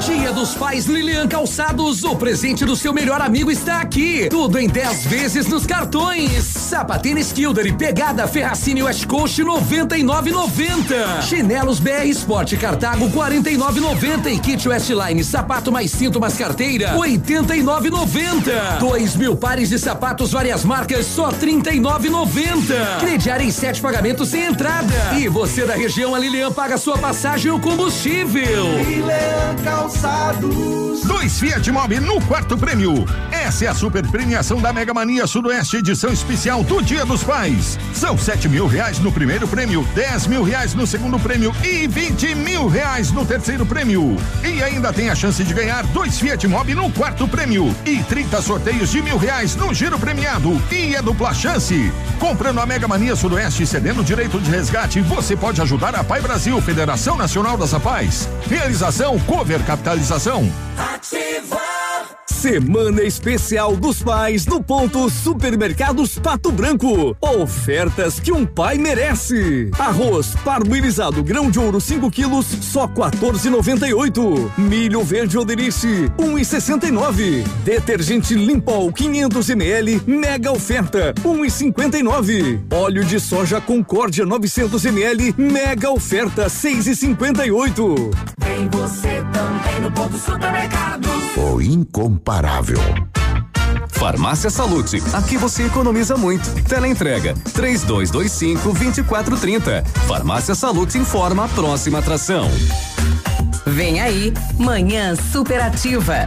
Dia dos Pais Lilian Calçados, o presente do seu melhor amigo está aqui. Tudo em 10 vezes nos cartões. Sapatênis Kilder e pegada Ferracini West Coast 99,90. Chinelos BR Sport Cartago 49,90 e kit Westline sapato mais cinto mais carteira 89,90. Dois mil pares de sapatos várias marcas só 39,90. Crediar em sete pagamentos sem entrada. E você da região a Lilian paga sua passagem e o combustível. Lilian Calçados. Dois Fiat Mobi no quarto prêmio. Essa é a super premiação da Mega Mania Sudoeste edição especial do Dia dos Pais. São sete mil reais no primeiro prêmio, dez mil reais no segundo prêmio e vinte mil reais no terceiro prêmio. E ainda tem a chance de ganhar dois Fiat Mobi no quarto prêmio e 30 sorteios de mil reais no giro premiado. E é dupla chance. Comprando a Mega Mania Sudoeste e cedendo direito de resgate, você pode ajudar a Pai Brasil, Federação Nacional das Apais. Realização Cover Capitalização. Ativa. Semana Especial dos Pais no ponto Supermercados Pato Branco. Ofertas que um pai merece. Arroz parboilizado grão de ouro 5 quilos só 14,98. Milho verde Oderice 1,69. Detergente Limpol 500 ml mega oferta 1,59. Óleo de soja Concórdia 900 ml mega oferta 6,58. Tem você também no ponto Supermercados. O incomparável. Farmácia Salute, aqui você economiza muito. Teleentrega, três dois, dois cinco, vinte e quatro, trinta. Farmácia Salute informa a próxima atração. Vem aí, Manhã Superativa.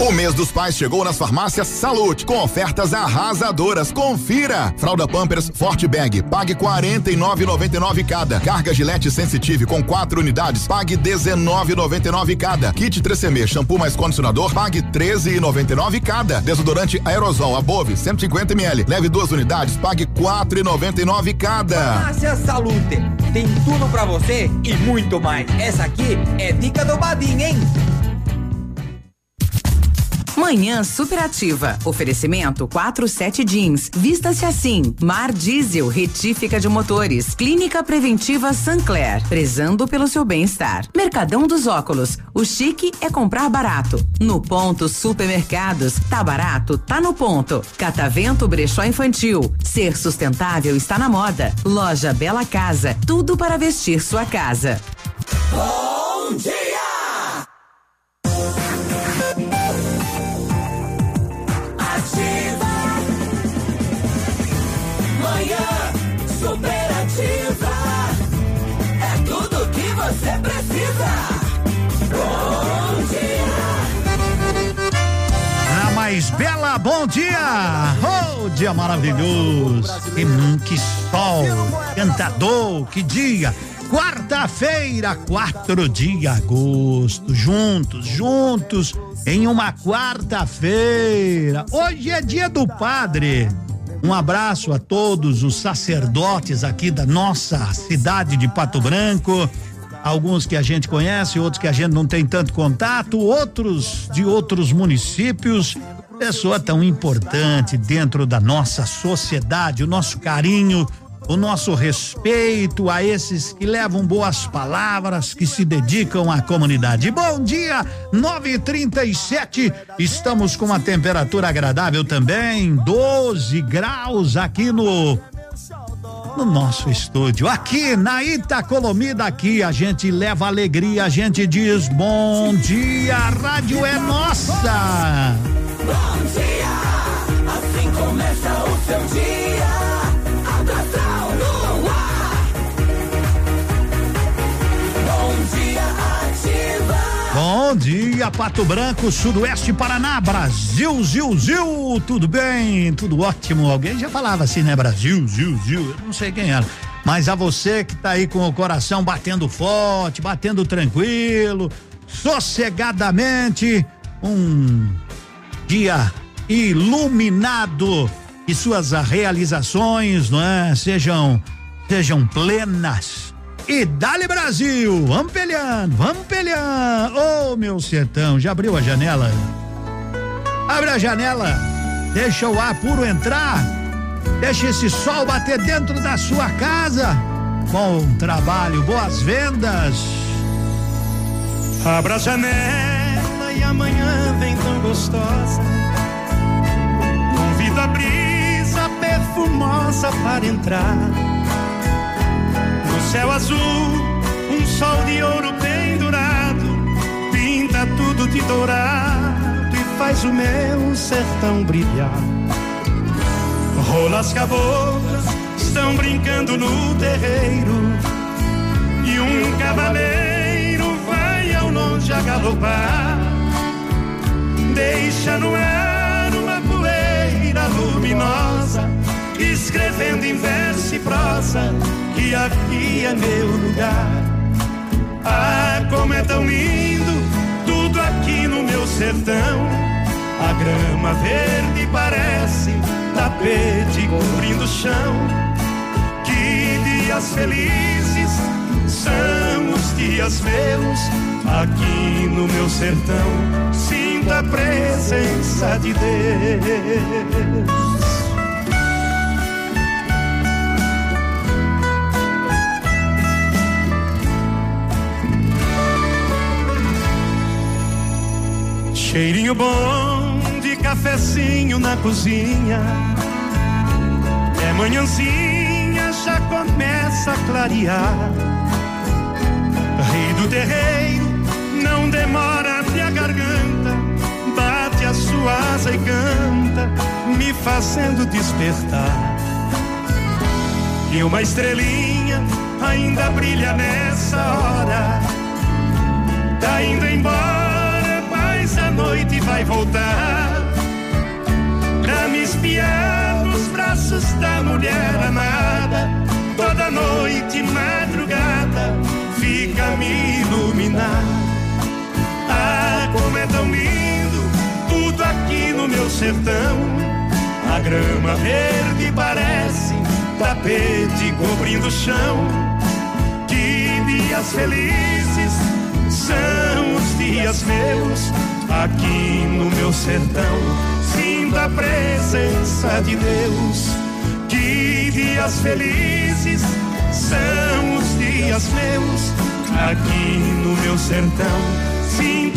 O mês dos pais chegou nas farmácias Salute com ofertas arrasadoras. Confira! Fralda Pampers Forte Bag, pague 49,99 cada. Carga Gillette Sensitive com quatro unidades, pague 19,99 cada. Kit 3CM shampoo mais condicionador, pague 13,99 cada. Desodorante Aerosol Above 150 ml, leve duas unidades, pague 4,99 cada. Farmácia Salute, tem tudo para você e muito mais. Essa aqui é dica do Badinho, hein? Manhã Superativa. Oferecimento 47 Jeans. Vista-se assim. Mar Diesel, retífica de motores. Clínica Preventiva Sancler. Prezando pelo seu bem-estar. Mercadão dos Óculos. O chique é comprar barato. No ponto Supermercados. Tá barato? Tá no ponto. Catavento Brechó Infantil. Ser sustentável está na moda. Loja Bela Casa. Tudo para vestir sua casa. Bom dia! Dia! Oh, dia maravilhoso! Que, hum, que sol, cantador, que dia! Quarta-feira, 4 de agosto, juntos, juntos, em uma quarta-feira. Hoje é dia do padre. Um abraço a todos os sacerdotes aqui da nossa cidade de Pato Branco. Alguns que a gente conhece, outros que a gente não tem tanto contato, outros de outros municípios. Pessoa tão importante dentro da nossa sociedade, o nosso carinho, o nosso respeito a esses que levam boas palavras, que se dedicam à comunidade. Bom dia, 9:37. Estamos com uma temperatura agradável também, 12 graus aqui no no nosso estúdio. Aqui na Itacolomida, aqui a gente leva alegria, a gente diz bom dia, a rádio é nossa. Bom dia. Assim começa o seu dia. Alto astral no ar. Bom dia, ativa. Bom dia, Pato Branco, Sudoeste Paraná, Brasil, Zil, Zil, tudo bem? Tudo ótimo. Alguém já falava assim, né? Brasil, Zil, Zil, eu não sei quem era. Mas a você que tá aí com o coração batendo forte, batendo tranquilo, sossegadamente, um dia iluminado e suas realizações, não é? Sejam sejam plenas. E dale Brasil, vamos peleando, vamos peleando. Ô, meu sertão, já abriu a janela? Abre a janela, deixa o ar puro entrar, deixa esse sol bater dentro da sua casa. Bom trabalho, boas vendas. Abra a janela e amanhã vem tão gostosa. Convido a brisa perfumosa para entrar. No céu azul, um sol de ouro pendurado, pinta tudo de dourado e faz o meu sertão brilhar. Rolas caboclas estão brincando no terreiro e um cavaleiro vai ao longe a galopar. Deixa no ar uma poeira luminosa, escrevendo em verso e prosa que aqui é meu lugar. Ah, como é tão lindo tudo aqui no meu sertão. A grama verde parece tapete cobrindo o chão. Que dias felizes são os dias meus aqui no meu sertão. Sinto a presença de Deus. Cheirinho bom de cafezinho na cozinha. É manhãzinha, já começa a clarear. Rei do terreiro, não demora até a garganta. Asa e canta, me fazendo despertar. E uma estrelinha ainda brilha nessa hora. Tá indo embora, mas a noite vai voltar. Pra me espiar nos braços da mulher amada. Toda noite, madrugada, fica me iluminar. Ah, como no meu sertão. A grama verde parece tapete cobrindo o chão. Que dias felizes são os dias meus aqui no meu sertão. Sinto a presença de Deus. Que dias felizes são os dias meus aqui no meu sertão.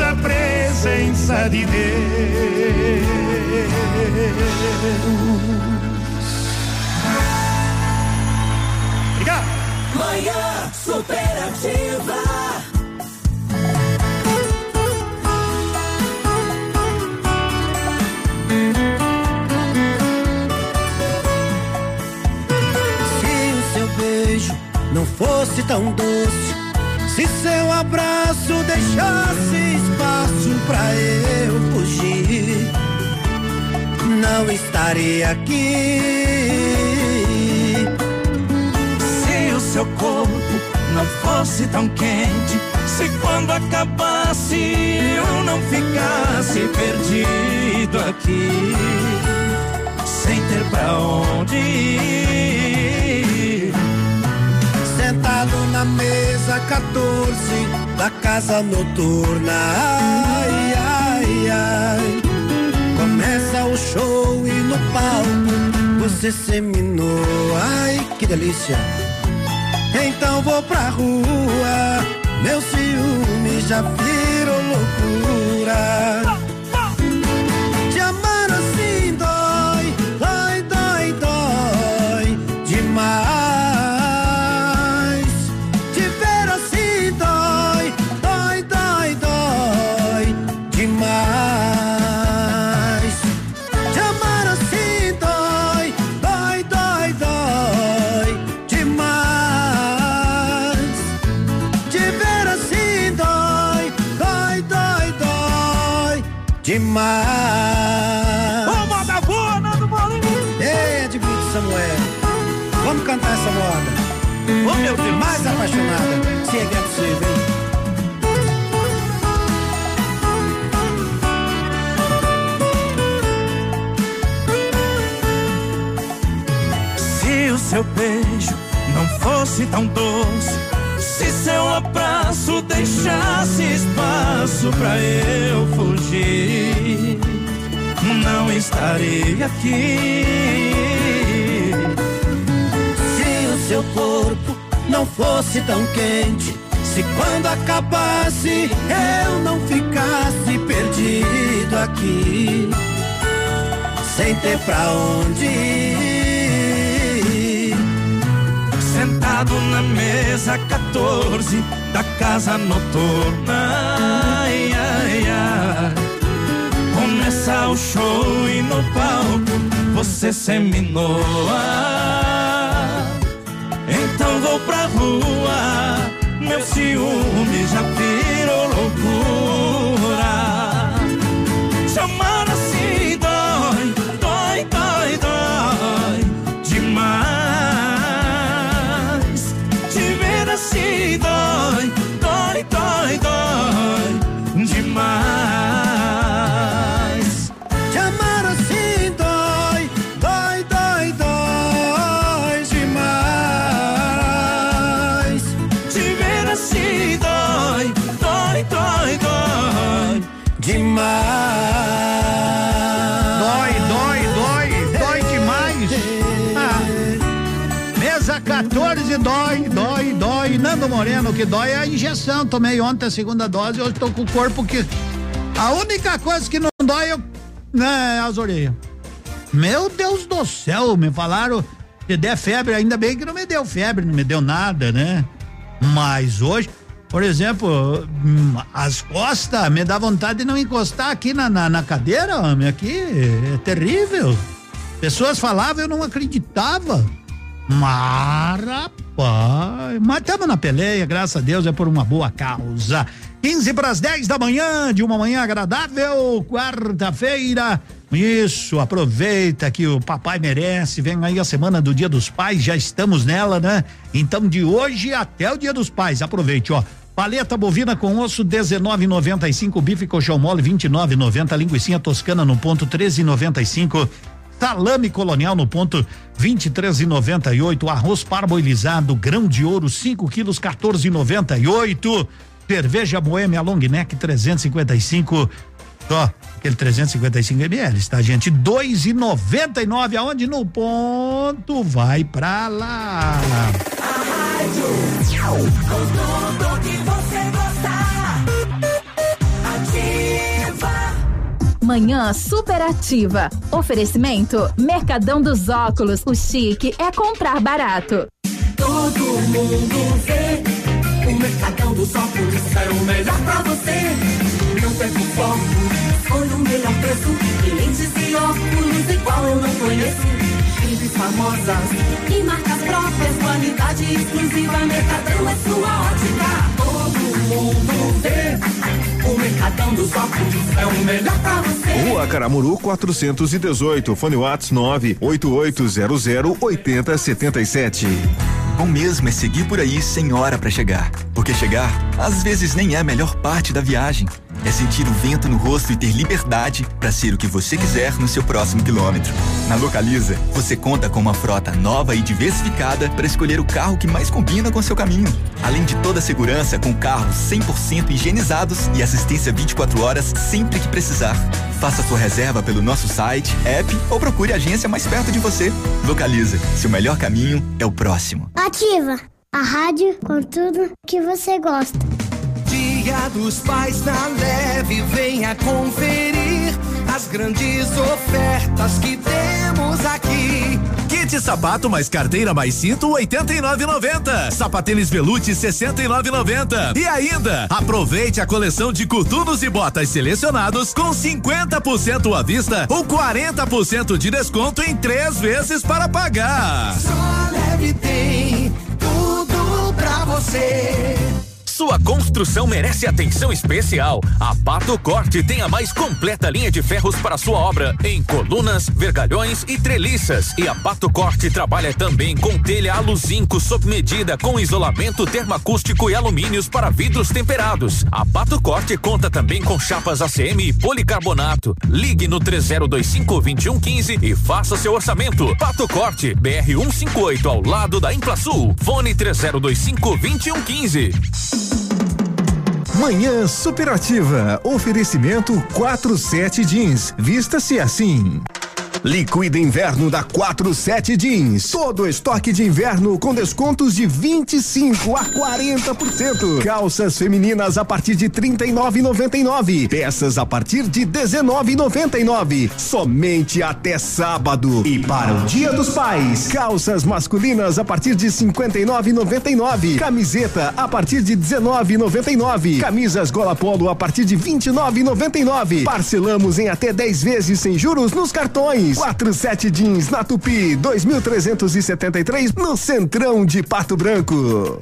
Sinto a presença de Deus. Obrigado. Manhã superativa. Se o seu beijo não fosse tão doce, se seu abraço deixasse espaço pra eu fugir, não estaria aqui. Se o seu corpo não fosse tão quente, se quando acabasse eu não ficasse perdido aqui, sem ter pra onde ir. Sentado na mesa 14 da casa noturna. Ai, ai, ai. Começa o show e no palco você seminou. Ai, que delícia. Então vou pra rua. Meu ciúme já virou loucura. Demais. Ô, moda boa, Nando Molinho! Ei, Edmito Samuel, vamos cantar essa moda. Ô, meu Deus! Mais apaixonada, se é que é possível, hein? Se o seu beijo não fosse tão doce, se seu abraço deixasse espaço pra eu fugir, não estaria aqui. Se o seu corpo não fosse tão quente, Se quando acabasse eu não ficasse perdido aqui, sem ter pra onde ir. Sentado na mesa 14 da casa noturna. Ai, ai, ai. Começa o show e no palco você seminoa. Então vou pra rua, meu ciúme já virou loucura. Dói. Nando Moreno, que dói é a injeção. Tomei ontem a segunda dose, hoje tô com o corpo que. A única coisa que não dói é, né, as orelhas. Meu Deus do céu, me falaram que der febre, ainda bem que não me deu febre, não me deu nada, né? Mas hoje, por exemplo, hum, as costas, me dá vontade de não encostar aqui na, na, na cadeira, homem, aqui é terrível. Pessoas falavam, eu não acreditava. Mas, rapaz, mas estamos na peleia, graças a Deus, é por uma boa causa. 15 para as 10 da manhã, de uma manhã agradável, quarta-feira. Isso, aproveita que o papai merece. Vem aí a semana do Dia dos Pais, já estamos nela, né? Então, de hoje até o Dia dos Pais, aproveite, ó. Paleta bovina com osso 19,95, bife colchão mole 29,90, linguiça toscana no ponto 13,95. Salame colonial no ponto 23,98, arroz parboilizado, grão de ouro 5 quilos 14,98. Cerveja Boêmia Long Neck 355. Ó, aquele 355 ml, tá, gente? 2,99 aonde no ponto vai pra lá. Com tudo que você Manhã superativa. Oferecimento Mercadão dos Óculos. O chique é comprar barato. Todo mundo vê. O Mercadão dos Óculos é o melhor pra você. Não perca o foco. Foi o melhor preço. E lentes e óculos igual eu não conheço. Famosas e marcas próprias. Qualidade exclusiva. Mercadão é sua ótica. Mundo vê. O Mercadão dos Óculos é o melhor pra você. Rua Caramuru 418, fone Whats 98800 8077. Bom mesmo é seguir por aí sem hora pra chegar. Porque chegar, às vezes, nem é a melhor parte da viagem. É sentir o vento no rosto e ter liberdade para ser o que você quiser no seu próximo quilômetro. Na Localiza, você conta com uma frota nova e diversificada para escolher o carro que mais combina com seu caminho. Além de toda a segurança com carros 100% higienizados e assistência 24 horas sempre que precisar. Faça sua reserva pelo nosso site, app ou procure a agência mais perto de você. Localiza, seu melhor caminho é o próximo. Ativa a rádio com tudo que você gosta. Dia dos Pais na leve, venha conferir as grandes ofertas que temos aqui. Kit sapato mais carteira mais cinto 89,90. Sapatênis Velute 69,90. E ainda, aproveite a coleção de coturnos e botas selecionados com 50% à vista ou 40% de desconto em três vezes para pagar. Só leve tem tudo pra você. Sua construção merece atenção especial. A Pato Corte tem a mais completa linha de ferros para sua obra, em colunas, vergalhões e treliças. E a Pato Corte trabalha também com telha aluzinco sob medida, com isolamento termoacústico e alumínios para vidros temperados. A Pato Corte conta também com chapas ACM e policarbonato. Ligue no 3025 2115 e faça seu orçamento. Pato Corte, BR 158 ao lado da Implasul. Fone 3025 2115. Manhã superativa. Oferecimento 47 jeans. Vista-se assim. Liquida Inverno da 47 Jeans. Todo estoque de inverno com descontos de 25 a 40%. Calças femininas a partir de 39,99. Peças a partir de 19,99. Somente até sábado. E para o Dia dos Pais, calças masculinas a partir de 59,99. Camiseta a partir de 19,99. Camisas Gola Polo a partir de 29,99. Parcelamos em até 10 vezes sem juros nos cartões. 47 jeans na Tupi, 2.373 no Centrão de Pato Branco.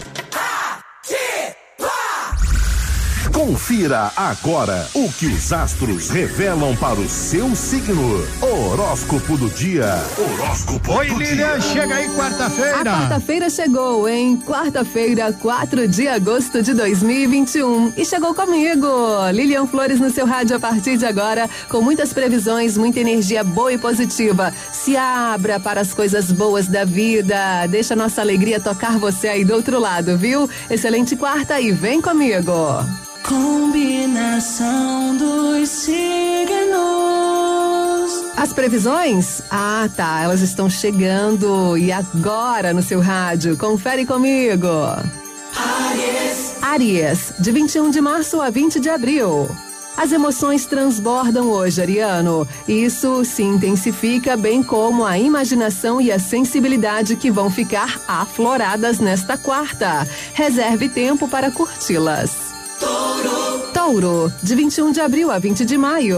Confira agora o que os astros revelam para o seu signo. Horóscopo do dia. Horóscopo Oi, do Lilian, dia. chega aí A quarta-feira. quarta-feira chegou, hein? Quarta-feira, 4 de agosto de 2021. E chegou comigo, Lilian Flores no seu rádio a partir de agora, com muitas previsões, muita energia boa e positiva. Se abra para as coisas boas da vida. Deixa a nossa alegria tocar você aí do outro lado, viu? Excelente quarta e vem comigo. Combinação dos signos. As previsões? Ah, tá. Elas estão chegando. E agora no seu rádio. Confere comigo. Aries. Aries, de 21 de março a 20 de abril. As emoções transbordam hoje, Ariano. Isso se intensifica, bem como a imaginação e a sensibilidade que vão ficar afloradas nesta quarta. Reserve tempo para curti-las. Touro. Touro, de 21 de abril a 20 de maio.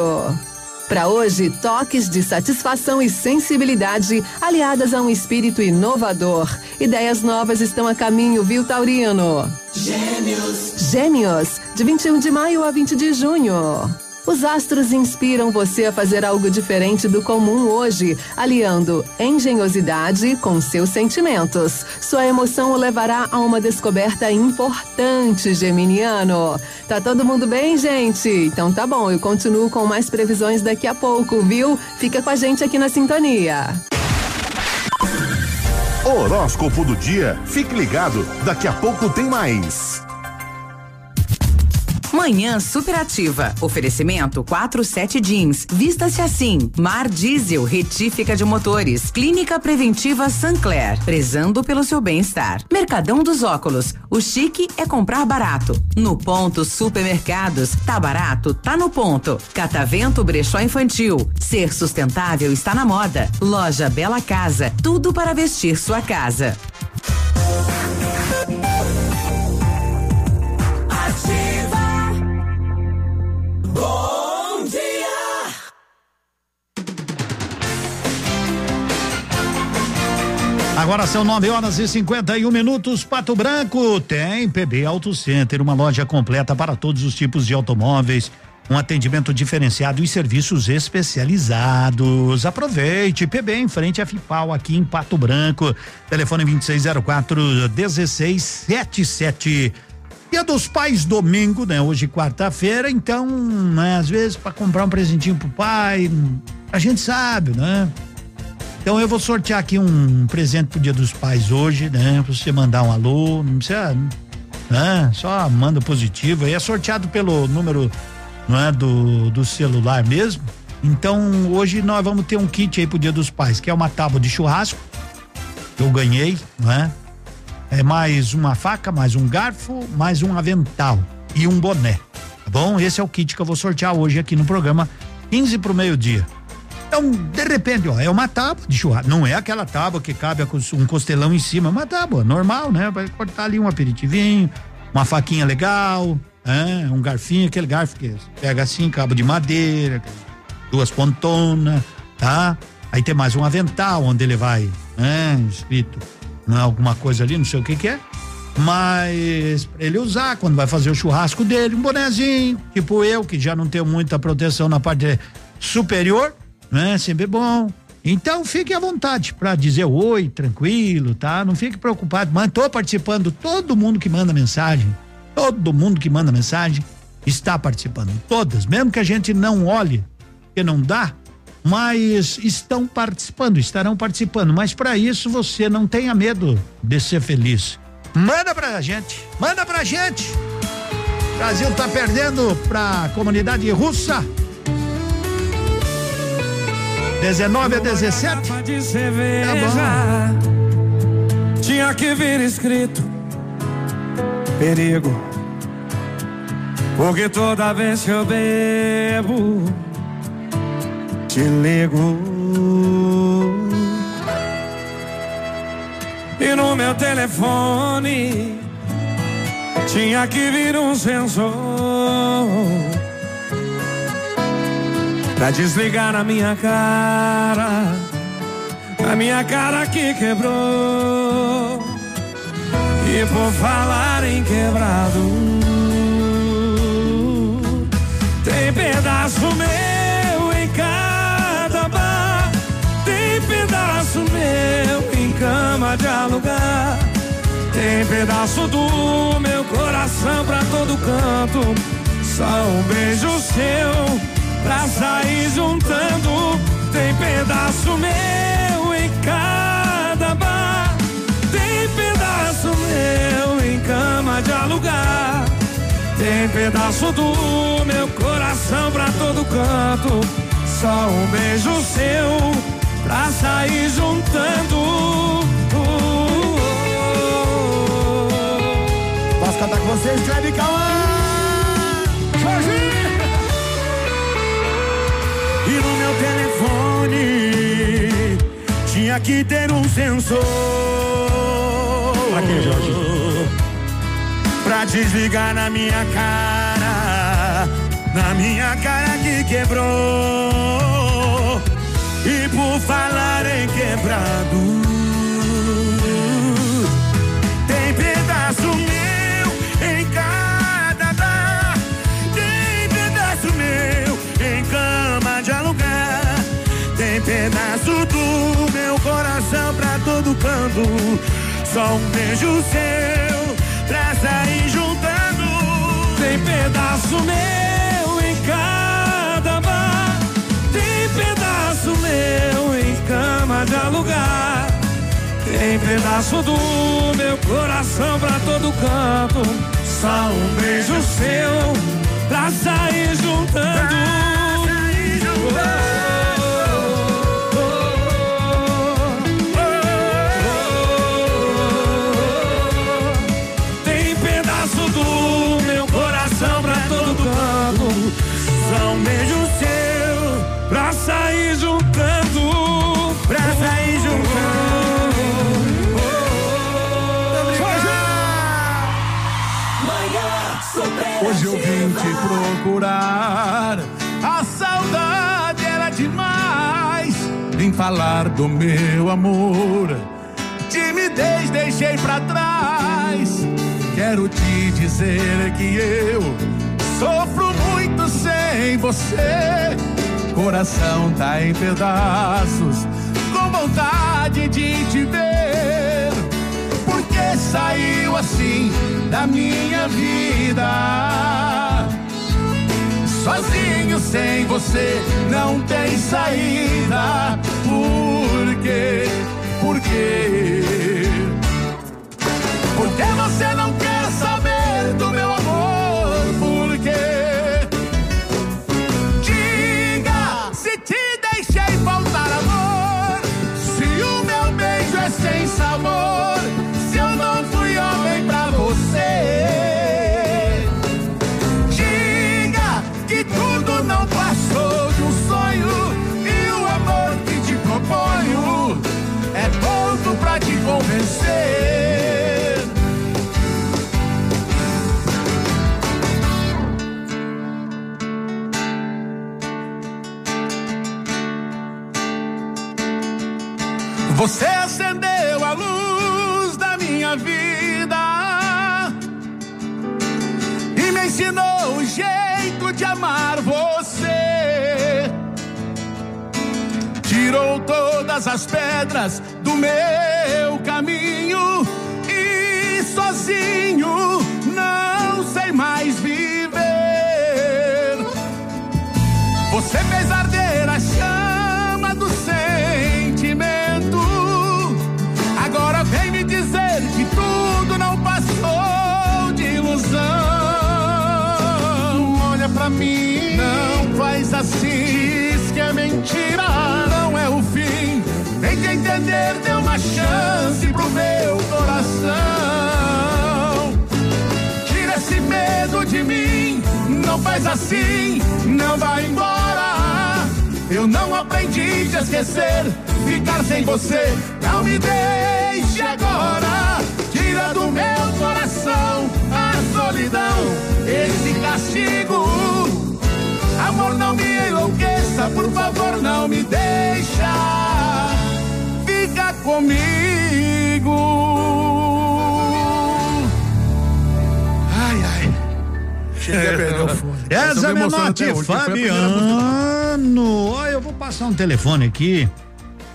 Para hoje, toques de satisfação e sensibilidade aliadas a um espírito inovador. Ideias novas estão a caminho, viu, Taurino? Gêmeos. Gêmeos, de 21 de maio a 20 de junho. Os astros inspiram você a fazer algo diferente do comum hoje, aliando engenhosidade com seus sentimentos. Sua emoção o levará a uma descoberta importante, Geminiano. Tá todo mundo bem, gente? Então tá bom, eu continuo com mais previsões daqui a pouco, viu? Fica com a gente aqui na sintonia. Horóscopo do dia. Fique ligado, daqui a pouco tem mais. Manhã superativa. Oferecimento 47 Jeans. Vista-se assim. Mar Diesel, retífica de motores. Clínica Preventiva Sancler. Prezando pelo seu bem-estar. Mercadão dos Óculos. O chique é comprar barato. No ponto Supermercados. Tá barato? Tá no ponto. Catavento Brechó Infantil. Ser sustentável está na moda. Loja Bela Casa. Tudo para vestir sua casa. Bom dia. Agora são 9 horas e 51 minutos. Pato Branco tem PB Auto Center, uma loja completa para todos os tipos de automóveis. Um atendimento diferenciado e serviços especializados. Aproveite, PB em frente à Fipal aqui em Pato Branco. Telefone 2604 1677. Dia dos Pais domingo, né? Hoje quarta-feira, então, né, às vezes para comprar um presentinho pro pai, a gente sabe, né? Então eu vou sortear aqui um presente pro Dia dos Pais hoje, né? Pra você mandar um alô, não precisa, né? Só manda positivo. Aí é sorteado pelo número, não é? Do, do celular mesmo. Então hoje nós vamos ter um kit aí pro Dia dos Pais, que é uma tábua de churrasco. que Eu ganhei, não é? É mais uma faca, mais um garfo, mais um avental e um boné. Tá bom? Esse é o kit que eu vou sortear hoje aqui no programa, 15 pro meio-dia. Então, de repente, ó, é uma tábua de churrasco. Não é aquela tábua que cabe um costelão em cima, é uma tábua normal, né? Vai cortar ali um aperitivinho, uma faquinha legal, um garfinho, aquele garfo que pega assim, cabo de madeira, duas pontonas, tá? Aí tem mais um avental onde ele vai, né? Escrito, não é alguma coisa ali, não sei o que que é. Mas pra ele usar quando vai fazer o churrasco dele, um bonezinho, tipo eu, que já não tenho muita proteção na parte superior, né? Sempre bom. Então fique à vontade para dizer oi, tranquilo, tá? Não fique preocupado. Mas tô participando, todo mundo que manda mensagem, todo mundo que manda mensagem está participando. Todas, mesmo que a gente não olhe, que não dá, mas estão participando, estarão participando. Mas para isso você não tenha medo de ser feliz. Manda pra gente, manda pra gente. O Brasil tá perdendo pra comunidade russa. 19 a 17? de cerveja. Tinha que vir escrito perigo. Porque toda vez que eu bebo, te ligo. E no meu telefone tinha que vir um sensor pra desligar na minha cara, a minha cara que quebrou. E por falar em quebrado, tem pedaço meu meu em cama de alugar. Tem pedaço do meu coração pra todo canto. Só um beijo seu pra sair juntando. Tem pedaço meu em cada bar. Tem pedaço meu em cama de alugar. Tem pedaço do meu coração pra todo canto. Só um beijo seu pra sair juntando. Posso cantar com vocês, Cleber Cauã? E no meu telefone tinha que ter um sensor. Pra quê, Jorge? Pra desligar na minha cara, na minha cara que quebrou. Por falar em quebrado, tem pedaço meu em cada bar. Tem pedaço meu em cama de alugar. Tem pedaço do meu coração pra todo canto. Só um beijo seu pra sair juntando. Tem pedaço meu em cada alugar. Tem pedaço do meu coração pra todo canto. Só um beijo seu pra sair juntando. Tem falar do meu amor. Timidez deixei pra trás. Quero te dizer que eu sofro muito sem você. Coração tá em pedaços, com vontade de te ver. Porque saiu assim da minha vida. Sozinho sem você não tem saída. Por quê? Por quê? Porque você não quer Você acendeu a luz da minha vida e me ensinou o jeito de amar você. Tirou todas as pedras do meu caminho e sozinho não sei mais viver. Você fez faz assim, não vai embora. Eu não aprendi a esquecer, ficar sem você, não me deixe agora. Tira do meu coração a solidão, esse castigo. Amor, não me enlouqueça, por favor, não me deixa. Fica comigo. Cheguei a perder o fone. Essa é Menotti Fabiano. Olha, eu vou passar um telefone aqui.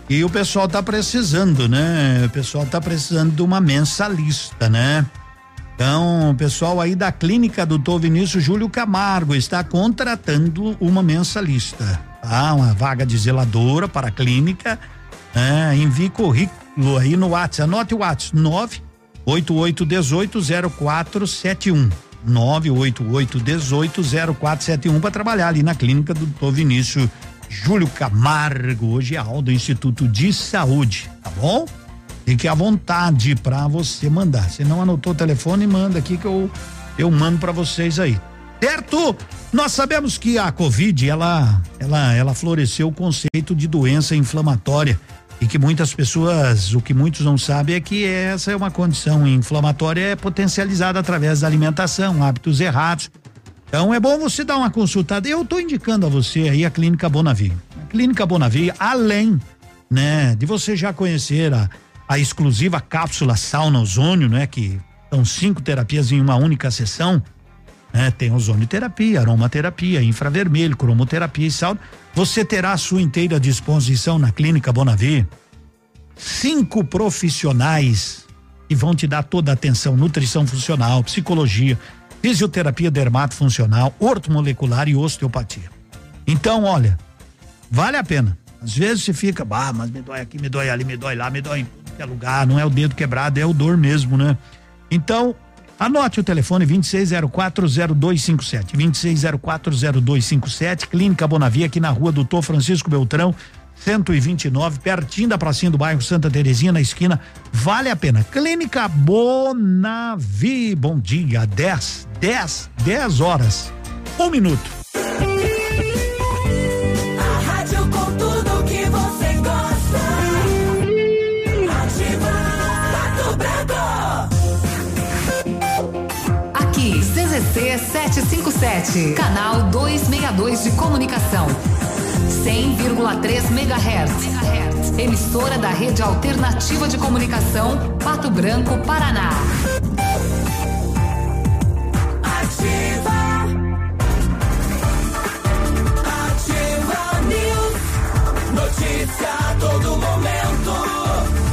E o pessoal tá precisando, né? O pessoal tá precisando de uma mensalista, né? Então, o pessoal aí da clínica do Dr. Vinícius Júlio Camargo está contratando uma mensalista, tá? Uma vaga de zeladora para a clínica, né? Envie currículo aí no WhatsApp, anote o WhatsApp, nove oito oito dezoito zero quatro sete um, nove oito oito dezoito zero quatro sete um para trabalhar ali na clínica do Dr. Vinícius Júlio Camargo, hoje é aula do Instituto de Saúde, tá bom? Fique à vontade para você mandar. Se não anotou o telefone, manda aqui que eu eu mando para vocês aí. Certo? Nós sabemos que a Covid, ela ela ela floresceu o conceito de doença inflamatória e que muitas pessoas, o que muitos não sabem é que essa é uma condição inflamatória é potencializada através da alimentação, hábitos errados. Então é bom você dar uma consultada. Eu estou indicando a você aí a Clínica Bonavi. A Clínica Bonavi, além, né, de você já conhecer a a exclusiva cápsula sauna ozônio, né? Que são cinco terapias em uma única sessão. Né? Tem ozonioterapia, aromaterapia, infravermelho, cromoterapia e sauna. Você terá à sua inteira disposição na Clínica Bonavi cinco profissionais que vão te dar toda a atenção, nutrição funcional, psicologia, fisioterapia dermatofuncional, ortomolecular e osteopatia. Então, olha, vale a pena. Às vezes você fica, bah, mas me dói aqui, me dói ali, me dói lá, me dói em tudo que é lugar, não é o dedo quebrado, é o dor mesmo, né? Então, anote o telefone 26040257, 26040257, Clínica Bonavia aqui na rua Doutor Francisco Beltrão, 129, pertinho da pracinha do bairro Santa Terezinha, na esquina. Vale a pena. Clínica Bonavi. Bom dia, 10, 10, 10 horas. Um minuto. 757, canal 262 de comunicação. 100,3 MHz. Emissora da Rede Alternativa de Comunicação, Pato Branco, Paraná. Ativa. Ativa News. Notícia todo momento.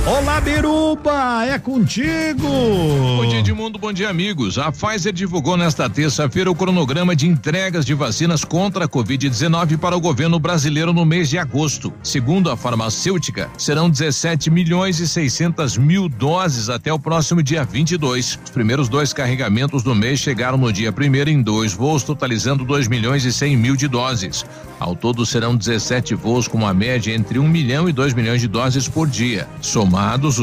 Olá, Biruba, é contigo. Bom dia, Edmundo. Bom dia, amigos. A Pfizer divulgou nesta terça-feira o cronograma de entregas de vacinas contra a Covid-19 para o governo brasileiro no mês de agosto. Segundo a farmacêutica, serão 17 milhões e 600 mil doses até o próximo dia 22. Os primeiros dois carregamentos do mês chegaram no dia primeiro em dois voos, totalizando 2 milhões e 100 mil de doses. Ao todo, serão 17 voos com uma média entre 1 milhão e 2 milhões de doses por dia.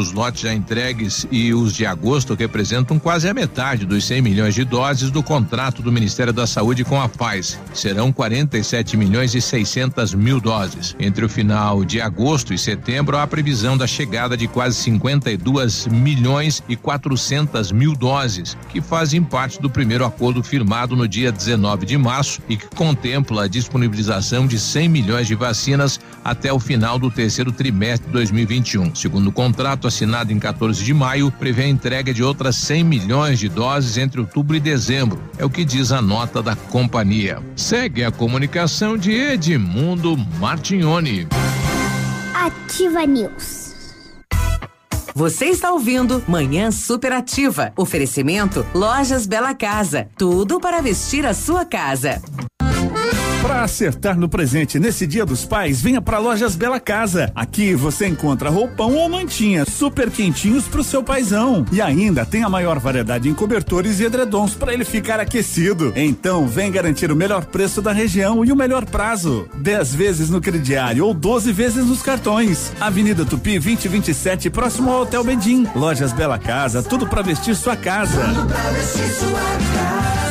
Os lotes já entregues e os de agosto representam quase a metade dos 100 milhões de doses do contrato do Ministério da Saúde com a Pfizer. Serão 47 milhões e 600 mil doses. Entre o final de agosto e setembro, há a previsão da chegada de quase 52 milhões e 400 mil doses, que fazem parte do primeiro acordo firmado no dia 19 de março e que contempla a disponibilização de 100 milhões de vacinas até o final do terceiro trimestre de 2021. Segundo o contrato assinado em 14 de maio, prevê a entrega de outras 100 milhões de doses entre outubro e dezembro. É o que diz a nota da companhia. Segue a comunicação de Edmundo Martignoni. Ativa News. Você está ouvindo Manhã Superativa. Oferecimento Lojas Bela Casa. Tudo para vestir a sua casa. Para acertar no presente nesse Dia dos Pais, venha para Lojas Bela Casa. Aqui você encontra roupão ou mantinha super quentinhos pro seu paizão. E ainda tem a maior variedade em cobertores e edredons para ele ficar aquecido. Então, vem garantir o melhor preço da região e o melhor prazo. 10 vezes no crediário ou 12 vezes nos cartões. Avenida Tupi 2027, próximo ao Hotel Bedim. Lojas Bela Casa, tudo para vestir sua casa. Pra vestir sua casa.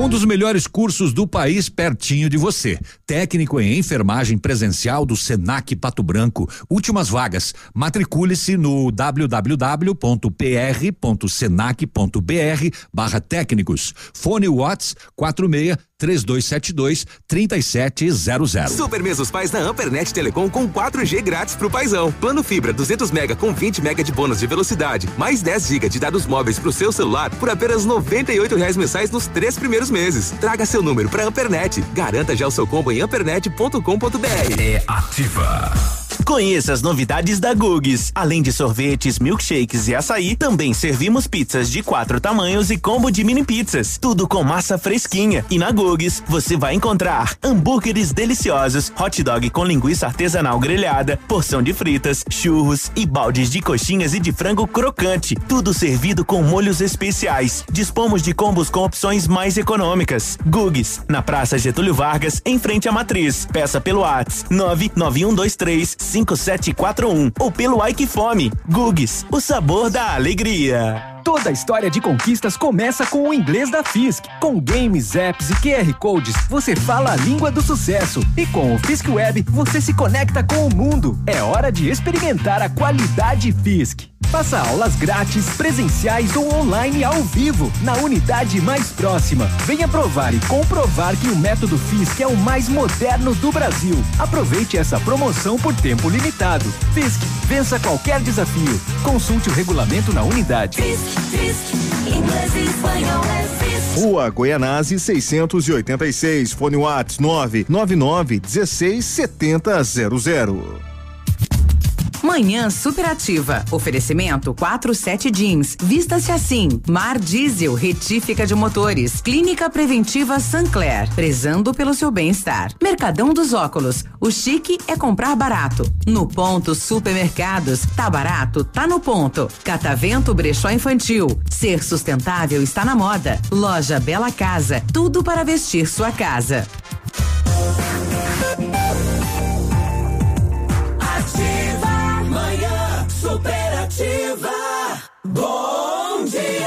Um dos melhores cursos do país pertinho de você. Técnico em enfermagem presencial do Senac Pato Branco. Últimas vagas. Matricule-se no www.pr.senac.br barra técnicos. Fone Watts 46 3272 3700. Super mês dos pais da Ampernet Telecom com 4G grátis pro paizão. Plano fibra 200 mega com 20 mega de bônus de velocidade, mais 10 GB de dados móveis pro seu celular por apenas 98 reais mensais nos três primeiros meses. Traga seu número pra Ampernet. Garanta já o seu combo em ampernet.com.br. É ativa. Conheça as novidades da Gugs. Além de sorvetes, milkshakes e açaí, também servimos pizzas de quatro tamanhos e combo de mini pizzas. Tudo com massa fresquinha. E na Gugs você vai encontrar hambúrgueres deliciosos, hot dog com linguiça artesanal grelhada, porção de fritas, churros e baldes de coxinhas e de frango crocante. Tudo servido com molhos especiais. Dispomos de combos com opções mais econômicas. Gugs, na Praça Getúlio Vargas, em frente à Matriz. Peça pelo WhatsApp 99123 5741 ou pelo Ike Fome. Gugs, o sabor da alegria. Toda a história de conquistas começa com o inglês da Fisk. Com games, apps e QR codes, você fala a língua do sucesso. E com o Fisk Web, você se conecta com o mundo. É hora de experimentar a qualidade Fisk. Faça aulas grátis, presenciais ou online ao vivo, na unidade mais próxima. Venha provar e comprovar que o método Fisk é o mais moderno do Brasil. Aproveite essa promoção por tempo limitado. Fisk, vença qualquer desafio. Consulte o regulamento na unidade. Rua Goianazzi 686, fone Whats 999 16 70 00. Manhã superativa. Oferecimento 47 Jeans. Vista-se assim. Mar Diesel, retífica de motores. Clínica Preventiva Sancler. Prezando pelo seu bem-estar. Mercadão dos Óculos. O chique é comprar barato. No ponto Supermercados. Tá barato? Tá no ponto. Catavento Brechó Infantil. Ser sustentável está na moda. Loja Bela Casa. Tudo para vestir sua casa. Bom dia.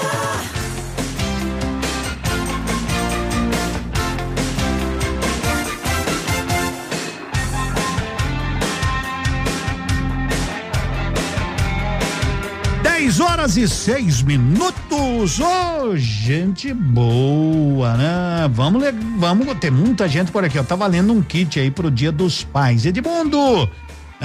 Dez horas e seis minutos. Ô, gente boa, né? Vamos, vamos ter muita gente por aqui. Eu tava lendo um kit aí pro Dia dos Pais. Edmundo,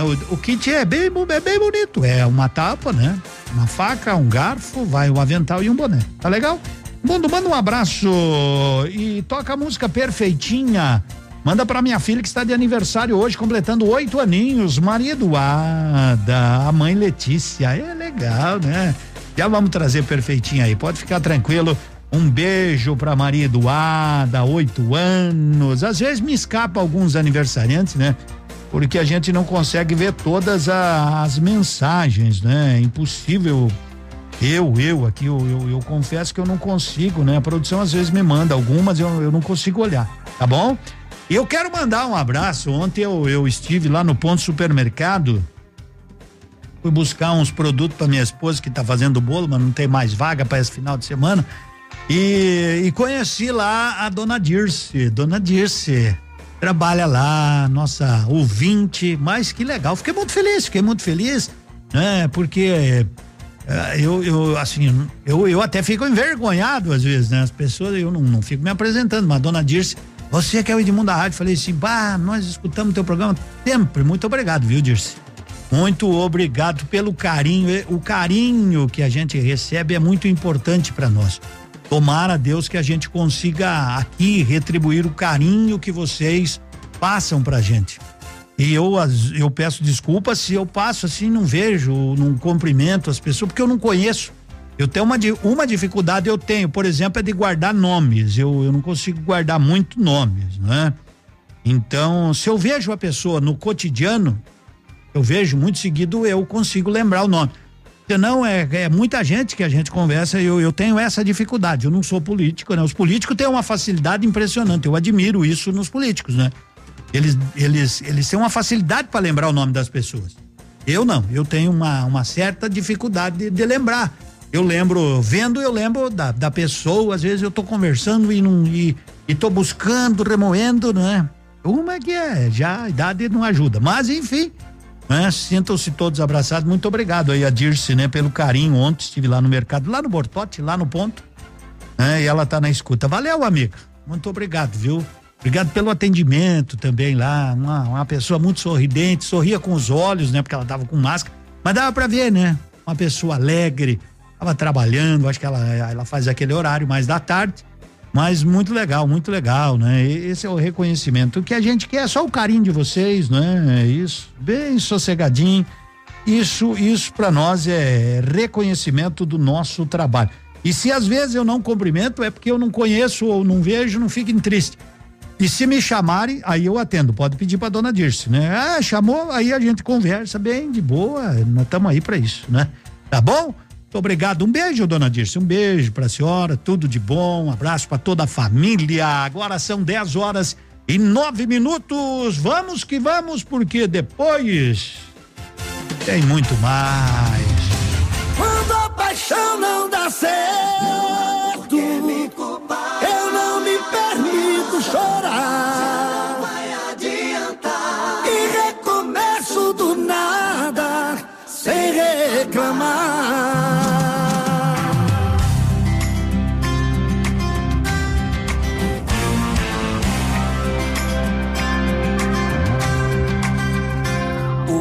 o, o kit é bem, é bem bonito. É uma tapa, né? Uma faca, um garfo, vai um avental e um boné. Tá legal? Mundo, manda um abraço e toca a música perfeitinha. Manda pra minha filha que está de aniversário hoje, completando oito aninhos, Maria Eduarda, a mãe Letícia. É legal, né? Já vamos trazer perfeitinha aí, pode ficar tranquilo. Um beijo pra Maria Eduarda, oito anos. Às vezes me escapa alguns aniversariantes, né? Porque a gente não consegue ver todas a- as mensagens, né? É impossível eu, eu aqui, eu, eu, eu confesso que eu não consigo, né? A produção às vezes me manda algumas, eu, eu não consigo olhar, tá bom? E eu quero mandar um abraço. Ontem eu, eu estive lá no ponto supermercado, fui buscar uns produtos para minha esposa que tá fazendo bolo, mas não tem mais vaga para esse final de semana. E, e conheci lá a dona Dirce. Dona Dirce trabalha lá, nossa ouvinte, mas que legal. Fiquei muito feliz, fiquei muito feliz, né? Porque eh, eu, eu, assim, eu, eu até fico envergonhado às vezes, né? As pessoas, eu não, não fico me apresentando, mas dona Dirce, você que é o Edmundo da Rádio, falei assim, bah, nós escutamos teu programa sempre, muito obrigado, viu, Dirce? Muito obrigado pelo carinho, o carinho que a gente recebe é muito importante para nós. Tomara a Deus que a gente consiga aqui retribuir o carinho que vocês passam pra gente. E eu, eu peço desculpas se eu passo assim, não vejo, não cumprimento as pessoas, porque eu não conheço. Eu tenho uma, uma dificuldade, eu tenho, por exemplo, é de guardar nomes. Eu, eu não consigo guardar muito nomes, né? Então, se eu vejo a pessoa no cotidiano, eu vejo muito seguido, eu consigo lembrar o nome. Senão é, é muita gente que a gente conversa, eu, eu tenho essa dificuldade. Eu não sou político, né? Os políticos têm uma facilidade impressionante. Eu admiro isso nos políticos, né? Eles, eles, eles têm uma facilidade para lembrar o nome das pessoas. Eu não, eu tenho uma, uma certa dificuldade de, de lembrar. eu lembro, vendo, eu lembro da, da pessoa, às vezes eu tô conversando e não e, e tô buscando, remoendo, não é? Uma que é, já a idade não ajuda, mas enfim, né? Sintam-se todos abraçados, muito obrigado aí a Dirce, né? Pelo carinho, ontem estive lá no mercado, lá no Bortote, lá no ponto, né? E ela tá na escuta, valeu amiga, muito obrigado, viu? Obrigado pelo atendimento também lá, uma, uma pessoa muito sorridente, sorria com os olhos, né? Porque ela tava com máscara, mas dava para ver, né? Uma pessoa alegre, tava trabalhando, acho que ela, ela faz aquele horário mais da tarde, mas muito legal, muito legal, né? Esse é o reconhecimento. O que a gente quer é só o carinho de vocês, né? É isso, bem sossegadinho. Isso, isso para nós é reconhecimento do nosso trabalho. E se às vezes eu não cumprimento, é porque eu não conheço ou não vejo, não fiquem tristes. E se me chamarem, aí eu atendo. Pode pedir para dona Dirce, né? Ah, chamou, aí a gente conversa bem, de boa. Nós estamos aí para isso, né? Tá bom? Obrigado. Um beijo, dona Dirce. Um beijo para a senhora. Tudo de bom. Um abraço para toda a família. Agora são 10 horas e nove minutos. Vamos que vamos, porque depois tem muito mais. Quando a paixão não dá certo,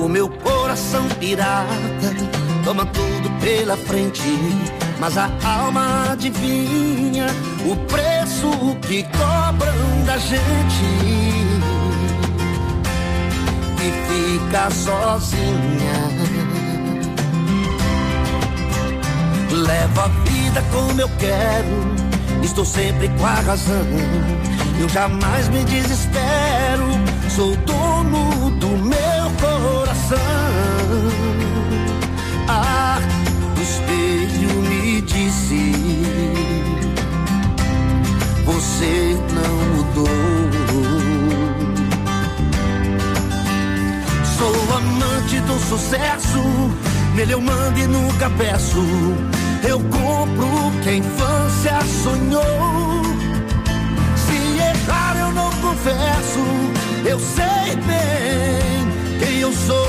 O meu coração pirata toma tudo pela frente, mas a alma adivinha o preço que cobram da gente e fica sozinha. Levo a vida como eu quero, estou sempre com a razão. Eu jamais me desespero, sou dono Você não mudou. Sou amante do sucesso, nele eu mando e nunca peço. Eu compro o que a infância sonhou. Se errar eu não confesso, eu sei bem quem eu sou.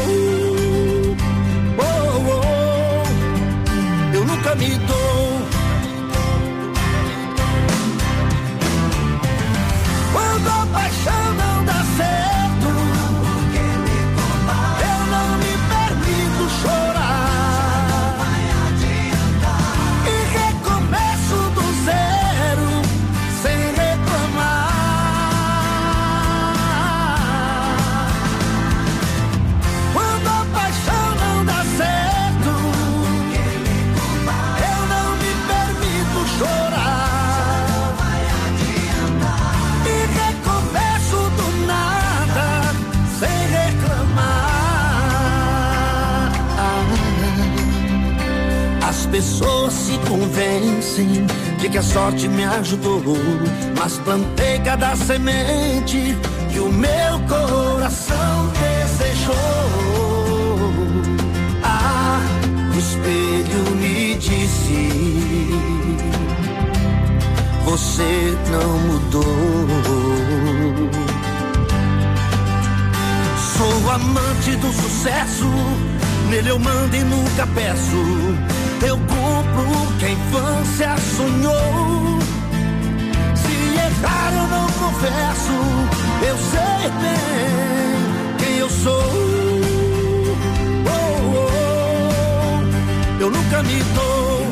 Oh, oh, eu nunca me dou. Paixão não dá certo, convencem de que a sorte me ajudou, mas plantei cada semente que o meu coração desejou. Ah, o espelho me disse: Você não mudou. Sou amante do sucesso, nele eu mando e nunca peço. Eu compro o que a infância sonhou. Se errar eu não confesso, eu sei bem quem eu sou. Oh, oh, eu nunca me dou.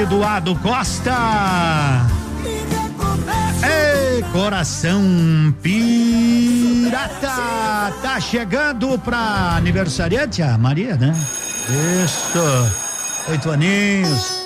Eduardo Costa. Ei, coração pirata, tá chegando pra aniversariante, a Maria, né? Isso. Oito aninhos.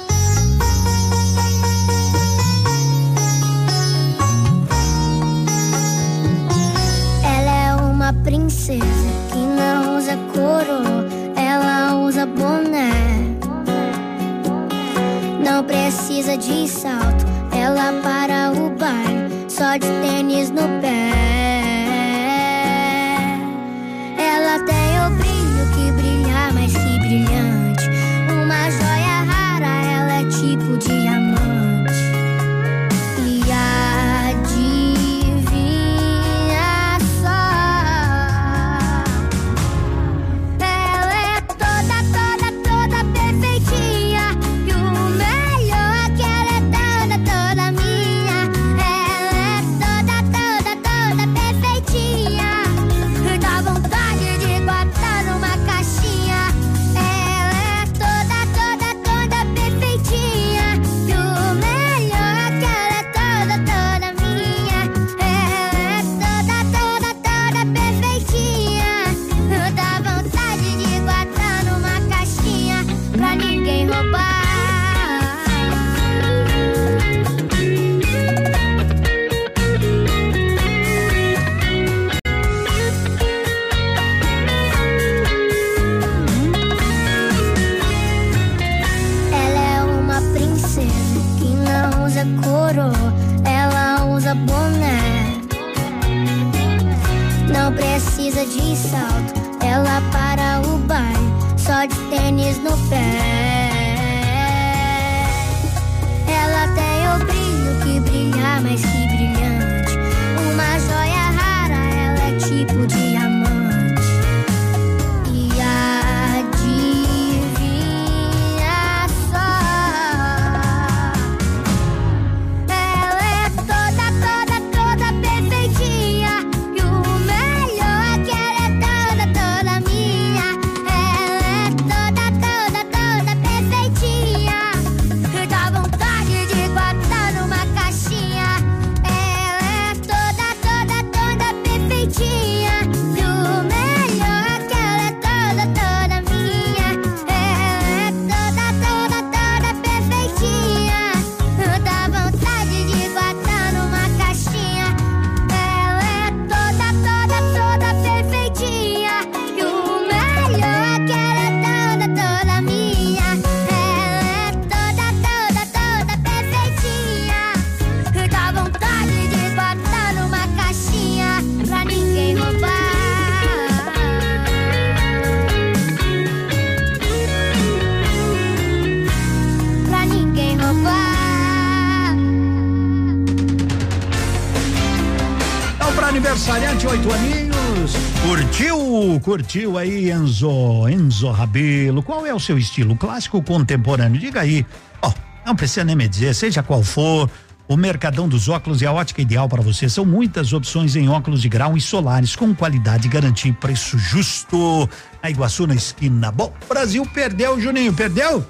Curtiu? Aí, Enzo? Enzo Rabelo. Qual é o seu estilo? Clássico contemporâneo? Diga aí. Ó, não precisa nem me dizer, seja qual for. O Mercadão dos Óculos é a ótica ideal para você. São muitas opções em óculos de grau e solares com qualidade, garantia e preço justo. A Iguaçu na esquina. Bom, Brasil perdeu, Juninho, perdeu?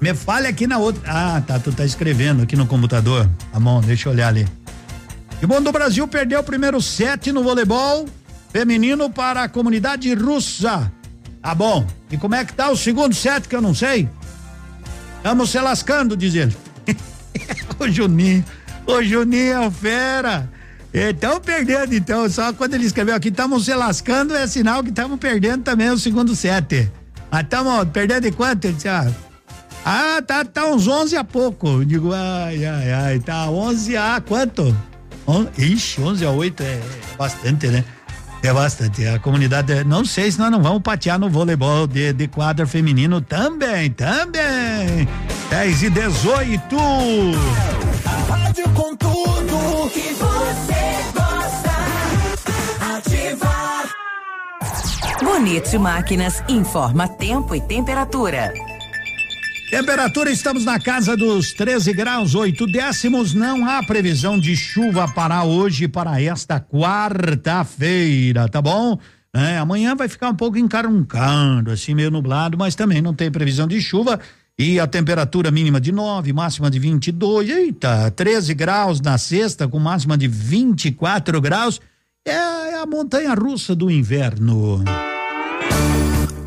Me fale aqui na outra. Ah, tá, tu tá escrevendo aqui no computador. Tá bom, deixa eu olhar ali. E bom do Brasil perdeu o primeiro set no voleibol feminino para a comunidade russa. Tá bom. E como é que tá o segundo set que eu não sei? Estamos se lascando, diz ele. o Juninho. O Juninho é um fera. Estão perdendo, então. Só quando ele escreveu aqui, estamos se lascando, é sinal que estamos perdendo também o segundo set. Mas estamos perdendo de quanto? Ele disse, ah, ah, tá, tá uns 11 a pouco. Eu digo, ai, ai, ai, tá 11 a quanto? On, ixi, 11 a 8 é, é bastante, né? É bastante. A comunidade, não sei se nós não vamos patear no voleibol de, de quadra feminino também, também. 10 e 18. A rádio com tudo que você gosta. Ativar. Bonito Máquinas informa tempo e temperatura. Temperatura, estamos na casa dos 13 graus, 8 décimos. Não há previsão de chuva para hoje, para esta quarta-feira, tá bom? É, amanhã vai ficar um pouco encaruncando, assim, meio nublado, mas também não tem previsão de chuva. E a temperatura mínima de 9, máxima de 22. Eita, 13 graus na sexta, com máxima de 24 graus. É, é a montanha russa do inverno.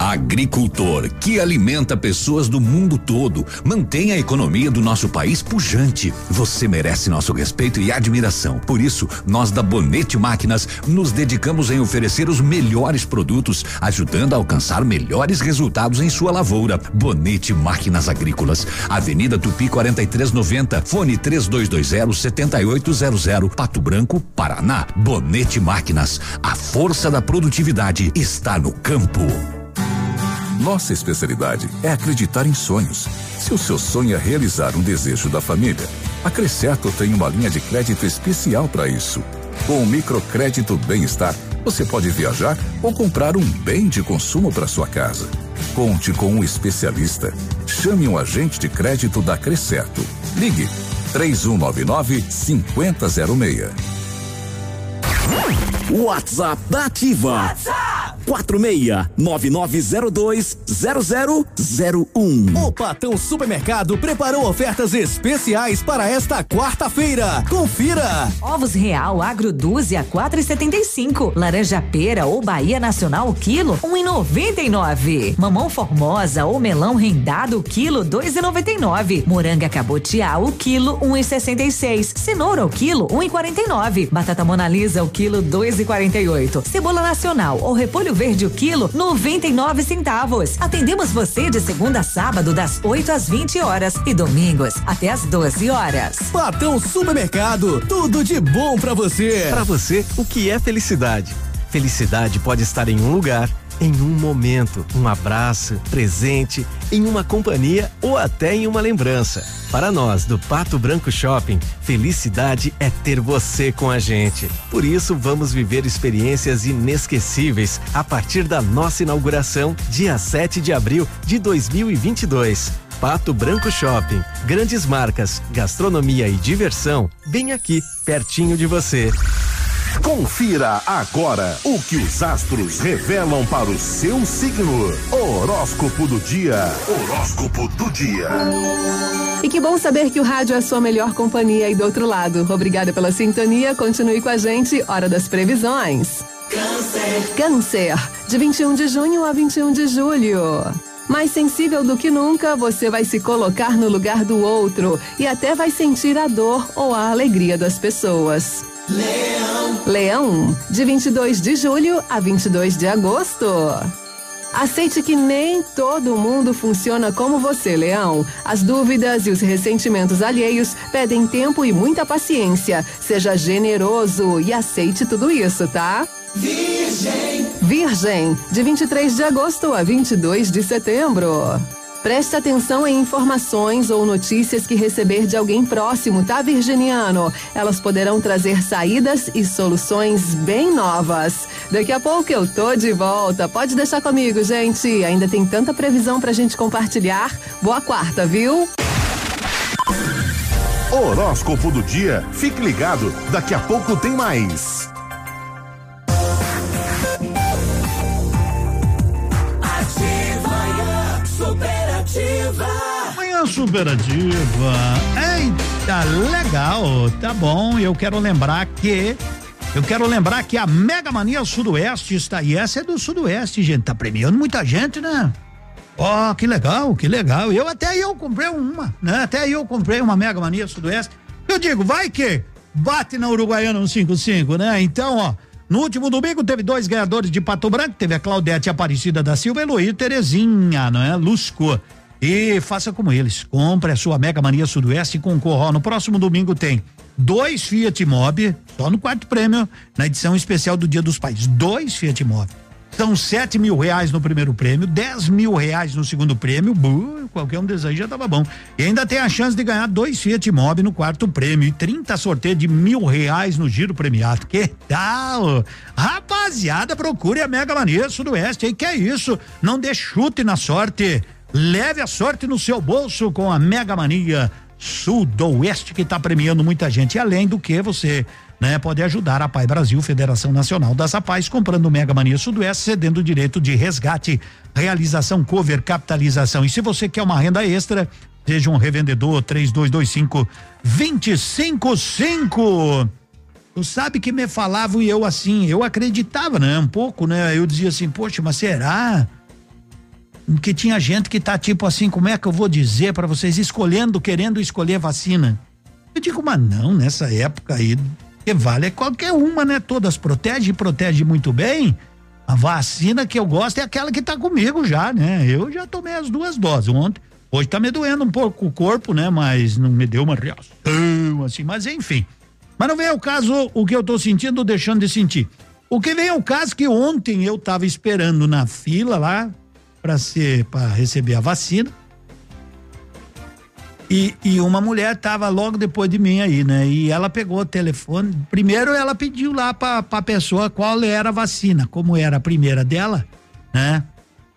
Agricultor que alimenta pessoas do mundo todo, mantém a economia do nosso país pujante. Você merece nosso respeito e admiração. Por isso, nós da Bonete Máquinas nos dedicamos em oferecer os melhores produtos, ajudando a alcançar melhores resultados em sua lavoura. Bonete Máquinas Agrícolas, Avenida Tupi 4390, fone 3220 7800, Pato Branco, Paraná. Bonete Máquinas, a força da produtividade está no campo. Nossa especialidade é acreditar em sonhos. Se o seu sonho é realizar um desejo da família, a Crescerto tem uma linha de crédito especial para isso. Com o microcrédito Bem-Estar, você pode viajar ou comprar um bem de consumo para sua casa. Conte com um especialista. Chame um agente de crédito da Crescerto. Ligue 3199 5006. WhatsApp da Ativa. WhatsApp 46-9902-0001. O Patão Supermercado preparou ofertas especiais para esta quarta-feira. Confira! Ovos Real Agro Dúzia 4,75. Laranja pera ou Bahia Nacional o quilo 1,99. Mamão Formosa ou melão rendado o quilo 2,99. Moranga cabotiá o quilo 1,66. Cenoura o quilo 1,49. Batata Mona Lisa o quilo 2,48. Cebola nacional ou repolho verde o quilo 99 centavos. Atendemos você de segunda a sábado das 8 às 20 horas e domingos até às 12 horas. Patão Supermercado, tudo de bom pra você. Para você, o que é felicidade? Felicidade pode estar em um lugar, em um momento, um abraço, presente, em uma companhia ou até em uma lembrança. Para nós, do Pato Branco Shopping, felicidade é ter você com a gente. Por isso, vamos viver experiências inesquecíveis a partir da nossa inauguração, dia 7 de abril de 2022. Pato Branco Shopping. Grandes marcas, gastronomia e diversão, bem aqui, pertinho de você. Confira agora o que os astros revelam para o seu signo. Horóscopo do dia. Horóscopo do dia. E que bom saber que o rádio é a sua melhor companhia aí do outro lado. Obrigada pela sintonia. Continue com a gente. Hora das previsões. Câncer. Câncer. De 21 de junho a 21 de julho. Mais sensível do que nunca, você vai se colocar no lugar do outro e até vai sentir a dor ou a alegria das pessoas. Leão. Leão, de 22 de julho a 22 de agosto. Aceite que nem todo mundo funciona como você, Leão. As dúvidas e os ressentimentos alheios pedem tempo e muita paciência. Seja generoso e aceite tudo isso, tá? Virgem. Virgem, de 23 de agosto a 22 de setembro. Preste atenção em informações ou notícias que receber de alguém próximo, tá, Virginiano? Elas poderão trazer saídas e soluções bem novas. Daqui a pouco eu tô de volta. Pode deixar comigo, gente. Ainda tem tanta previsão pra gente compartilhar. Boa quarta, viu? Horóscopo do dia. Fique ligado, daqui a pouco tem mais. Superativa. Manhã superativa. Eita, legal. Tá bom. Eu quero lembrar que. Eu quero lembrar que a Mega Mania Sudoeste está aí. Essa é do Sudoeste, gente. Tá premiando muita gente, né? Ó, que legal, que legal. Eu até eu comprei uma, né? Até eu comprei uma Mega Mania Sudoeste. Eu digo, vai que bate na Uruguaiana no 55, né? Então, ó, no último domingo teve dois ganhadores de Pato Branco, teve a Claudete Aparecida da Silva e Luí Terezinha, não é? Lusco. E faça como eles, compre a sua Mega Mania Sudoeste e concorra. Ó, no próximo domingo tem dois Fiat Mobi, só no quarto prêmio, na edição especial do Dia dos Pais. Dois Fiat Mobi. São sete mil reais no primeiro prêmio, dez mil reais no segundo prêmio, buh, qualquer um desses já tava bom. E ainda tem a chance de ganhar dois Fiat Mobi no quarto prêmio e 30 sorteios de mil reais no giro premiado. Que tal? Rapaziada, procure a Mega Mania Sudoeste aí, que é isso. Não dê chute na sorte. Leve a sorte no seu bolso com a Mega Mania Sudoeste, que está premiando muita gente. E além do que você né, pode ajudar a Pai Brasil, Federação Nacional das APAES, comprando Mega Mania Sudoeste, cedendo o direito de resgate, realização, cover, capitalização. E se você quer uma renda extra, seja um revendedor 3225 255. Tu sabe que me falavam e eu assim, eu acreditava, né? Um pouco, né? Eu dizia assim, poxa, mas será? Que tinha gente que tá tipo assim, como é que eu vou dizer para vocês, escolhendo, querendo escolher vacina. Eu digo, mas não, nessa época aí, que vale é qualquer uma, né? Todas protegem e protege muito bem. A vacina que eu gosto é aquela que tá comigo já, né? Eu já tomei as duas doses ontem. Hoje tá me doendo um pouco o corpo, né? Mas não me deu uma reação, assim, mas enfim. Mas não vem ao caso o que eu tô sentindo ou deixando de sentir. O que vem ao caso que ontem eu tava esperando na fila lá para ser para receber a vacina. E, e uma mulher tava logo depois de mim aí, né? E ela pegou o telefone. Primeiro ela pediu lá pra, pra pessoa qual era a vacina, como era a primeira dela, né?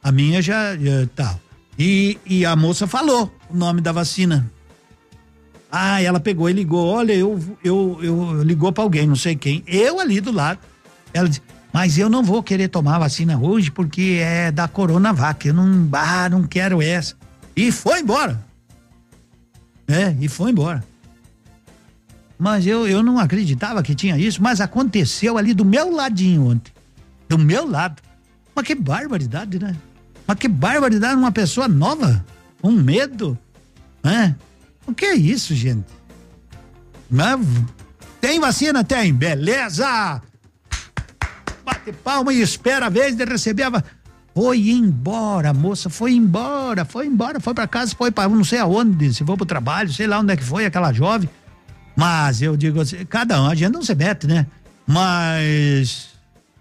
A minha já, já tal. E, e a moça falou o nome da vacina. Ah, ela pegou e ligou. Olha, eu, eu, eu ligou para alguém, não sei quem. Eu ali do lado. Ela disse, mas eu não vou querer tomar vacina hoje porque é da Coronavac. Eu não, ah, não quero essa. E foi embora. É, e foi embora. Mas eu, eu não acreditava que tinha isso, mas aconteceu ali do meu ladinho ontem. Do meu lado. Mas que barbaridade, né? Mas que barbaridade, uma pessoa nova, um medo, né? O que é isso, gente? Mas tem vacina? Tem, beleza! Bate palma e espera a vez de receber a. Foi embora, moça, foi embora, foi embora, foi para casa, foi para não sei aonde, se for pro trabalho, sei lá onde é que foi aquela jovem. Mas eu digo assim, cada um, a gente não se mete, né? Mas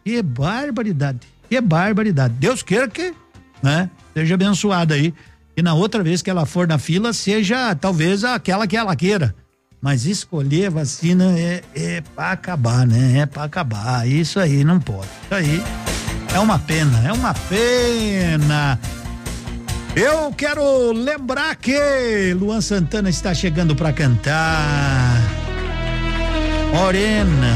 que barbaridade, que barbaridade. Deus queira que, né, seja abençoada aí. E na outra vez que ela for na fila, seja talvez aquela que ela queira. Mas escolher vacina é, é para acabar, né? É para acabar. Isso aí não pode. Isso aí é uma pena, é uma pena. Eu quero lembrar que Luan Santana está chegando para cantar. Morena.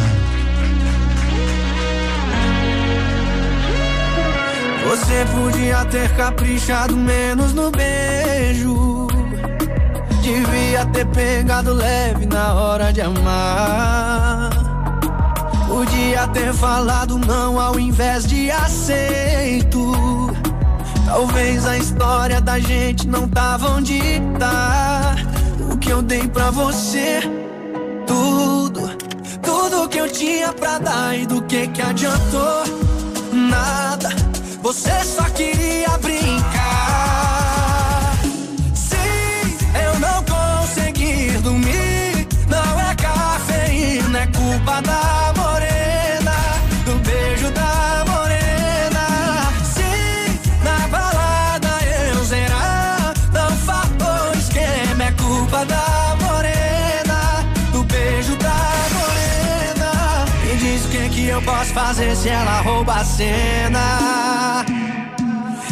Você podia ter caprichado menos no beijo. Devia ter pegado leve na hora de amar. Podia ter falado não ao invés de aceito. Talvez a história da gente não tava onde tá. O que eu dei pra você, tudo, tudo que eu tinha pra dar e do que que adiantou? Nada, você só queria brincar. Fazer se ela rouba a cena.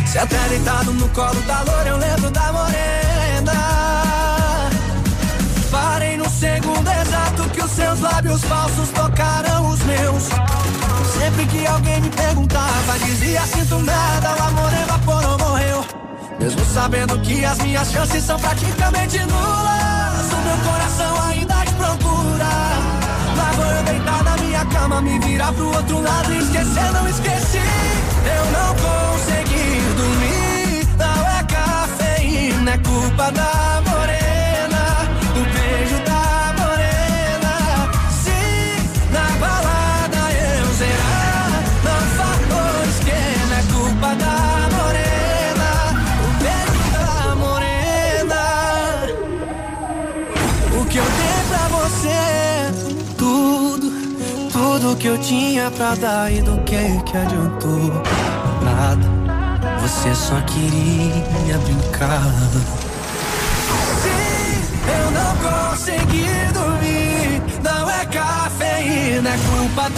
Se até deitado no colo da loura eu lembro da morena. Parei no segundo exato que os seus lábios falsos tocaram os meus. Sempre que alguém me perguntava, dizia sinto nada, o amor evaporou, morreu. Mesmo sabendo que as minhas chances são praticamente nulas, o meu coração ainda te procura. Vou eu deitar na minha cama, me virar pro outro lado e esquecer, não esqueci. Eu não consegui dormir, não é cafeína, é culpa da que eu tinha pra dar e do que que adiantou? Nada, você só queria brincar. Sim, eu não consegui dormir, não é cafeína, é culpa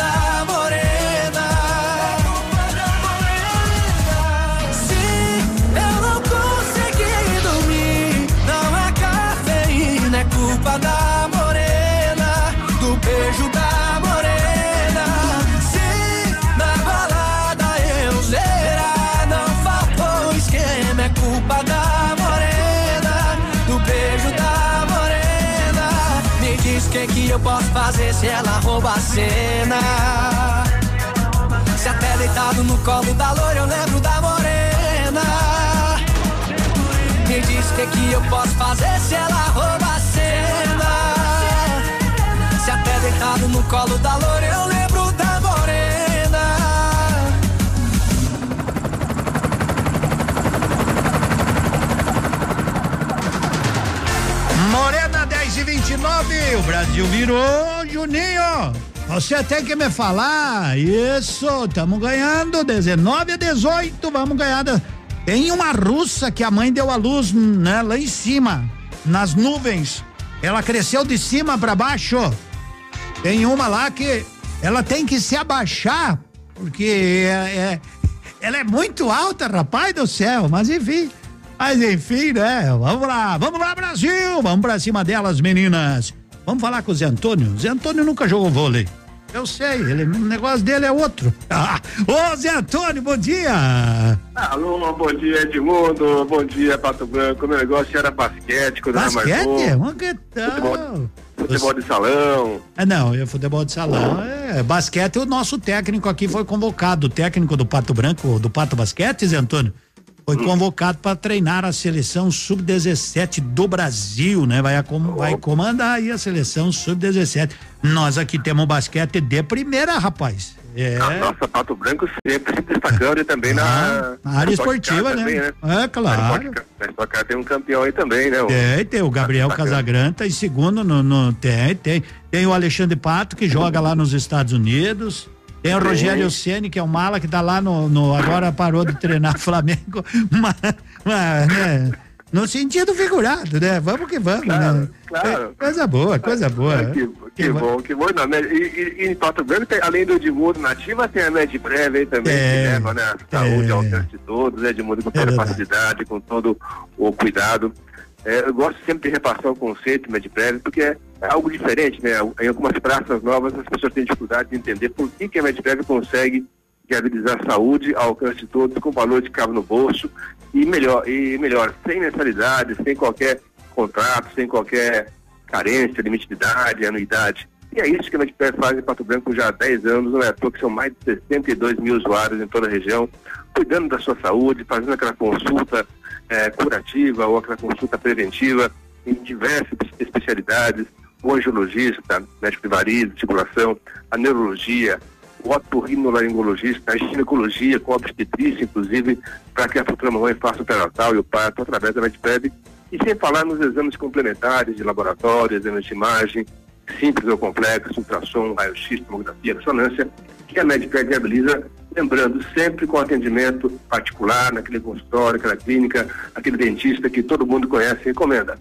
eu posso fazer se ela rouba a cena. Se até deitado no colo da loira eu lembro da morena. Me diz o que, que eu posso fazer se ela rouba a cena. Se até deitado no colo da loura eu 29, o Brasil virou, Juninho. Você tem que me falar. Isso, estamos ganhando 19 a 18, vamos ganhar. Tem uma russa que a mãe deu à luz, né, lá em cima, nas nuvens. Ela cresceu de cima para baixo. Tem uma lá que ela tem que se abaixar, porque é, é- ela é muito alta, rapaz do céu, mas enfim. Mas enfim, né? Vamos lá, vamos lá, Brasil! Vamos pra cima delas, meninas. Vamos falar com o Zé Antônio. Zé Antônio nunca jogou vôlei. Eu sei, ele, o negócio dele é outro. Ô, Zé Antônio, bom dia! Alô, bom dia Edmundo, bom dia Pato Branco. Meu negócio era basquete, quando era mais Basquete? novo. Tal? Futebol de salão. Ah, não, eu futebol de salão. É, basquete, o nosso técnico aqui foi convocado, o técnico do Pato Branco, do Pato Basquete, Zé Antônio, foi convocado para treinar a seleção sub-17 do Brasil, né? Vai, vai comandar aí a seleção sub-17. Nós aqui temos basquete de primeira, rapaz. É. Nossa, Pato Branco sempre se destacando e também na, na área esportiva, né? também, É, claro. Na Car tem um campeão aí também, né? O- Tem, tem o Gabriel Bacana. Casagranta em segundo no, no- tem, tem. Tem o Alexandre Pato que joga lá nos Estados Unidos. Tem o. Rogério Ceni que é o mala que tá lá no, no- agora parou de treinar Flamengo, mas, mas, né, no sentido figurado, né? Vamos que vamos, né? claro. É, coisa boa, coisa boa. Que, que bom, que bom. Não, né? e, e- em Pato Branco, tem, além do Edmundo nativa, tem a Medprev aí também, É, que leva né, a saúde ao alcance de todos, né, Edmundo, com toda a verdade. facilidade, com todo o cuidado. É, eu gosto sempre de repassar o conceito Medprev, porque é, é algo diferente, né? Em algumas praças novas, as pessoas têm dificuldade de entender por que, que a Medprev consegue viabilizar a saúde ao alcance de todos, com valor de cabo no bolso, e melhor, e melhor, sem mensalidade, sem qualquer contrato, sem qualquer carência, limite de idade, anuidade. E é isso que a Medipé faz em Pato Branco já há 10 anos, não é à toa que são mais de 62 mil usuários em toda a região, cuidando da sua saúde, fazendo aquela consulta eh, curativa ou aquela consulta preventiva em diversas especialidades, o angiologista, médico de variz, articulação, a neurologia, o otorrinolaringologista, a ginecologia, com obstetrícia, inclusive, para que a futura mamãe faça o pré-natal e o parto através da Mediped, e sem falar nos exames complementares de laboratório, exames de imagem, simples ou complexos, ultrassom, raio-x, tomografia, ressonância, que a Mediped viabiliza, lembrando sempre com atendimento particular, naquele consultório, aquela clínica, aquele dentista que todo mundo conhece e recomenda.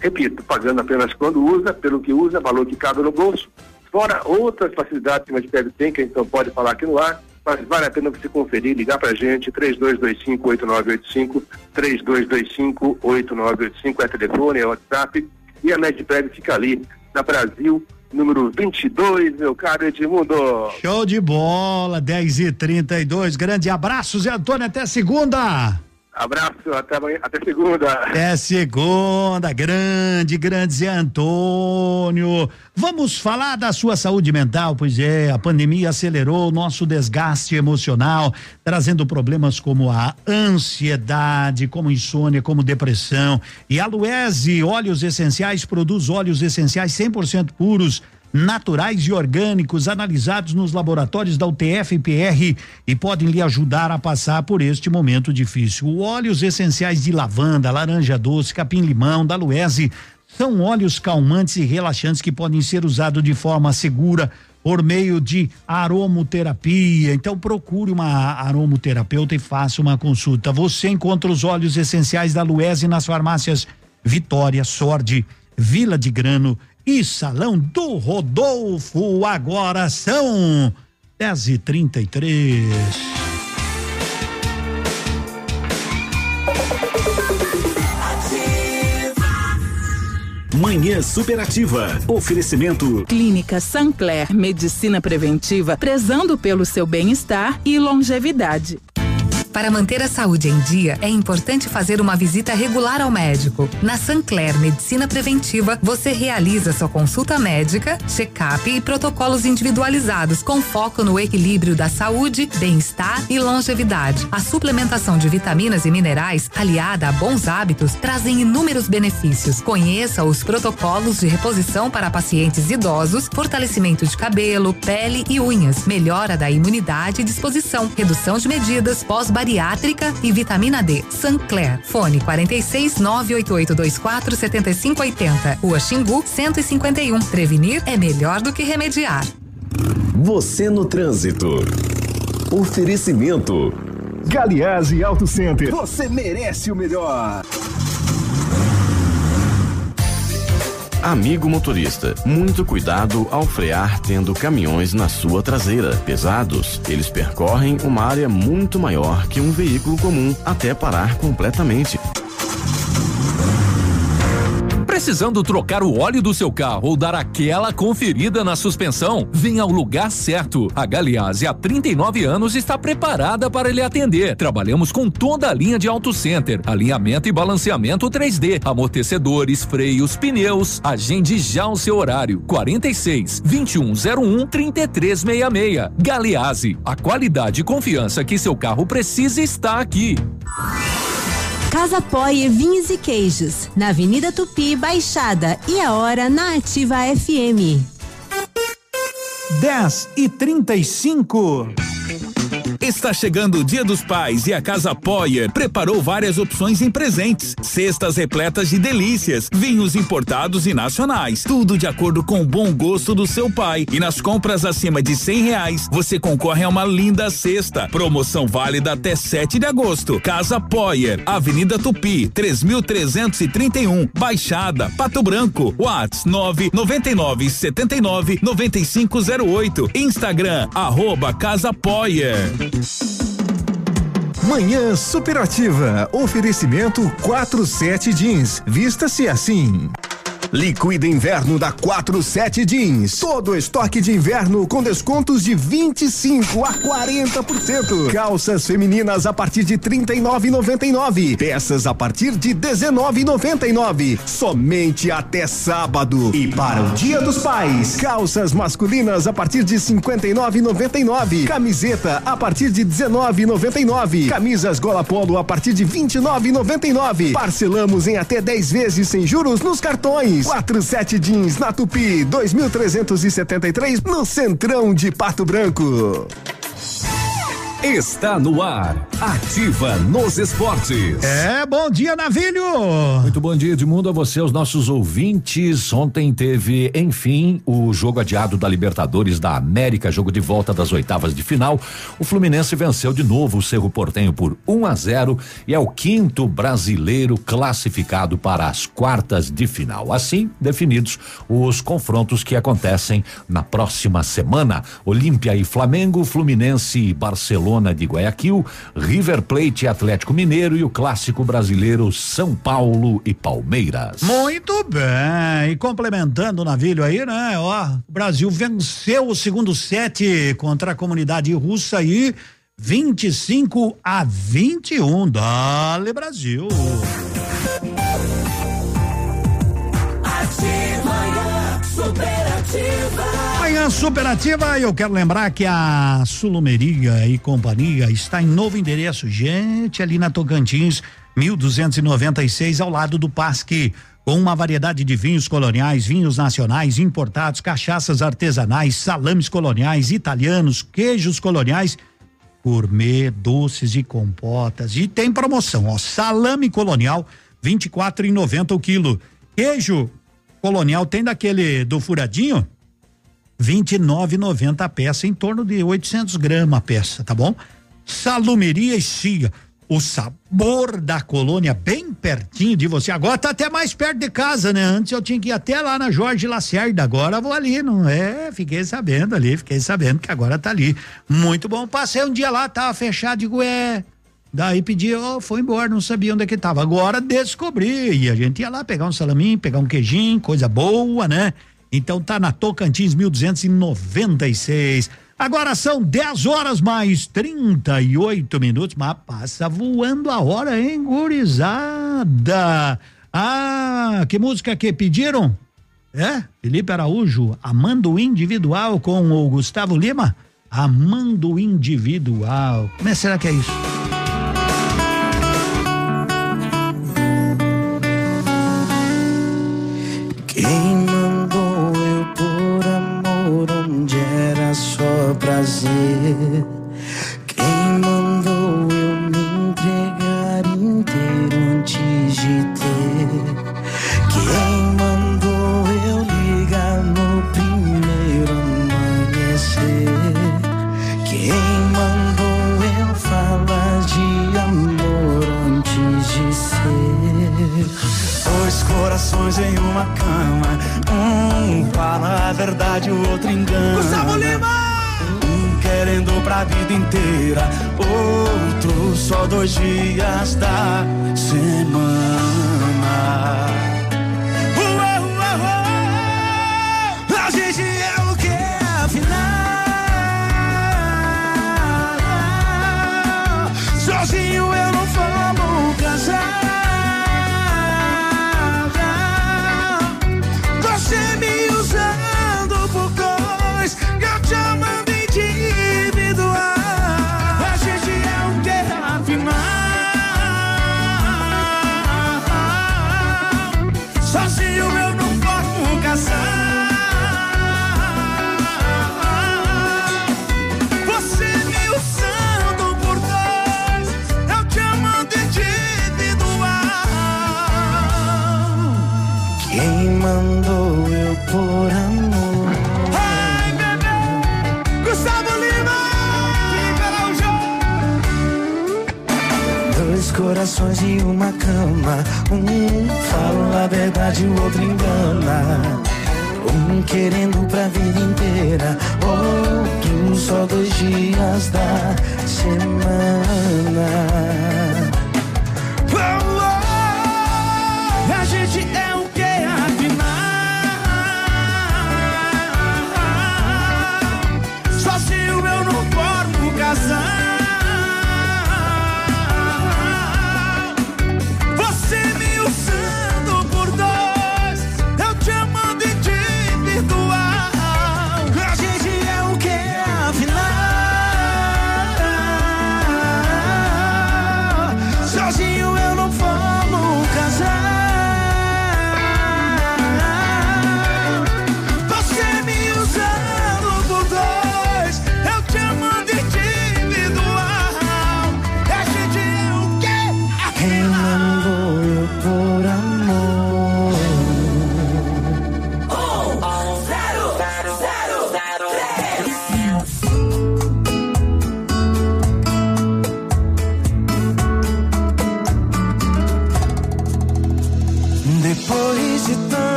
Repito, pagando apenas quando usa, pelo que usa, valor que cabe no bolso, fora outras facilidades que a Mediped tem, que a gente não pode falar aqui no ar, mas vale a pena você conferir, ligar pra gente, 3225-8985, 3225-8985 é telefone, é WhatsApp, e a Mediped fica ali, na Brasil, número 22, meu caro Edmundo. Show de bola, 10 e 32 Grande abraço, Zé Antônio, até segunda. Abraço, até até segunda. Até segunda, grande, grande Zé Antônio. Vamos falar da sua saúde mental, pois é, a pandemia acelerou o nosso desgaste emocional, trazendo problemas como a ansiedade, como insônia, como depressão. E a Luese Óleos Essenciais produz óleos essenciais 100% puros naturais e orgânicos analisados nos laboratórios da UTF-PR e podem lhe ajudar a passar por este momento difícil. Óleos essenciais de lavanda, laranja doce, capim-limão, da Luese são óleos calmantes e relaxantes que podem ser usados de forma segura por meio de aromoterapia. Então procure uma aromoterapeuta e faça uma consulta. Você encontra os óleos essenciais da Luese nas farmácias Vitória, Sorte, Vila de Grano e Salão do Rodolfo. Agora são 10 e 33 Manhã Superativa. Oferecimento. Clínica Sancler, medicina preventiva, prezando pelo seu bem-estar e longevidade. Para manter a saúde em dia, é importante fazer uma visita regular ao médico. Na Sancler Medicina Preventiva, você realiza sua consulta médica, check-up e protocolos individualizados com foco no equilíbrio da saúde, bem-estar e longevidade. A suplementação de vitaminas e minerais, aliada a bons hábitos, trazem inúmeros benefícios. Conheça os protocolos de reposição para pacientes idosos, fortalecimento de cabelo, pele e unhas, melhora da imunidade e disposição, redução de medidas, pós-bariátrica e vitamina D. Sancler. Fone 46 98824 7580. Rua Xingu 151. Prevenir é melhor do que remediar. Você no trânsito. Oferecimento. Galiase Auto Center. Você merece o melhor. Amigo motorista, muito cuidado ao frear tendo caminhões na sua traseira. Pesados, eles percorrem uma área muito maior que um veículo comum até parar completamente. Precisando trocar o óleo do seu carro ou dar aquela conferida na suspensão? Venha ao lugar certo. A Galiase há 39 anos está preparada para lhe atender. Trabalhamos com toda a linha de Auto Center, alinhamento e balanceamento 3D, amortecedores, freios, pneus. Agende já o seu horário. 46 2101 3366. Galiase, a qualidade e confiança que seu carro precisa está aqui. Casa Poie Vinhos e Queijos, na Avenida Tupi, Baixada e a hora na Ativa FM. 10 e 35 Está chegando o Dia dos Pais e a Casa Poyer preparou várias opções em presentes. Cestas repletas de delícias, vinhos importados e nacionais. Tudo de acordo com o bom gosto do seu pai. E nas compras acima de cem reais, você concorre a uma linda cesta. Promoção válida até 7 de agosto. Casa Poyer, Avenida Tupi, 3331, Baixada, Pato Branco. Whats 999 79 9508. Instagram, arroba Casa Poyer. Manhã Superativa. Oferecimento 47 Jeans. Vista-se assim. Liquida Inverno da 47 Jeans. Todo estoque de inverno com descontos de 25 a 40%. Calças femininas a partir de 39,99. Peças a partir de 19,99. Somente até sábado. E para o Dia dos Pais, calças masculinas a partir de 59,99. Camiseta a partir de 19,99. Camisas Gola Polo a partir de 29,99. Parcelamos em até 10 vezes sem juros nos cartões. 47 Jeans na Tupi, 2.373 no Centrão de Pato Branco. Está no ar. Ativa nos esportes. É, bom dia, Navilho! Muito bom dia, Edmundo, a você, aos nossos ouvintes. Ontem teve, enfim, o jogo adiado da Libertadores da América, jogo de volta das oitavas de final. O Fluminense venceu de novo o Cerro Portenho por 1 a 0 e é o quinto brasileiro classificado para as quartas de final. Assim, definidos os confrontos que acontecem na próxima semana. Olímpia e Flamengo, Fluminense e Barcelona de Guayaquil, River Plate e Atlético Mineiro e o clássico brasileiro São Paulo e Palmeiras. Muito bem. E complementando o navilho aí, né? Ó, o Brasil venceu o segundo set contra a comunidade russa aí. 25 a 21. Dale Brasil. Ativa, superativa. Manhã superativa, eu quero lembrar que a Sulumeria e Companhia está em novo endereço, gente, ali na Tocantins, 1296, ao lado do Pasque. Com uma variedade de vinhos coloniais, vinhos nacionais, importados, cachaças artesanais, salames coloniais, italianos, queijos coloniais, gourmet, doces e compotas. E tem promoção, ó, salame colonial, 24,90 o quilo. Queijo colonial tem daquele do furadinho, 29,90 a peça, em torno de 800 gramas a peça, tá bom? Salumeria e Chia, o sabor da colônia bem pertinho de você. Agora tá até mais perto de casa, né? Antes eu tinha que ir até lá na Jorge Lacerda, agora vou ali, não é? Fiquei sabendo ali, fiquei sabendo que agora tá ali. Muito bom. Passei um dia lá, tava fechado, digo, é. Daí pedi, oh, foi embora, não sabia onde é que tava. Agora descobri. E a gente ia lá pegar um salaminho, pegar um queijinho, coisa boa, né? Então tá na Tocantins 1296. Agora são 10 horas mais 38 minutos, mas passa voando a hora, engurizada. Ah, que música que pediram? É? Felipe Araújo, Amando Individual com o Gustavo Lima? Amando Individual. Como é, será que é isso? verdade, o outro engana. Gustavo Lima! Um querendo pra vida inteira, outro só dois dias da semana. o erro o erro A gente é o que afinal. Sozinho eu não cama. Um fala a verdade, o outro engana. Um querendo pra vida inteira, outro só dois dias da semana.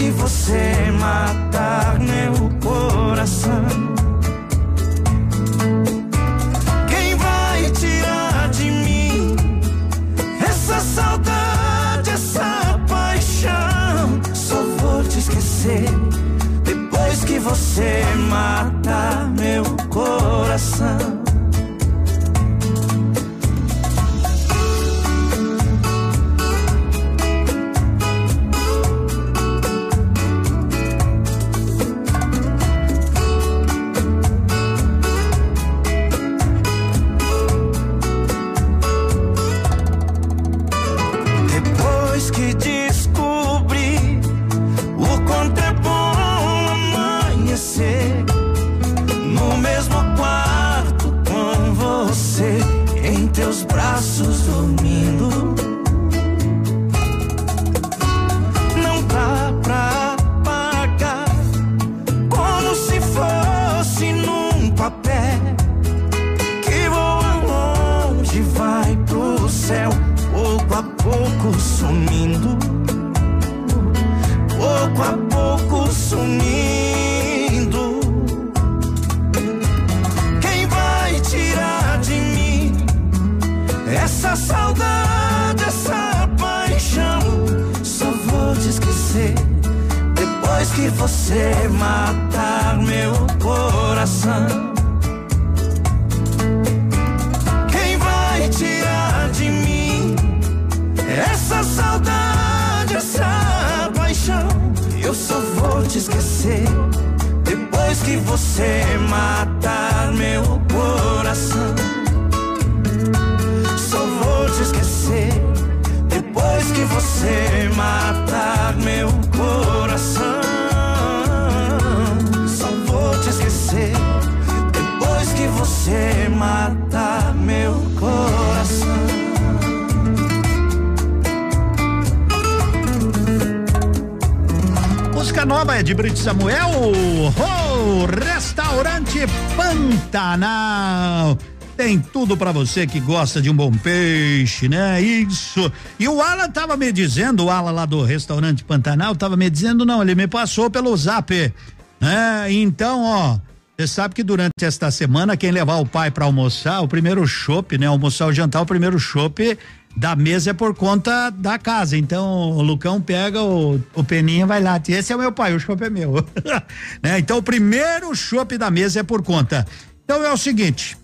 que você matar meu coração. De Brito Samuel. Oh, Restaurante Pantanal. Tem tudo pra você que gosta de um bom peixe, né? Isso. E o Alan tava me dizendo, o Alan lá do restaurante Pantanal tava me dizendo, não, ele me passou pelo zap. né? Então, ó, você sabe que durante esta semana, quem levar o pai pra almoçar, o primeiro chopp, né? Almoçar ou jantar, o primeiro chopp da mesa é por conta da casa. Então, o Lucão pega o, o peninha, vai lá. Esse é o meu pai, o chopp é meu. né? Então, o primeiro chopp da mesa é por conta. Então, é o seguinte.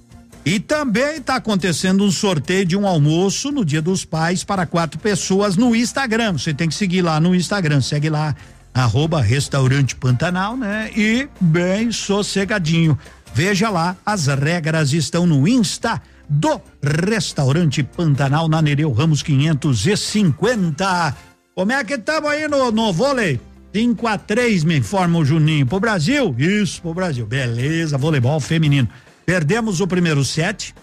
E também está acontecendo um sorteio de um almoço no Dia dos Pais para quatro pessoas no Instagram. Você tem que seguir lá no Instagram. Segue lá, arroba restaurante Pantanal, né? E bem sossegadinho. Veja lá, as regras estão no Insta do Restaurante Pantanal na Nereu Ramos 550. Como é que estamos aí no, no vôlei? 5 a 3 me informa o Juninho. Pro Brasil? Isso, pro Brasil. Beleza, voleibol feminino. Perdemos o primeiro set.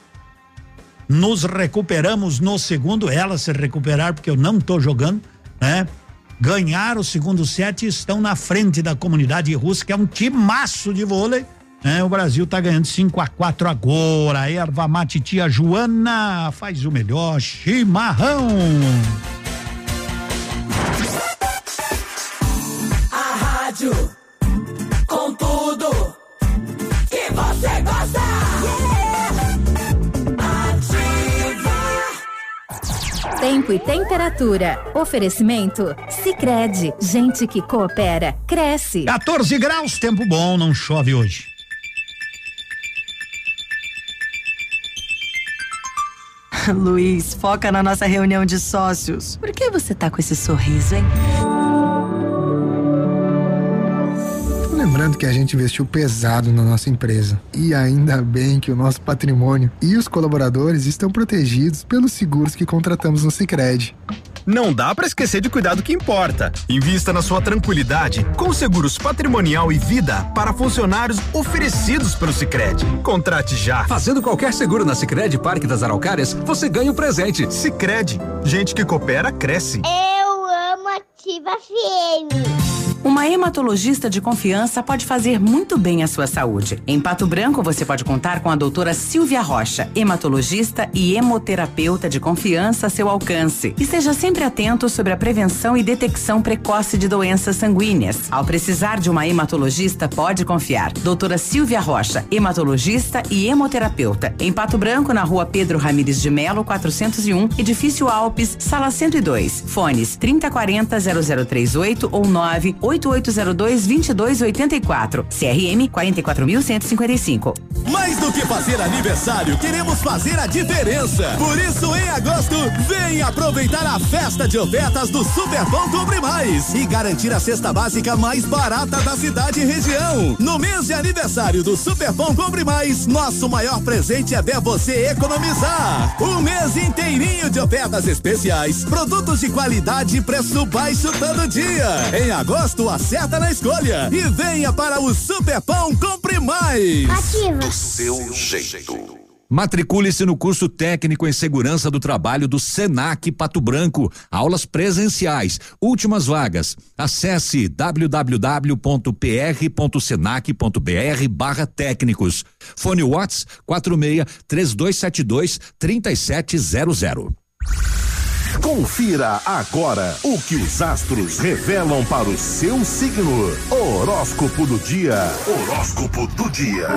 Nos recuperamos no segundo. Elas se recuperaram porque eu não tô jogando, né? Ganharam o segundo set e estão na frente da comunidade russa, que é um timaço de vôlei. Né? o Brasil tá ganhando 5 a 4 agora. A erva mate tia Joana faz o melhor chimarrão. A rádio com tudo que você gosta. Ativa. Tempo e temperatura. Oferecimento? Sicredi Gente que coopera, cresce. 14 graus, tempo bom, não chove hoje. Luiz, foca na nossa reunião de sócios. Por que você tá com esse sorriso, hein? Lembrando que a gente investiu pesado na nossa empresa. E ainda bem que o nosso patrimônio e os colaboradores estão protegidos pelos seguros que contratamos no Sicredi. Não dá para esquecer de cuidar do que importa. Invista na sua tranquilidade com seguros patrimonial e vida para funcionários oferecidos pelo Sicredi. Contrate já. Fazendo qualquer seguro na Sicredi Parque das Araucárias, você ganha um presente. Sicredi, gente que coopera cresce. Eu amo Ativa FM. Uma hematologista de confiança pode fazer muito bem à sua saúde. Em Pato Branco, você pode contar com a doutora Silvia Rocha, hematologista e hemoterapeuta de confiança a seu alcance. E esteja sempre atento sobre a prevenção e detecção precoce de doenças sanguíneas. Ao precisar de uma hematologista, pode confiar. Doutora Silvia Rocha, hematologista e hemoterapeuta. Em Pato Branco, na rua Pedro Ramires de Melo, 401, Edifício Alpes, sala 102. Fones 3040 0038 ou 9 8802 2284. CRM 44155. Mais do que fazer aniversário, queremos fazer a diferença. Por isso, em agosto, vem aproveitar a festa de ofertas do Superpão Compre Mais e garantir a cesta básica mais barata da cidade e região. No mês de aniversário do Superpão Compre Mais, nosso maior presente é ver você economizar. Um mês inteirinho de ofertas especiais, produtos de qualidade e preço baixo todo dia. Em agosto, acerta na escolha e venha para o Superpão Compre Mais. Ativa. Seu jeito. Matricule-se no curso técnico em segurança do trabalho do Senac Pato Branco. Aulas presenciais. Últimas vagas. Acesse www.pr.senac.br barra técnicos. Fone Whats 46 3272 3700. Confira agora o que os astros revelam para o seu signo. Horóscopo do dia. Horóscopo do dia.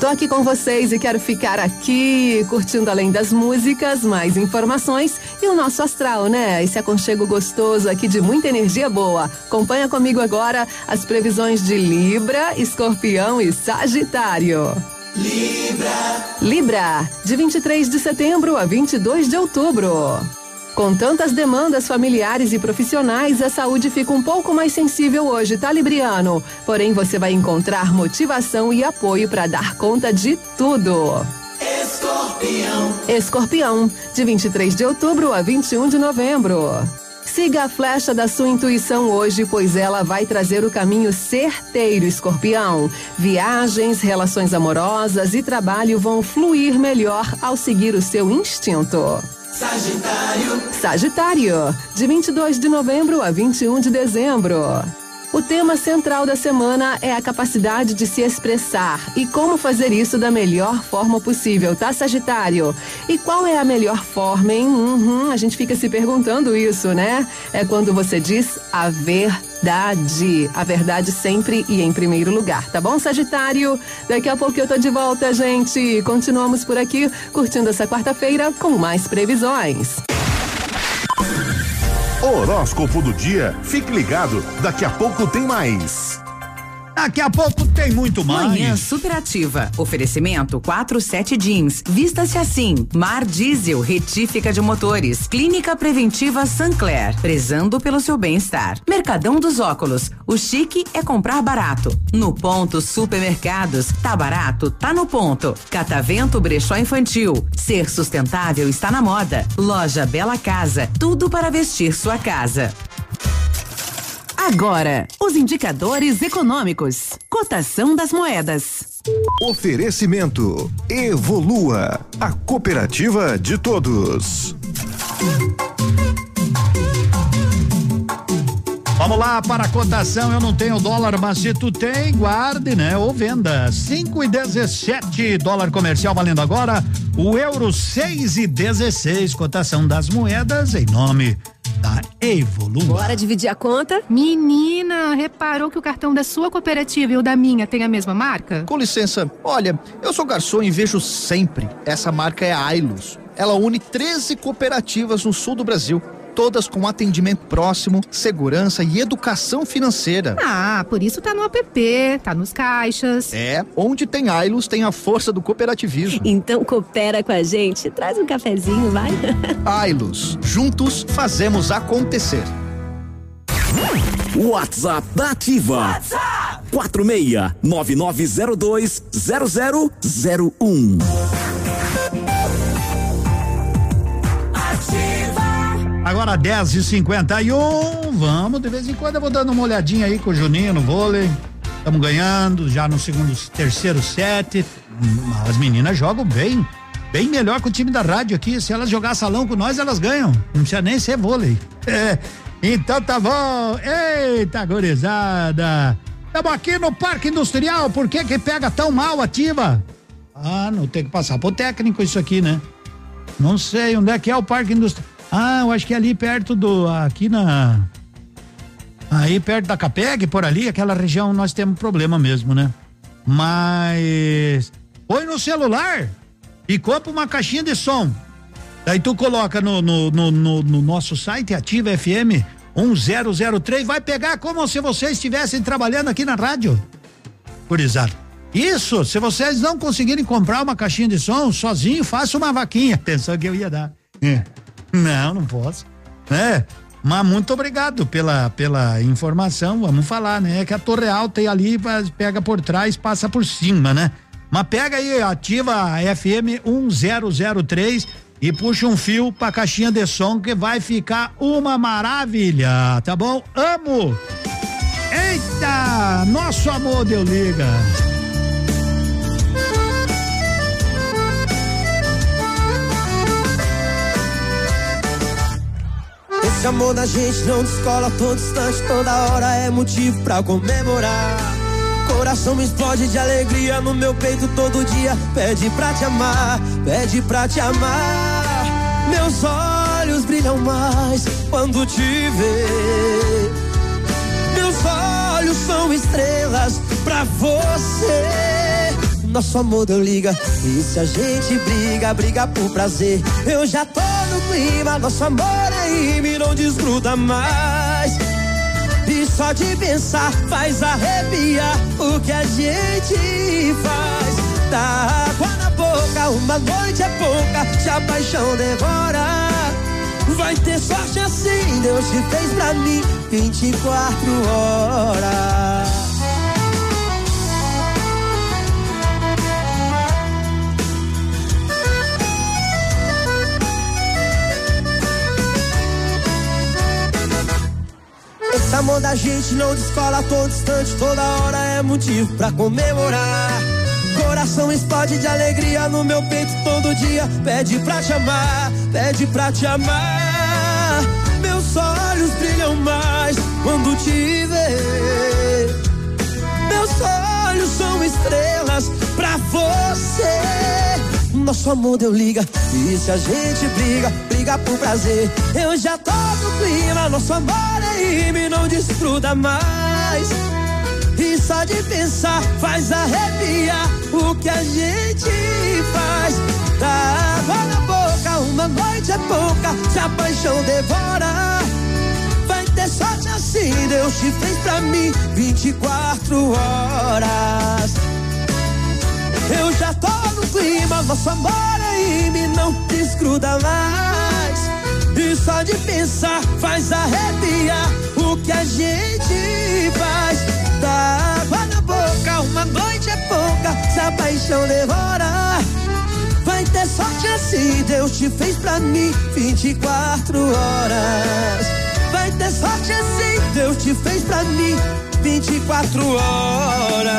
Tô aqui com vocês e quero ficar aqui curtindo além das músicas, mais informações e o nosso astral, né? Esse aconchego gostoso aqui de muita energia boa. Acompanha comigo agora as previsões de Libra, Escorpião e Sagitário. Libra. Libra, de 23 de setembro a 22 de outubro. Com tantas demandas familiares e profissionais, a saúde fica um pouco mais sensível hoje, tá, Libriano? Porém, você vai encontrar motivação e apoio para dar conta de tudo. Escorpião. Escorpião, de 23 de outubro a 21 de novembro. Siga a flecha da sua intuição hoje, pois ela vai trazer o caminho certeiro, escorpião. Viagens, relações amorosas e trabalho vão fluir melhor ao seguir o seu instinto. Sagitário. Sagitário, de 22 de novembro a 21 de dezembro. O tema central da semana é a capacidade de se expressar e como fazer isso da melhor forma possível, tá, Sagitário? E qual é a melhor forma, hein? Uhum, a gente fica se perguntando isso, né? É quando você diz a verdade. A verdade sempre e em primeiro lugar, tá bom, Sagitário? Daqui a pouco eu tô de volta, gente. Continuamos por aqui, curtindo essa quarta-feira com mais previsões. Horóscopo do dia. Fique ligado, daqui a pouco tem mais. Daqui a pouco tem muito mais. Manhã superativa. Oferecimento 47 Jeans. Vista-se assim. Mar Diesel, retífica de motores. Clínica Preventiva Sancler. Prezando pelo seu bem-estar. Mercadão dos Óculos. O chique é comprar barato. No ponto Supermercados. Tá barato? Tá no ponto. Catavento Brechó Infantil. Ser sustentável está na moda. Loja Bela Casa. Tudo para vestir sua casa. Agora, os indicadores econômicos. Cotação das moedas. Oferecimento Evolua, a cooperativa de todos. Vamos lá para a cotação. Eu não tenho dólar, mas se tu tem, guarde, né? Ou venda. 5 e 17 dólar comercial valendo agora. O euro 6 e 16. Cotação das moedas em nome da Evolua. Bora dividir a conta? Menina, reparou que o cartão da sua cooperativa e o da minha tem a mesma marca? Com licença, olha, eu sou garçom e vejo sempre. Essa marca é a Ailos. Ela une 13 cooperativas no sul do Brasil. Todas com atendimento próximo, segurança e educação financeira. Ah, por isso tá no app, tá nos caixas. É, onde tem Ailos tem a força do cooperativismo. Então coopera com a gente, traz um cafezinho, vai. Ailos, juntos fazemos acontecer. WhatsApp da Ativa. WhatsApp 46 9902 0001. Agora 10 e 51 vamos, de vez em quando eu vou dando uma olhadinha aí com o Juninho no vôlei. Estamos ganhando já no segundo, terceiro set. As meninas jogam bem, bem melhor que o time da rádio aqui. Se elas jogar salão com nós, elas ganham. Não precisa nem ser vôlei. É, então tá bom. Eita, gorizada. Estamos aqui no Parque Industrial. Por que que pega tão mal ativa? Ah, não tem que passar pro técnico isso aqui, né? Não sei onde é que é o Parque Industrial. Ah, eu acho que é ali perto do. Aqui na. Aí perto da Capeg, por ali, aquela região nós temos problema mesmo, né? Mas. Põe no celular e compra uma caixinha de som. Daí tu coloca no, no, no, no, no nosso site, Ativa FM 1003, vai pegar como se vocês estivessem trabalhando aqui na rádio. Curizado. Isso, se vocês não conseguirem comprar uma caixinha de som sozinho, faça uma vaquinha. Pensou que eu ia dar. É. Não, não posso. É. Mas muito obrigado pela, pela informação. Vamos falar, né? É que a Torre Alta e ali pega por trás, passa por cima, né? Mas pega aí, ativa a FM 1003 e puxa um fio pra caixinha de som que vai ficar uma maravilha, tá bom? Amo! Eita! Nosso amor deu liga! Esse amor da gente não descola todo instante, toda hora é motivo pra comemorar. Coração me explode de alegria no meu peito todo dia. Pede pra te amar, pede pra te amar. Meus olhos brilham mais quando te vê. Meus olhos são estrelas pra você. Nosso amor deu liga. E se a gente briga, briga por prazer. Eu já tô no clima, nosso amor é me não desgruda mais. E só de pensar faz arrepiar o que a gente faz. Dá água na boca, uma noite é pouca, se a paixão devora. Vai ter sorte assim, Deus te fez pra mim 24 horas. Esse amor da gente não descola, tô distante, toda hora é motivo pra comemorar. Coração explode de alegria no meu peito todo dia. Pede pra te amar, pede pra te amar. Meus olhos brilham mais quando te ver. Meus olhos são estrelas pra você. Nosso amor deu liga, e se a gente briga, briga por prazer. Eu já tô no clima, nosso amor rime, não desfruta mais. E só de pensar faz arrepiar o que a gente faz. Dá água na boca, uma noite é pouca, se a paixão devora. Vai ter sorte assim, Deus te fez pra mim 24 horas. Eu já tô no clima, nosso amor aí me não desgruda mais. Só de pensar faz arrepiar o que a gente faz. Dá água na boca, uma noite é pouca, se a paixão devora. Vai ter sorte assim, Deus te fez pra mim 24 horas. Vai ter sorte assim, Deus te fez pra mim 24 horas.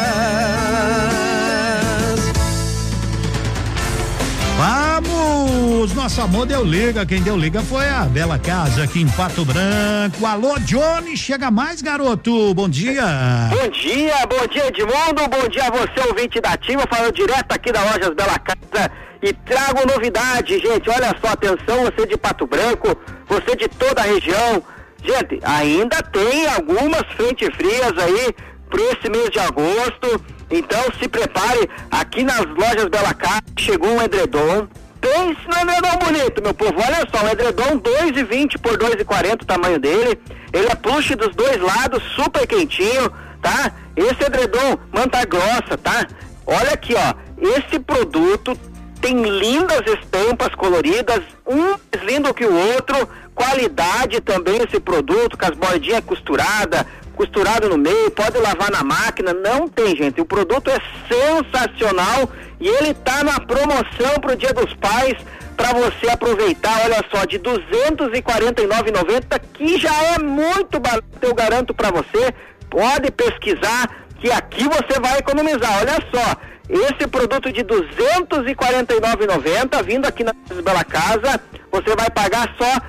Vamos! Nosso amor deu liga. Quem deu liga foi a Bela Casa aqui em Pato Branco. Alô, Johnny, chega mais, garoto. Bom dia. Bom dia, bom dia Edmundo, bom dia a você, ouvinte da Ativa, falando direto aqui da Lojas Bela Casa e trago novidade, gente, olha só, atenção, você de Pato Branco, você de toda a região, gente, ainda tem algumas frentes frias aí para esse mês de agosto, então se prepare, aqui nas Lojas Bela Casa chegou um edredom, pense no edredom bonito, meu povo, olha só, um edredom 2,20 por 2,40 o tamanho dele, ele é plush dos dois lados, super quentinho, tá? Esse edredom, manta grossa, tá? Olha aqui, ó, esse produto tem lindas estampas coloridas, um mais lindo que o outro, qualidade também esse produto, com as bordinhas costuradas, costurado no meio, pode lavar na máquina, não tem gente, o produto é sensacional e ele tá na promoção pro Dia dos Pais, para você aproveitar, olha só, de 249,90, que já é muito barato, eu garanto para você. Pode pesquisar que aqui você vai economizar. Olha só, esse produto de 249,90 vindo aqui na Bela Casa, você vai pagar só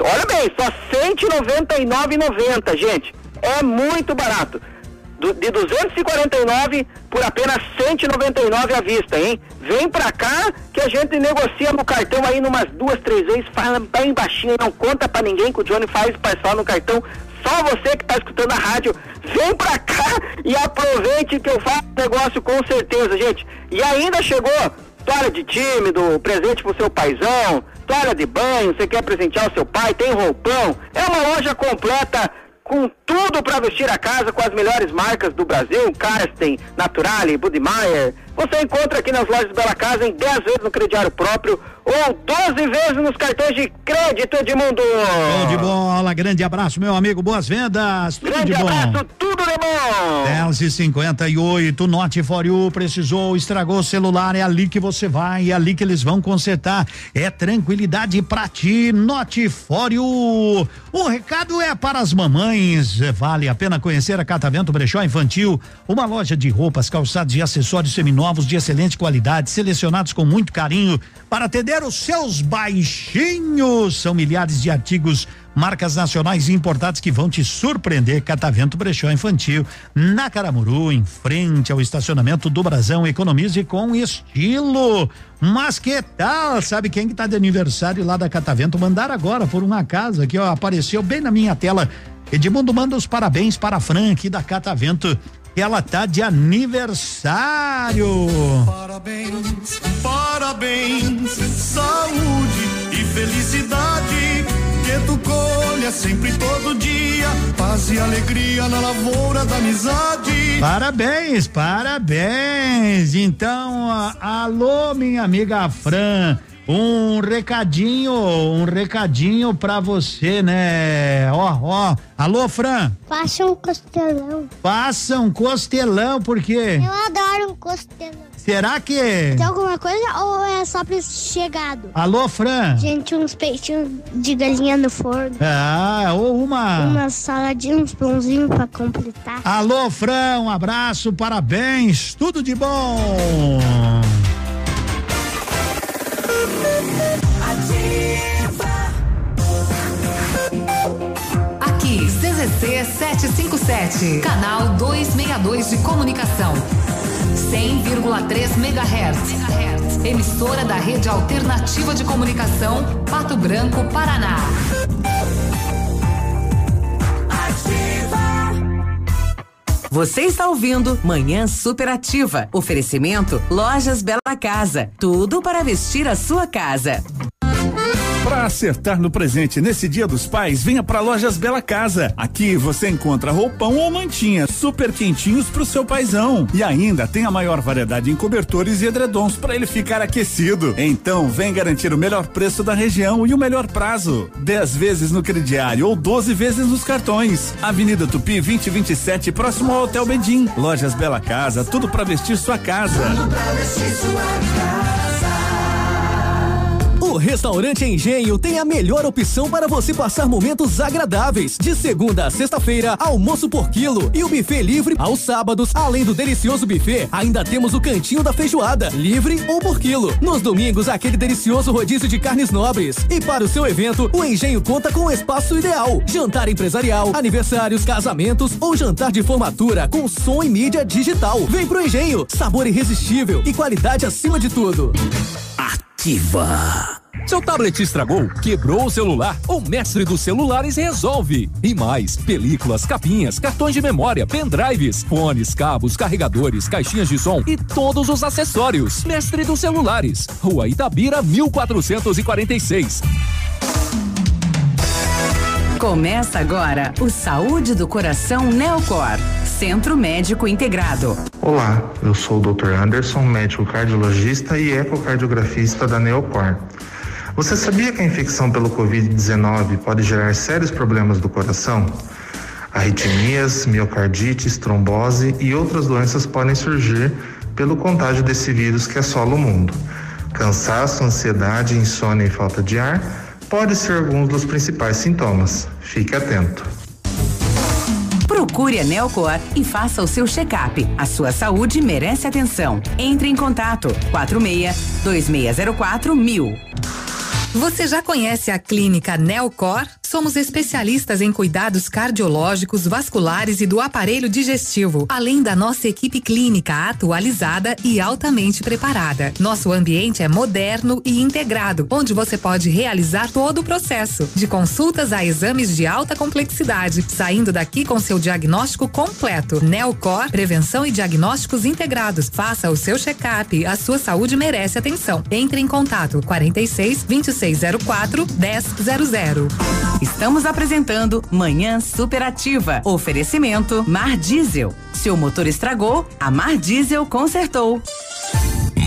Olha bem, só 199,90, gente. É muito barato. Do, de 249 por apenas 199 à vista, hein? Vem pra cá que a gente negocia no cartão aí numas duas, três vezes, fala bem baixinho, não conta pra ninguém que o Johnny faz parcela no cartão. Só você que tá escutando a rádio, vem pra cá e aproveite que eu faço negócio com certeza, gente. E ainda chegou toalha de time, do presente pro seu paizão, toalha de banho, você quer presentear o seu pai, tem roupão. É uma loja completa com tudo para vestir a casa com as melhores marcas do Brasil, Karsten, Naturale, Budmeier. Você encontra aqui nas lojas Bela Casa em 10 vezes no crediário próprio ou 12 vezes nos cartões de crédito, Edmundo. Show de bola, grande abraço, meu amigo, boas vendas, tudo Grande de bom. abraço, tudo de bom. 10 e 58 Note for you, precisou, estragou o celular, é ali que você vai, é ali que eles vão consertar. É tranquilidade pra ti, Note for you. O recado é para as mamães, vale a pena conhecer a Catavento Brechó Infantil, uma loja de roupas, calçados e acessórios seminovos de excelente qualidade, selecionados com muito carinho para atender os seus baixinhos. São milhares de artigos marcas nacionais e importadas que vão te surpreender. Catavento Brechó Infantil, na Caramuru, em frente ao estacionamento do Brasão. Economize com estilo. Mas que tal? Sabe quem que tá de aniversário lá da Catavento? Mandaram agora por uma casa que ó, apareceu bem na minha tela. Edmundo manda os parabéns para a Fran aqui da Catavento. Ela tá de aniversário. Parabéns, parabéns, saúde e felicidade. Que tu colha sempre todo dia, paz e alegria na lavoura da amizade. Parabéns, parabéns. Então, alô, minha amiga Fran. Um recadinho, um recadinho pra você, né? Ó, ó. Alô, Fran. Faça um costelão. Passa um costelão, por quê? Eu adoro um costelão. Será que. Tem alguma coisa ou é só pra chegado? Alô, Fran? Gente, uns peitinhos de galinha no forno. Ah, ou uma. Uma saladinha, uns pãozinhos pra completar. Alô, Fran, um abraço, parabéns, tudo de bom. CZC 757, canal 262 de comunicação. 100,3 MHz. Emissora da Rede Alternativa de Comunicação, Pato Branco, Paraná. Você está ouvindo Manhã Superativa. Oferecimento Lojas Bela Casa. Tudo para vestir a sua casa. Para acertar no presente nesse Dia dos Pais, venha para Lojas Bela Casa. Aqui você encontra roupão ou mantinha super quentinhos pro seu paizão. E ainda tem a maior variedade em cobertores e edredons para ele ficar aquecido. Então, vem garantir o melhor preço da região e o melhor prazo. 10 vezes no crediário ou 12 vezes nos cartões. Avenida Tupi 2027, próximo ao Hotel Bedim. Lojas Bela Casa, tudo para vestir sua casa. O restaurante Engenho tem a melhor opção para você passar momentos agradáveis. De segunda a sexta-feira, almoço por quilo e o buffet livre aos sábados. Além do delicioso buffet, ainda temos o cantinho da feijoada, livre ou por quilo. Nos domingos, aquele delicioso rodízio de carnes nobres. E para o seu evento, o Engenho conta com o espaço ideal: jantar empresarial, aniversários, casamentos ou jantar de formatura com som e mídia digital. Vem pro Engenho, sabor irresistível e qualidade acima de tudo. Ativa. Seu tablet estragou, quebrou o celular, o mestre dos celulares resolve. E mais, películas, capinhas, cartões de memória, pendrives, fones, cabos, carregadores, caixinhas de som e todos os acessórios. Mestre dos celulares, Rua Itabira 1446. Começa agora o Saúde do Coração Neocor. Centro Médico Integrado. Olá, eu sou o Dr. Anderson, médico cardiologista e ecocardiografista da Neocor. Você sabia que a infecção pelo Covid-19 pode gerar sérios problemas do coração? Arritmias, miocardites, trombose e outras doenças podem surgir pelo contágio desse vírus que assola o mundo. Cansaço, ansiedade, insônia e falta de ar podem ser alguns dos principais sintomas. Fique atento. Procure a Neocor e faça o seu check-up. A sua saúde merece atenção. Entre em contato 46 2604 mil. Você já conhece a clínica Neocor? Somos especialistas em cuidados cardiológicos, vasculares e do aparelho digestivo, além da nossa equipe clínica atualizada e altamente preparada. Nosso ambiente é moderno e integrado, onde você pode realizar todo o processo, de consultas a exames de alta complexidade, saindo daqui com seu diagnóstico completo. Neocor, prevenção e diagnósticos integrados. Faça o seu check-up, a sua saúde merece atenção. Entre em contato 46 2604 1000. Estamos apresentando Manhã Superativa. Oferecimento Mar Diesel. Seu motor estragou, a Mar Diesel consertou.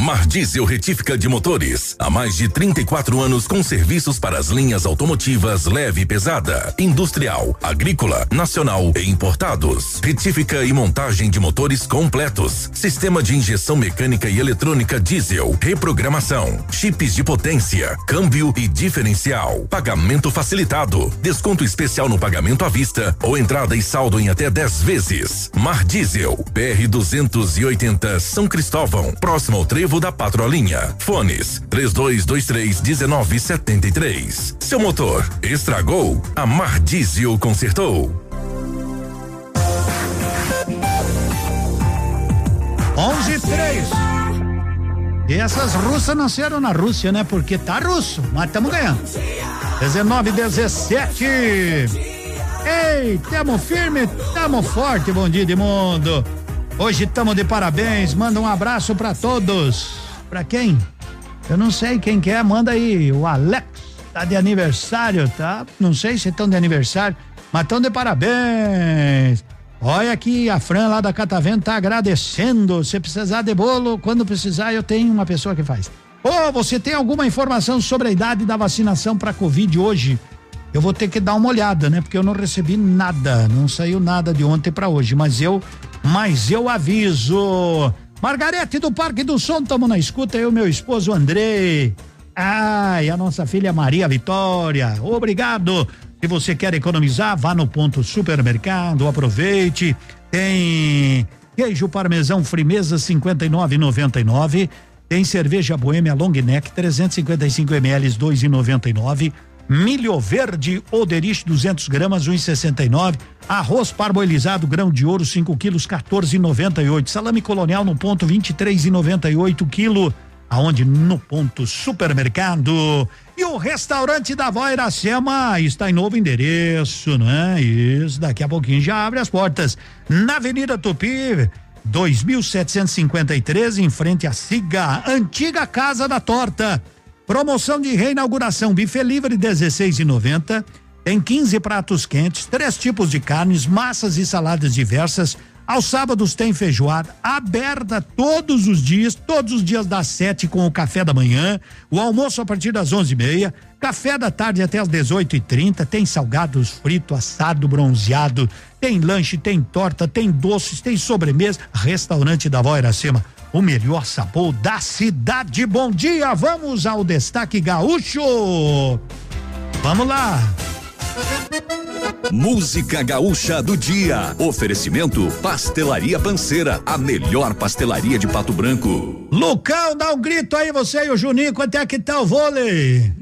Mar Diesel Retífica de Motores. Há mais de 34 anos com serviços para as linhas automotivas leve e pesada, industrial, agrícola, nacional e importados. Retífica e montagem de motores completos. Sistema de injeção mecânica e eletrônica diesel. Reprogramação. Chips de potência. Câmbio e diferencial. Pagamento facilitado. Desconto especial no pagamento à vista ou entrada e saldo em até 10 vezes. Mar Diesel. PR 280 São Cristóvão. Próximo ao Trevo novo da Patrolinha. Fones 3223 1973. Seu motor estragou? A Mar Diesel consertou. 11 e 3. E essas russas nasceram na Rússia, né? Porque tá russo, mas estamos ganhando. 19 17. Ei, tamo firme, tamo forte, bom dia de mundo. Hoje estamos de parabéns, manda um abraço para todos. Para quem? Eu não sei quem que é, manda aí. O Alex tá de aniversário, tá? Não sei se estão de aniversário, mas estão de parabéns. Olha aqui, a Fran lá da Catavento tá agradecendo. Se precisar de bolo, quando precisar, eu tenho uma pessoa que faz. Ô, você tem alguma informação sobre a idade da vacinação para Covid hoje? Eu vou ter que dar uma olhada, né? Porque eu não recebi nada, não saiu nada de ontem para hoje, mas eu, mas eu aviso. Margarete do Parque do Som, tamo na escuta, eu meu esposo André. Ah, a nossa filha Maria Vitória. Obrigado. Se você quer economizar, vá no ponto supermercado, aproveite. Tem queijo parmesão frimeza 59,99. Tem cerveja boêmia long neck 355 ml 2,99. Milho verde Oderich 200 gramas 1,69. Arroz parboilizado grão de ouro 5 quilos 14,98. Salame colonial no ponto 23,98 quilo. Aonde? No ponto supermercado. E o restaurante da Vó Iracema está em novo endereço, né? Isso, daqui a pouquinho já abre as portas. Na Avenida Tupi, 2753, em frente à Siga, antiga Casa da Torta. Promoção de reinauguração, buffet livre 16,90. Tem 15 pratos quentes, três tipos de carnes, massas e saladas diversas. Aos sábados tem feijoada aberta todos os dias, todos os dias das sete com o café da manhã, o almoço a partir das onze e meia, café da tarde até as dezoito e trinta, tem salgados frito, assado, bronzeado, tem lanche, tem torta, tem doces, tem sobremesa, restaurante da Vó Iracema, o melhor sabor da cidade. Bom dia, vamos ao destaque gaúcho. Vamos lá. Música Gaúcha do Dia. Oferecimento Pastelaria Panceira, a melhor pastelaria de Pato Branco. Lucão, dá um grito aí, você e o Juninho, quanto é que tá o vôlei?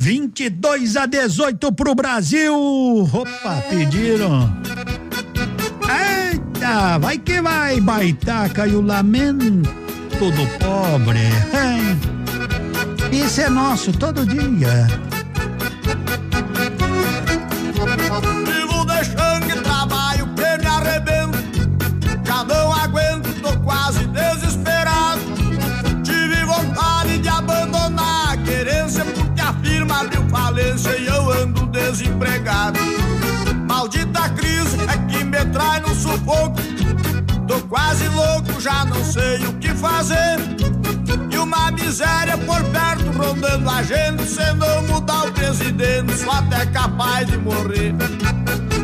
22 a 18 pro Brasil. Opa, pediram. Vai que vai, baitaca e o lamento do pobre. Isso é nosso todo dia. Vivo deixando que trabalho que me arrebento. Já não aguento, tô quase desesperado. Tive vontade de abandonar a querência porque a firma abriu falência e eu ando desempregado. Sufoco. Tô quase louco, já não sei o que fazer. E uma miséria por perto rondando a gente. Se não mudar o presidente, sou até capaz de morrer.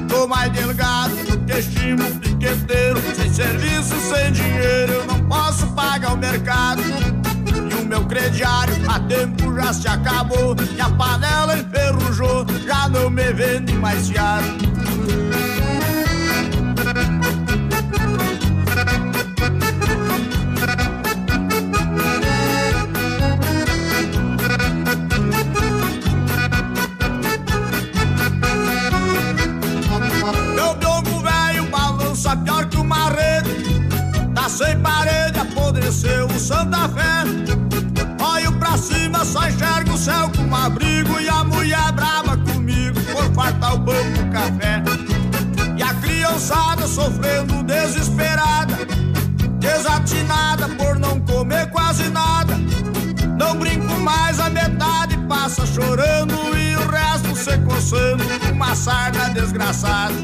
Tô mais delgado do que chimo piqueteiro. Sem serviço, sem dinheiro, eu não posso pagar o mercado. E o meu crediário a tempo já se acabou. E a panela enferrujou, já não me vende mais fiado. Balança pior que uma rede. Tá sem parede, apodreceu o Santa Fé. Olho pra cima, só enxergo o céu com abrigo. E a mulher brava comigo por fartar o pão com café. E a criançada sofrendo desesperada. Desatinada por não comer quase nada. Não brinco mais, a metade passa chorando e se coçando. Uma sarna desgraçada.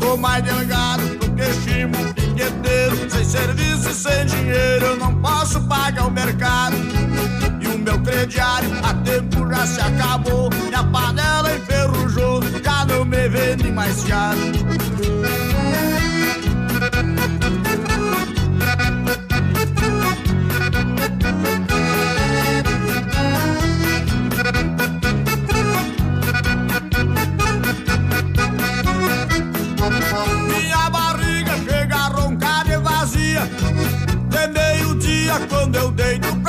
Tô mais delgado do que chimo piqueteiro. Sem serviço e sem dinheiro, eu não posso pagar o mercado. E o meu crediário a tempo já se acabou. E a panela enferrujou, já não me vende mais fiado.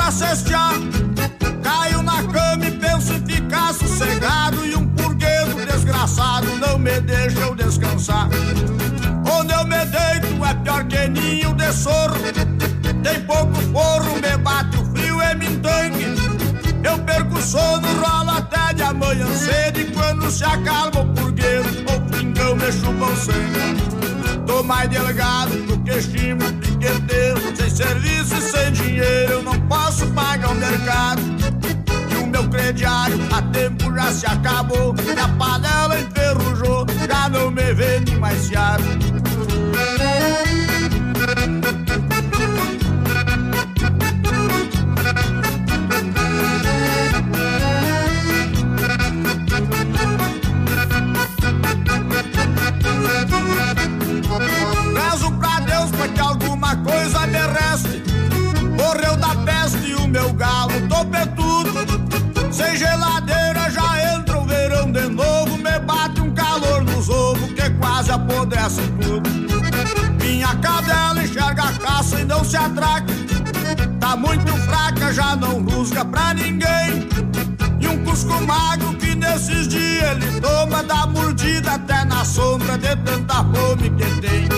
Pra cestear. Caio na cama e penso em ficar sossegado. E um purguedo desgraçado não me deixa eu descansar. Onde eu me deito é pior que ninho de sorro. Tem pouco forro, me bate o Eu perco o sono, rolo até de amanhã cedo. E quando se acalma o purguedo, o pingão me chupa o sangue. Tô mais delgado do que chimo piqueteiro. Sem serviço e sem dinheiro, eu não posso pagar o mercado. E o meu crediário a tempo já se acabou. Minha panela enferrujou, já não me vende mais fiado. Tudo. Minha cadela enxerga caça e não se atraca. Tá muito fraca, já não rusga pra ninguém. E um cusco magro que nesses dias ele toma da mordida até na sombra de tanta fome que tem.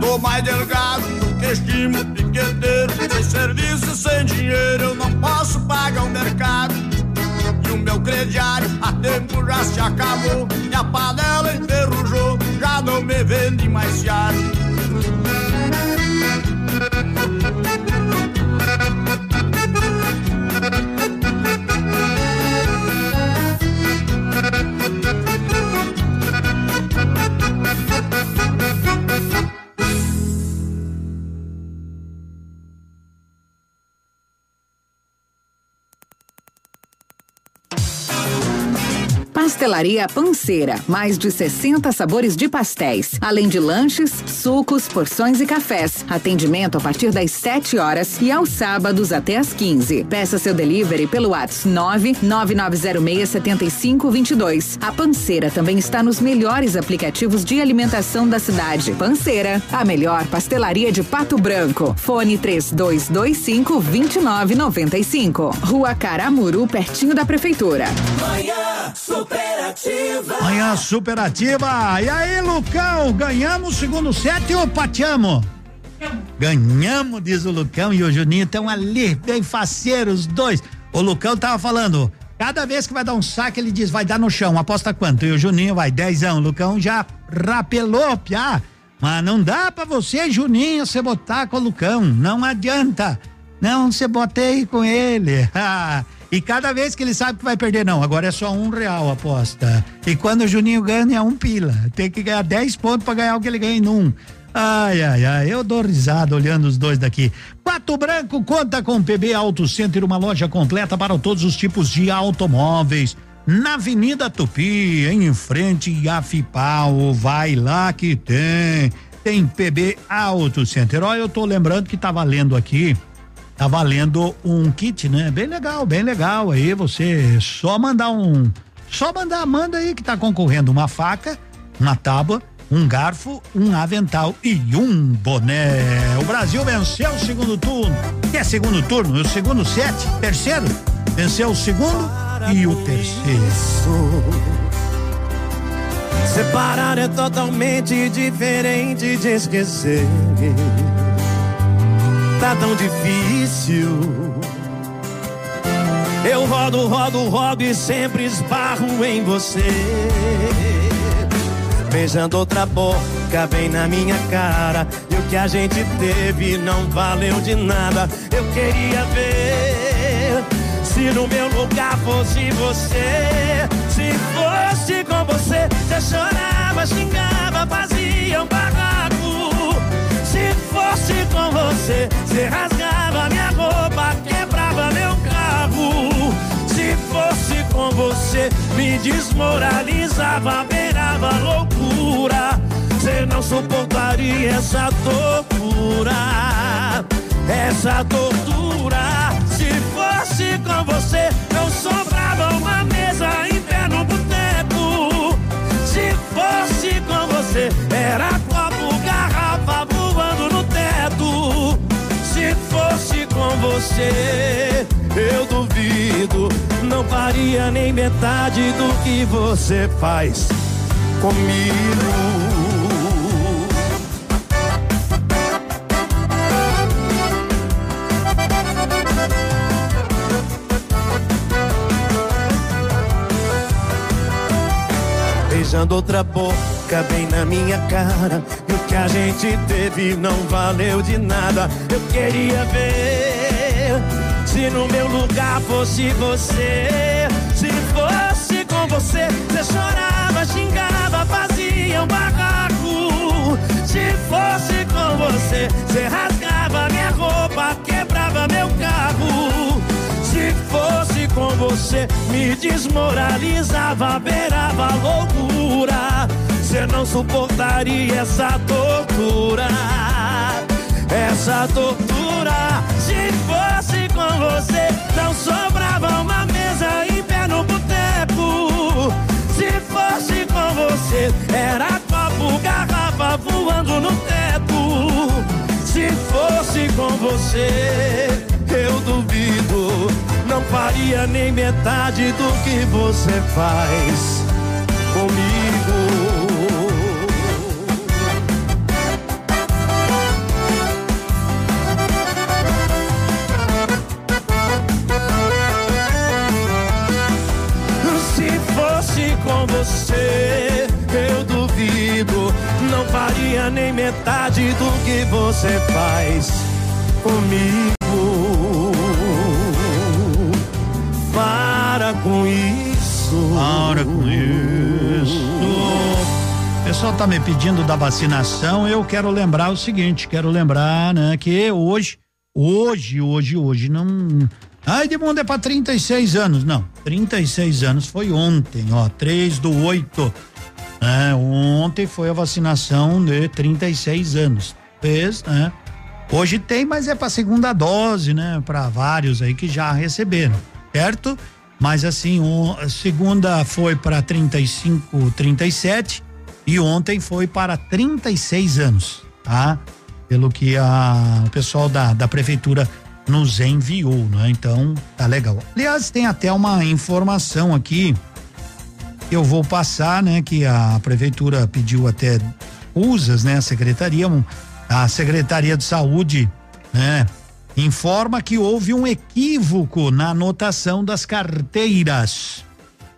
Tô mais delgado do que estimo piqueteiro. Sem serviço, sem dinheiro, eu não posso pagar o mercado. E o meu crediário a tempo já se acabou. Minha panela enferrujou, já não me vende mais fiado. Pastelaria Panceira, mais de 60 sabores de pastéis, além de lanches, sucos, porções e cafés. Atendimento a partir das 7 horas e aos sábados até às 15. Peça seu delivery pelo WhatsApp 999067522. A Panceira também está nos melhores aplicativos de alimentação da cidade. Panceira, a melhor pastelaria de Pato Branco. Fone 3225 2995. Rua Caramuru, pertinho da prefeitura. Manhã superativa. Manhã superativa. E aí, Lucão, ganhamos o segundo set ou pateamos? Ganhamos, diz o Lucão e o Juninho estão ali, bem faceiros os dois. O Lucão tava falando, cada vez que vai dar um saque, ele diz, vai dar no chão, aposta quanto? E o Juninho vai, dezão. O Lucão já rapelou, piá. Mas não dá pra você, Juninho, você botar com o Lucão, não adianta. Não, você botei com ele. e cada vez que ele sabe que vai perder, não, agora é só um real a aposta. E quando o Juninho ganha, é um pila. Tem que ganhar 10 pontos pra ganhar o que ele ganha em um. Ai, ai, ai, eu dou risada olhando os dois daqui. Pato Branco conta com PB Auto Center, uma loja completa para todos os tipos de automóveis. Na Avenida Tupi, em frente a Fipal, vai lá que tem. Tem PB Auto Center. Ó, eu tô lembrando que tá valendo aqui tá valendo um kit, né? Bem legal, bem legal. Aí você só mandar um, só mandar, manda aí que tá concorrendo uma faca, uma tábua, um garfo, um avental e um boné. O Brasil venceu o segundo turno. Que é segundo turno? O segundo set, terceiro? Venceu o segundo e o terceiro. Separar é totalmente diferente de esquecer. Tá tão difícil. Eu rodo, rodo, rodo e sempre esbarro em você. Beijando outra boca bem na minha cara. E o que a gente teve não valeu de nada. Eu queria ver se no meu lugar fosse você. Se fosse com você, você chorava, xingava, fazia um barraco. Se fosse com você, você rasgava minha roupa, quebrava meu carro. Se fosse com você, me desmoralizava, beirava loucura. Você não suportaria essa tortura, essa tortura. Se fosse com você, não sobrava uma mesa em pé no boteco. Se fosse com você, era copo, você, eu duvido. Não faria nem metade do que você faz comigo. beijando outra boca bem na minha cara. E o que a gente teve não valeu de nada. Eu queria ver se no meu lugar fosse você. Se fosse com você, você chorava, xingava, fazia um barraco. Se fosse com você, você rasgava minha roupa, quebrava meu carro. Se fosse com você, me desmoralizava, beirava loucura. Você não suportaria essa tortura, essa tortura. Se fosse com você, não sobrava uma mesa em pé no boteco. Se fosse com você, era copo, garrafa voando no teto. Se fosse com você, eu duvido, não faria nem metade do que você faz comigo. Faria nem metade do que você faz comigo. Para com isso. Para com isso. O pessoal tá me pedindo da vacinação. Eu quero lembrar o seguinte, quero lembrar, né, que hoje, hoje, hoje, hoje não Ai, de mundo é para 36 anos. Não, 36 anos foi ontem, ó, 3 do 8. É, ontem foi a vacinação de 36 anos. Fez, né? Hoje tem, mas é para segunda dose, né? Para vários aí que já receberam, certo? Mas assim, a segunda foi para 35, 37 e ontem foi para 36 anos, tá? Pelo que a, o pessoal da, da prefeitura nos enviou, né? Então, tá legal. Aliás, tem até uma informação aqui eu vou passar, né? Que a prefeitura pediu até usas, né? A secretaria, a Secretaria de Saúde, né? Informa que houve um equívoco na anotação das carteiras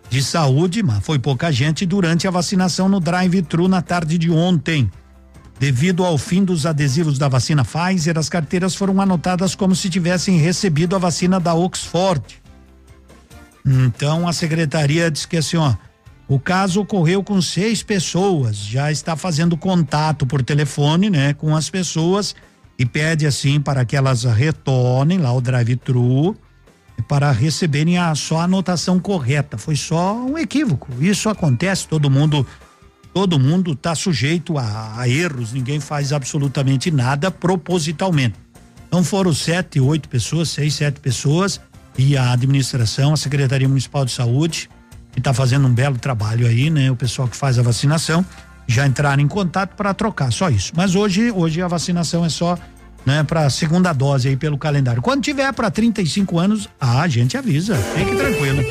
de saúde, mas foi pouca gente durante a vacinação no drive-thru na tarde de ontem. Devido ao fim dos adesivos da vacina Pfizer, as carteiras foram anotadas como se tivessem recebido a vacina da Oxford. Então a secretaria disse que assim, ó, o caso ocorreu com seis pessoas, já está fazendo contato por telefone, né, com as pessoas e pede assim para que elas retornem lá ao drive-thru para receberem a só anotação correta. Foi só um equívoco. Isso acontece, todo mundo todo mundo está sujeito a, a, erros, ninguém faz absolutamente nada propositalmente. Então foram sete, oito pessoas, seis, sete pessoas e a administração, a Secretaria Municipal de Saúde, que está fazendo um belo trabalho aí, né? O pessoal que faz a vacinação já entraram em contato para trocar, só isso. Mas hoje, hoje a vacinação é só né, para segunda dose aí pelo calendário. Quando tiver para 35 anos, ah, a gente avisa. Fique tranquilo.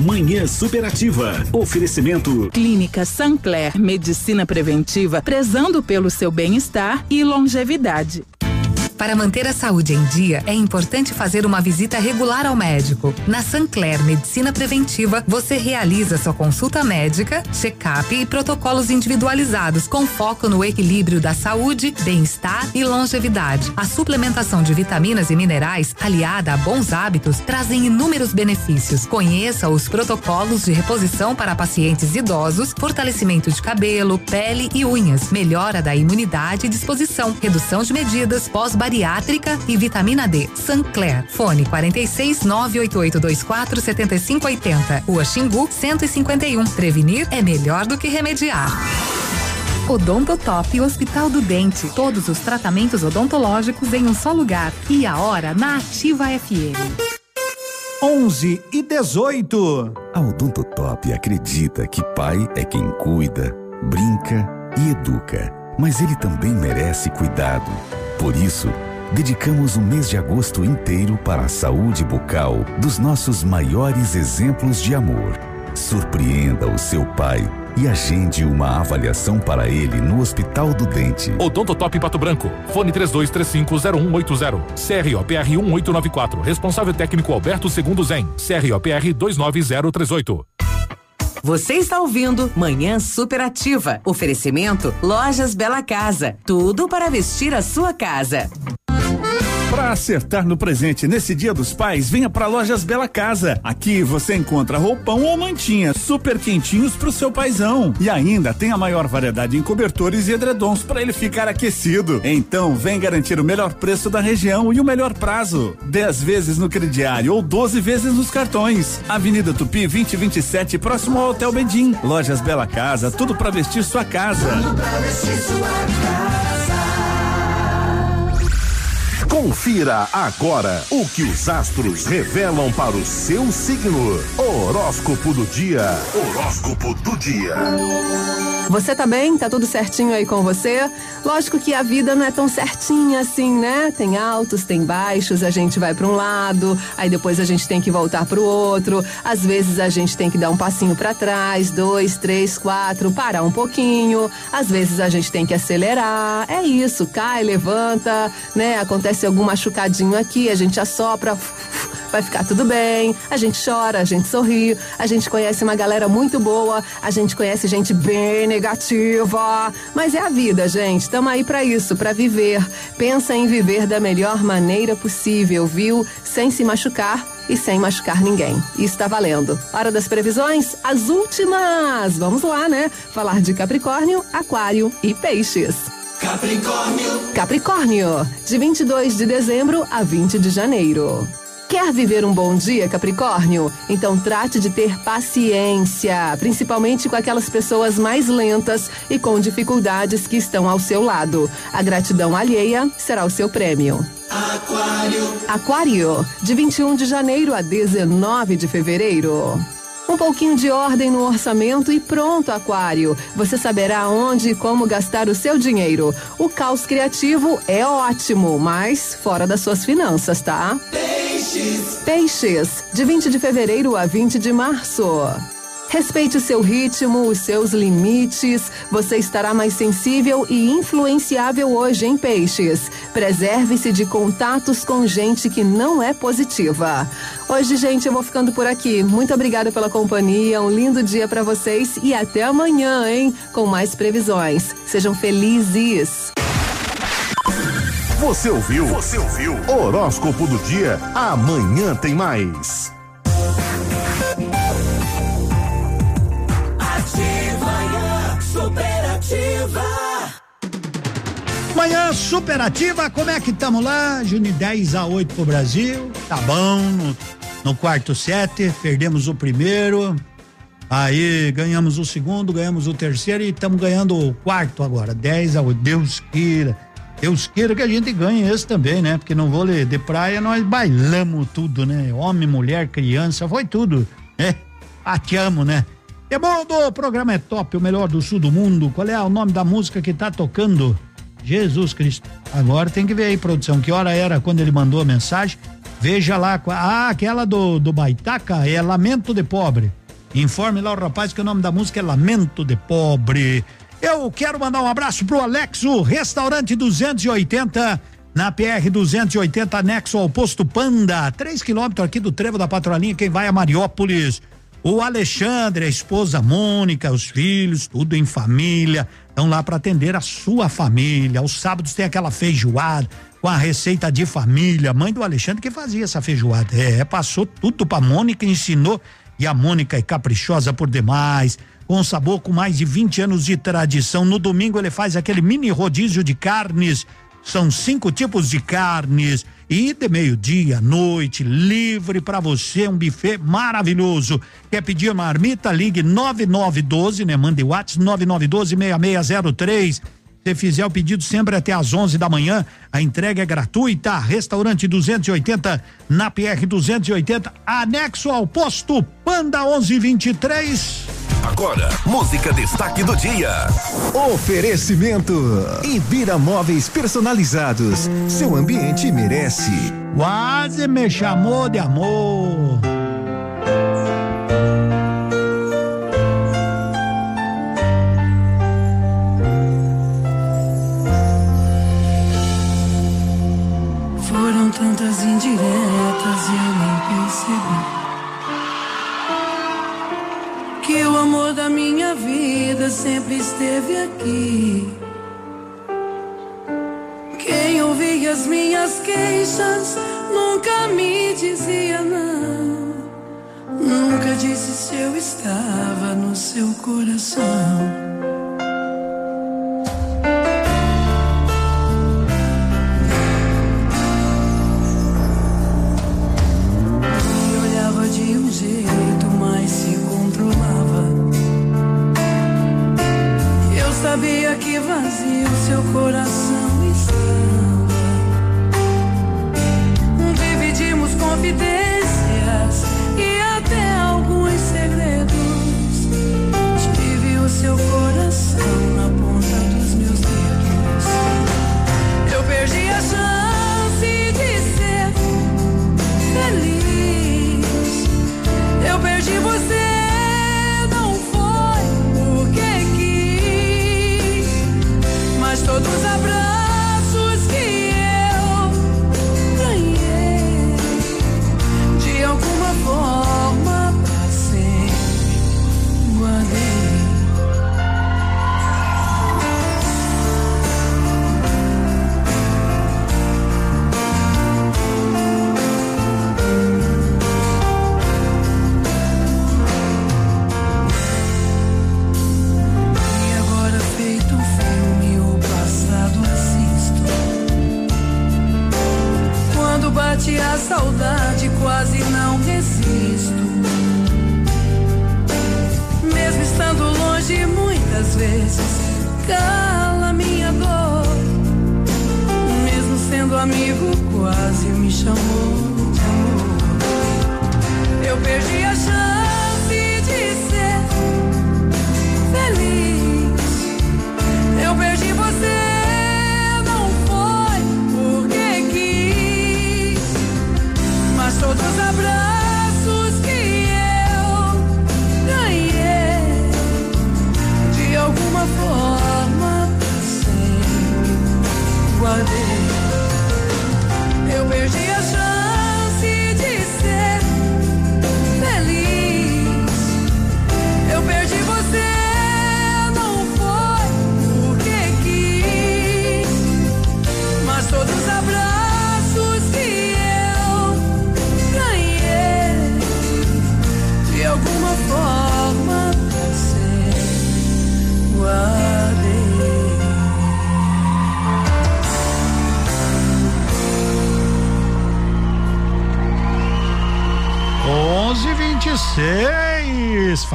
Manhã Superativa. Oferecimento. Clínica Sancler, medicina preventiva, prezando pelo seu bem-estar e longevidade. Para manter a saúde em dia, é importante fazer uma visita regular ao médico. Na Sancler Medicina Preventiva, você realiza sua consulta médica, check-up e protocolos individualizados com foco no equilíbrio da saúde, bem-estar e longevidade. A suplementação de vitaminas e minerais, aliada a bons hábitos, trazem inúmeros benefícios. Conheça os protocolos de reposição para pacientes idosos, fortalecimento de cabelo, pele e unhas, melhora da imunidade e disposição, redução de medidas, pós-bariátrica e vitamina D. Sancler. Fone 46 98824 7580. Rua Xingu 151. Prevenir é melhor do que remediar. Odontotop Hospital do Dente. Todos os tratamentos odontológicos em um só lugar. E a hora na Ativa FM. 11 e 18. A Odontotop acredita que pai é quem cuida, brinca e educa. Mas ele também merece cuidado Por isso, dedicamos o mês de agosto inteiro para a saúde bucal dos nossos maiores exemplos de amor. Surpreenda o seu pai e agende uma avaliação para ele no Hospital do Dente. Odontotop Pato Branco. Fone 32350180. CROPR 1894. Responsável técnico Alberto Segundo Zen. CROPR 29038. Você está ouvindo Manhã Superativa. Oferecimento Lojas Bela Casa. Tudo para vestir a sua casa. Para acertar no presente nesse Dia dos Pais, venha para Lojas Bela Casa. Aqui você encontra roupão ou mantinha super quentinhos pro seu paizão. E ainda tem a maior variedade em cobertores e edredons para ele ficar aquecido. Então, vem garantir o melhor preço da região e o melhor prazo. 10 vezes no crediário ou 12 vezes nos cartões. Avenida Tupi 2027, próximo ao Hotel Bedim. Lojas Bela Casa, tudo para vestir sua casa. Confira agora o que os astros revelam para o seu signo. Horóscopo do dia. Horóscopo do dia. Você tá bem? Tá tudo certinho aí com você? Lógico que a vida não é tão certinha assim, né? Tem altos, tem baixos, a gente vai para um lado, aí depois a gente tem que voltar para o outro. Às vezes a gente tem que dar um passinho para trás, dois, três, quatro, parar um pouquinho. Às vezes a gente tem que acelerar. É isso, cai, levanta, né? Acontece algum machucadinho aqui, a gente assopra vai ficar tudo bem. A gente chora, a gente sorri, a gente conhece uma galera muito boa, a gente conhece gente bem negativa. Mas é a vida, gente. Estamos aí para isso, para viver. Pensa em viver da melhor maneira possível, viu? Sem se machucar e sem machucar ninguém. Isso tá valendo. Hora das previsões? As últimas! Vamos lá, né? Falar de Capricórnio, Aquário e Peixes. Capricórnio. Capricórnio, de 22 de dezembro a 20 de janeiro. Quer viver um bom dia, Capricórnio? Então trate de ter paciência, principalmente com aquelas pessoas mais lentas e com dificuldades que estão ao seu lado. A gratidão alheia será o seu prêmio. Aquário. Aquário, de 21 de janeiro a 19 de fevereiro. Um pouquinho de ordem no orçamento e pronto, Aquário. Você saberá onde e como gastar o seu dinheiro. O caos criativo é ótimo, mas fora das suas finanças, tá? Peixes. Peixes, de 20 de fevereiro a 20 de março. Respeite o seu ritmo, os seus limites. Você estará mais sensível e influenciável hoje em Peixes. Preserve-se de contatos com gente que não é positiva. Hoje, gente, eu vou ficando por aqui. Muito obrigada pela companhia. Um lindo dia para vocês e até amanhã, hein? Com mais previsões. Sejam felizes. Você ouviu? Você ouviu? Horóscopo do dia. Amanhã tem mais. Superativa. Manhã superativa, como é que estamos lá? Juni 10 a 8 pro Brasil. Tá bom, no, no quarto set, perdemos o primeiro. Aí ganhamos o segundo, ganhamos o terceiro e estamos ganhando o quarto agora. 10 a 8. Deus queira. Deus queira que a gente ganhe esse também, né? Porque no vôlei de praia nós bailamos tudo, né? Homem, mulher, criança, foi tudo, né? Pateamos, né? Bom, o programa é top, o melhor do sul do mundo. Qual é o nome da música que tá tocando? Jesus Cristo. Agora tem que ver aí, produção, que hora era quando ele mandou a mensagem. Veja lá. Ah, aquela do, do Baitaca é Lamento de Pobre. Informe lá o rapaz que o nome da música é Lamento de Pobre. Eu quero mandar um abraço pro Alexo, restaurante 280, na PR 280, anexo ao posto Panda, 3 quilômetros aqui do Trevo da Patrolinha, quem vai a Mariópolis. O Alexandre, a esposa Mônica, os filhos, tudo em família, estão lá para atender a sua família. Aos sábados tem aquela feijoada com a receita de família. Mãe do Alexandre que fazia essa feijoada. É, passou tudo pra Mônica, ensinou. E a Mônica é caprichosa por demais. Com sabor com mais de 20 anos de tradição. No domingo ele faz aquele mini rodízio de carnes. São cinco tipos de carnes. E de meio-dia noite, livre para você, um buffet maravilhoso. Quer pedir marmita? Ligue 9912, né? Mande WhatsApp 9912-6603. Se fizer o pedido sempre até às 11 da manhã, a entrega é gratuita. Restaurante 280 na PR 280, anexo ao posto Panda 1123. Agora, música destaque do dia. Oferecimento Ibira Móveis Personalizados. Seu ambiente merece. Quase me chamou de amor. Aqui. Quem ouvia as minhas queixas nunca me dizia não. Nunca disse se eu estava no seu coração.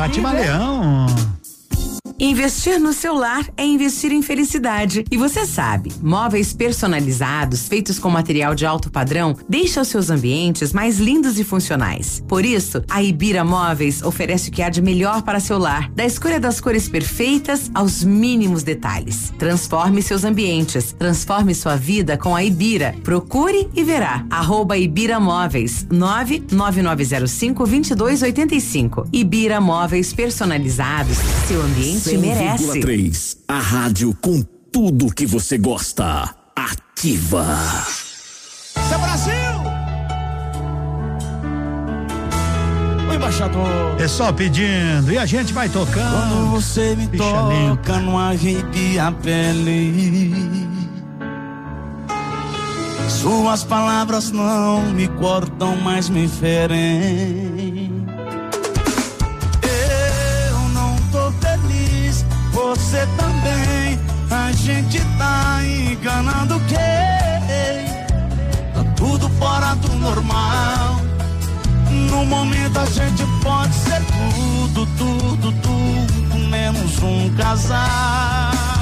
Fátima. Leão. Investir no celular é investir em felicidade. E você sabe, móveis personalizados, feitos com material de alto padrão, deixam seus ambientes mais lindos e funcionais. Por isso, a Ibira Móveis oferece o que há de melhor para seu lar, da escolha das cores perfeitas aos mínimos detalhes. Transforme seus ambientes, transforme sua vida com a Ibira. Procure e verá. Arroba Ibira Móveis, 99905 2285. Ibira Móveis personalizados. Seu ambiente merece. 100,3. A rádio com tudo que você gosta. Ativa. Seu Brasil! O embaixador. É só pedindo e a gente vai tocando. Quando você me Bicha toca, não arrepia a pele. Suas palavras não me cortam, mas me ferem. Você também. A gente tá enganando quem? Tá tudo fora do normal. No momento a gente pode ser tudo, tudo, tudo, menos um casal.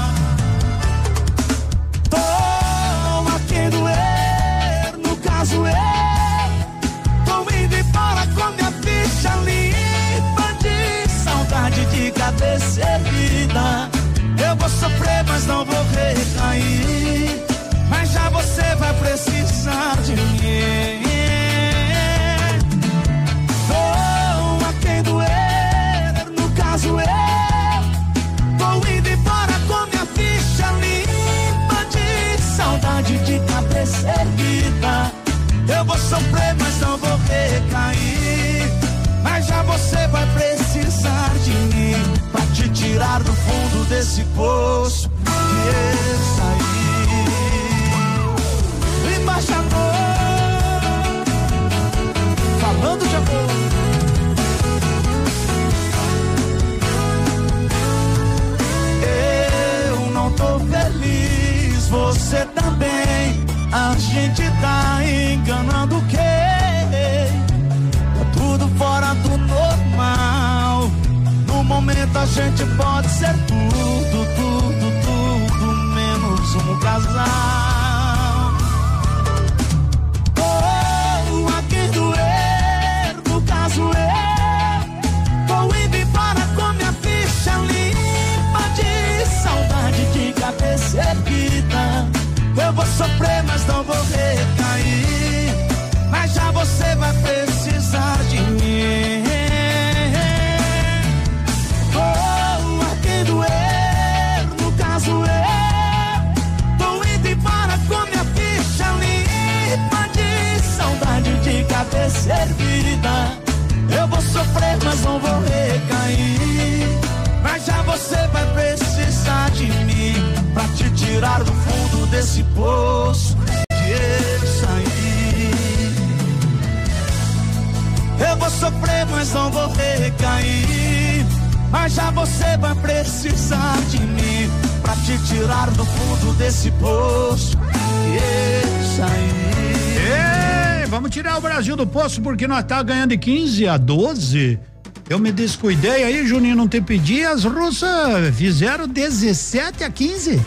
Tá ganhando de 15 a 12. Eu me descuidei aí, Juninho, não te pedi. As russas fizeram 17 a 15.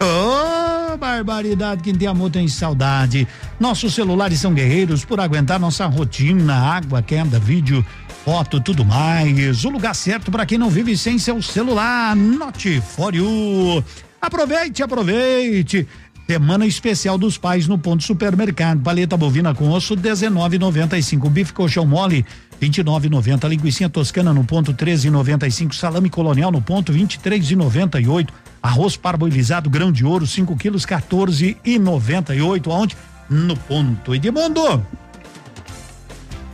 Oh, barbaridade, quem tem amor tem saudade. Nossos celulares são guerreiros por aguentar nossa rotina, água, queda, vídeo, foto, tudo mais. O lugar certo para quem não vive sem seu celular. Note for you. Aproveite, aproveite. Semana especial dos pais no ponto supermercado. Paleta bovina com osso 19,95. Bife colchão mole 29,90. Linguiça toscana no ponto 13,95. Salame colonial no ponto 23,98. Arroz parboilizado grão de ouro 5 quilos 14,98. Aonde? No ponto Edmundo.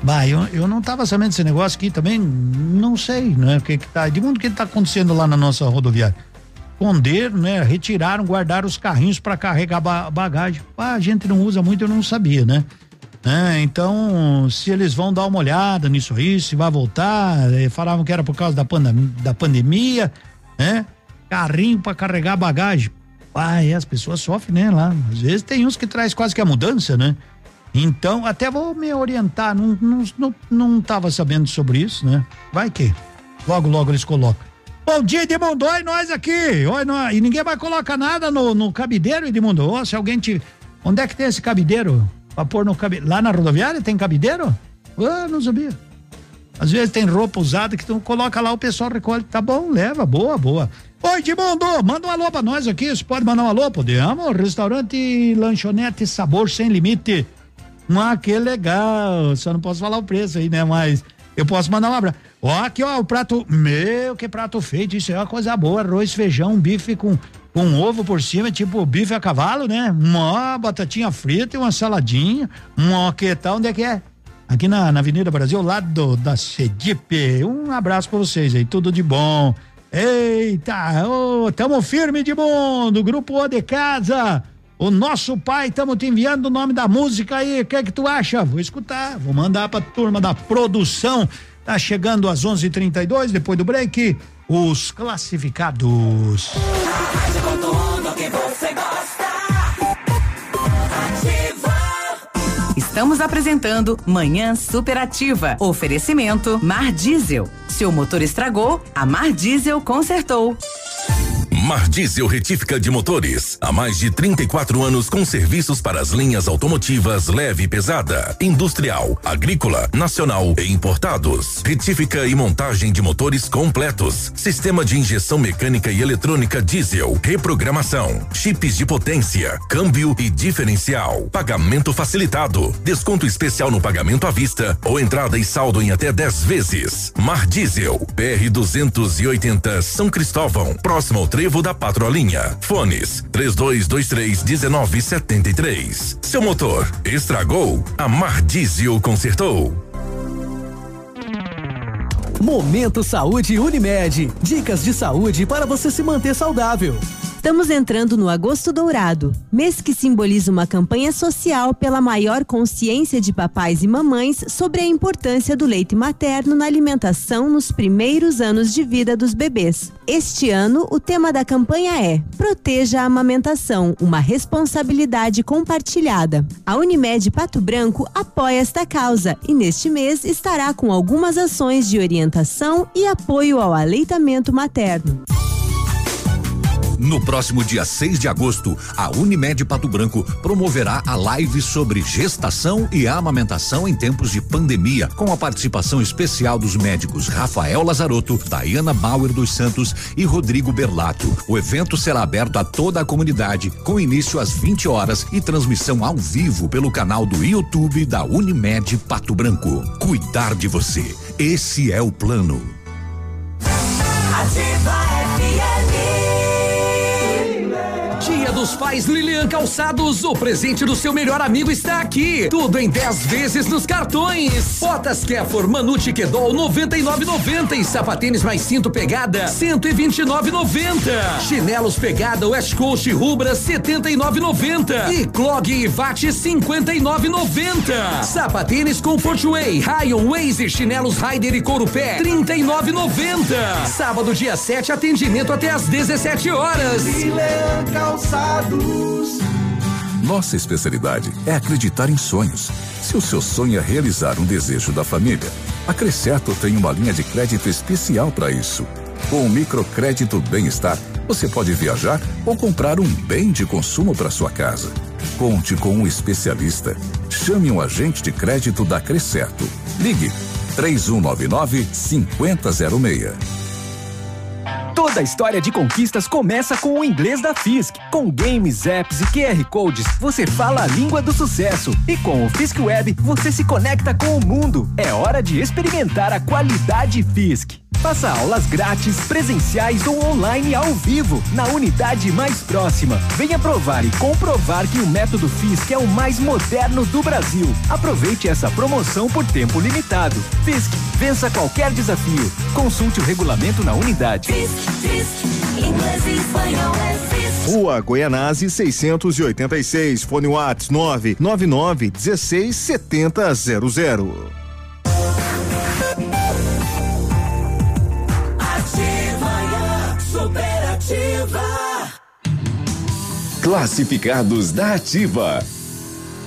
Bah, eu, eu não tava sabendo desse negócio aqui também, não sei, né? O que que tá, Edmundo, o que tá acontecendo lá na nossa rodoviária? Esconderam, né? Retiraram, guardaram os carrinhos para carregar ba bagagem. Ah, a gente não usa muito, eu não sabia, né? É, então, se eles vão dar uma olhada nisso aí, se vai voltar, eh, falavam que era por causa da, pandem da pandemia, né? Carrinho para carregar bagagem. Ah, as pessoas sofrem, né? Lá. Às vezes tem uns que traz quase que a mudança, né? Então, até vou me orientar, não, não, não, não tava sabendo sobre isso, né? Vai que logo, logo eles colocam. Bom dia, Edmundo, oi nós aqui, oi nós, e ninguém vai colocar nada no, no cabideiro, Edmundo, oh, se alguém te, onde é que tem esse cabideiro? Pra pôr no cabideiro, lá na rodoviária tem cabideiro? Ah, não sabia. Às vezes tem roupa usada que tu coloca lá, o pessoal recolhe, tá bom, leva, boa, boa. Oi, Edmundo, manda um alô pra nós aqui, você pode mandar um alô, podemos? Restaurante Lanchonete Sabor Sem Limite. Ah, que legal. Só não posso falar o preço aí, né? Mas eu posso mandar um abraço. Ó, aqui, ó, o prato. Meu, que prato feito. Isso é uma coisa boa. Arroz, feijão, bife com, com ovo por cima, tipo bife a cavalo, né? Uma batatinha frita e uma saladinha. Uma que tal? Onde é que é? Aqui na, na Avenida Brasil, lado da Cedipe. Um abraço pra vocês aí. Tudo de bom. Eita, ô, tamo firme de mundo. Grupo O de Casa. O nosso pai, estamos te enviando o nome da música aí. O que é que tu acha? Vou escutar, vou mandar pra turma da produção. Tá chegando às 11:32 depois do break. Os classificados. Estamos apresentando Manhã Superativa. Oferecimento Mar Diesel. Seu motor estragou, a Mar Diesel consertou. Mar Diesel Retífica de Motores. Há mais de 34 anos com serviços para as linhas automotivas leve e pesada, industrial, agrícola, nacional e importados. Retífica e montagem de motores completos. Sistema de injeção mecânica e eletrônica diesel. Reprogramação. Chips de potência. Câmbio e diferencial. Pagamento facilitado. Desconto especial no pagamento à vista ou entrada e saldo em até 10 vezes. Mar Diesel. PR 280 São Cristóvão. Próximo ao Trevo Trevo da Patrolinha. Fones 3223 1973. Seu motor estragou? A Mardizio consertou. Momento Saúde Unimed. Dicas de saúde para você se manter saudável. Estamos entrando no Agosto Dourado, mês que simboliza uma campanha social pela maior consciência de papais e mamães sobre a importância do leite materno na alimentação nos primeiros anos de vida dos bebês. Este ano, o tema da campanha é Proteja a amamentação, uma responsabilidade compartilhada. A Unimed Pato Branco apoia esta causa e neste mês estará com algumas ações de orientação e apoio ao aleitamento materno. No próximo dia 6 de agosto, a Unimed Pato Branco promoverá a live sobre gestação e amamentação em tempos de pandemia, com a participação especial dos médicos Rafael Lazarotto, Dayana Bauer dos Santos e Rodrigo Berlato. O evento será aberto a toda a comunidade, com início às 20 horas e transmissão ao vivo pelo canal do YouTube da Unimed Pato Branco. Cuidar de você. Esse é o plano. Dia dos Pais Lilian Calçados, o presente do seu melhor amigo está aqui. Tudo em 10 vezes nos cartões. Botas Kefor Manute Kedol 99,90 e sapatênis mais cinto pegada 129,90. Chinelos pegada West Coast Rubra 79,90 e Clog e Vate 59,90. Sapatênis Comfort Way, Rayon Waze, chinelos Rider e couro pé 39,90. Sábado dia 7 atendimento até às 17 horas. Lilian Calçados. Nossa especialidade é acreditar em sonhos. Se o seu sonho é realizar um desejo da família, a Crescerto tem uma linha de crédito especial para isso. Com o microcrédito Bem-Estar, você pode viajar ou comprar um bem de consumo para sua casa. Conte com um especialista. Chame um agente de crédito da Crescerto. Ligue 3199 5006. Toda a história de conquistas começa com o inglês da Fisk. Com games, apps e QR Codes, você fala a língua do sucesso. E com o Fisk Web, você se conecta com o mundo. É hora de experimentar a qualidade Fisk. Faça aulas grátis, presenciais ou online ao vivo, na unidade mais próxima. Venha provar e comprovar que o método Fisk é o mais moderno do Brasil. Aproveite essa promoção por tempo limitado. Fisk, vença qualquer desafio. Consulte o regulamento na unidade. Inglês e espanhol é Fisk. Rua Goianazzi 686, fone Whats 999 16 7000. Classificados da Ativa.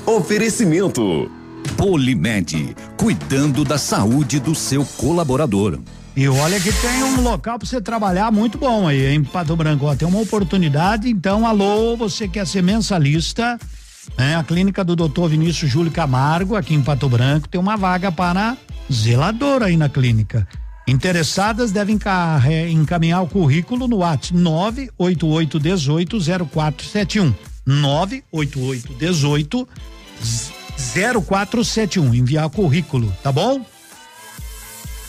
Oferecimento. Polimed, cuidando da saúde do seu colaborador. E olha que tem um local para você trabalhar muito bom aí, em Pato Branco. Tem uma oportunidade, então, alô, você quer ser mensalista? né? A clínica do Dr. Vinícius Júlio Camargo, aqui em Pato Branco, tem uma vaga para zelador aí na clínica. Interessadas devem encaminhar o currículo no WhatsApp 988180471. 98818 0471. Enviar currículo, tá bom?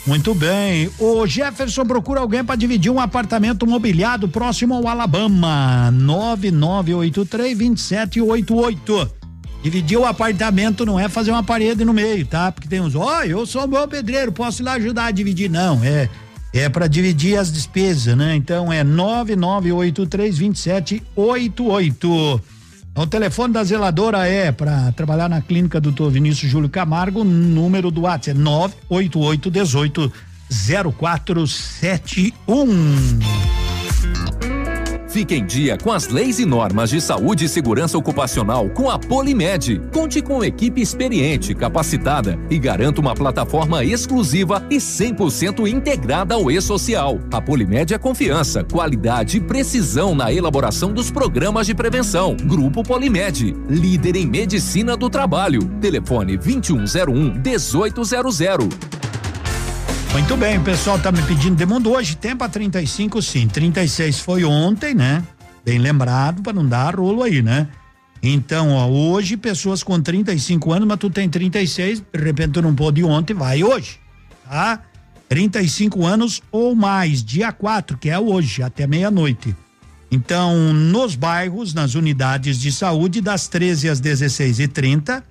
Muito bem. O Jefferson procura alguém para dividir um apartamento mobiliado próximo ao Alabama. 9983-2788. Dividir o apartamento não é fazer uma parede no meio, tá? Porque tem uns, ó, eu sou bom pedreiro, posso ir lá ajudar a dividir. Não, é. É para dividir as despesas, né? Então é 9983-2788. O telefone da zeladora é para trabalhar na clínica do Dr. Vinícius Júlio Camargo, o número do WhatsApp é 988 18 0471. Fique em dia com as leis e normas de saúde e segurança ocupacional com a Polimed. Conte com equipe experiente, capacitada e garanta uma plataforma exclusiva e 100% integrada ao e-social. A Polimed é confiança, qualidade e precisão na elaboração dos programas de prevenção. Grupo Polimed, líder em medicina do trabalho. Telefone 2101 1800. Muito bem, o pessoal tá me pedindo demanda hoje, tem pra 35 sim, 36 foi ontem, né? Bem lembrado para não dar rolo aí, né? Então, ó, hoje pessoas com 35 anos, mas tu tem 36, de repente tu não pôde ontem, vai hoje, tá? 35 anos ou mais, dia 4, que é hoje, até meia-noite. Então, nos bairros, nas unidades de saúde, das 13 às 16 e 30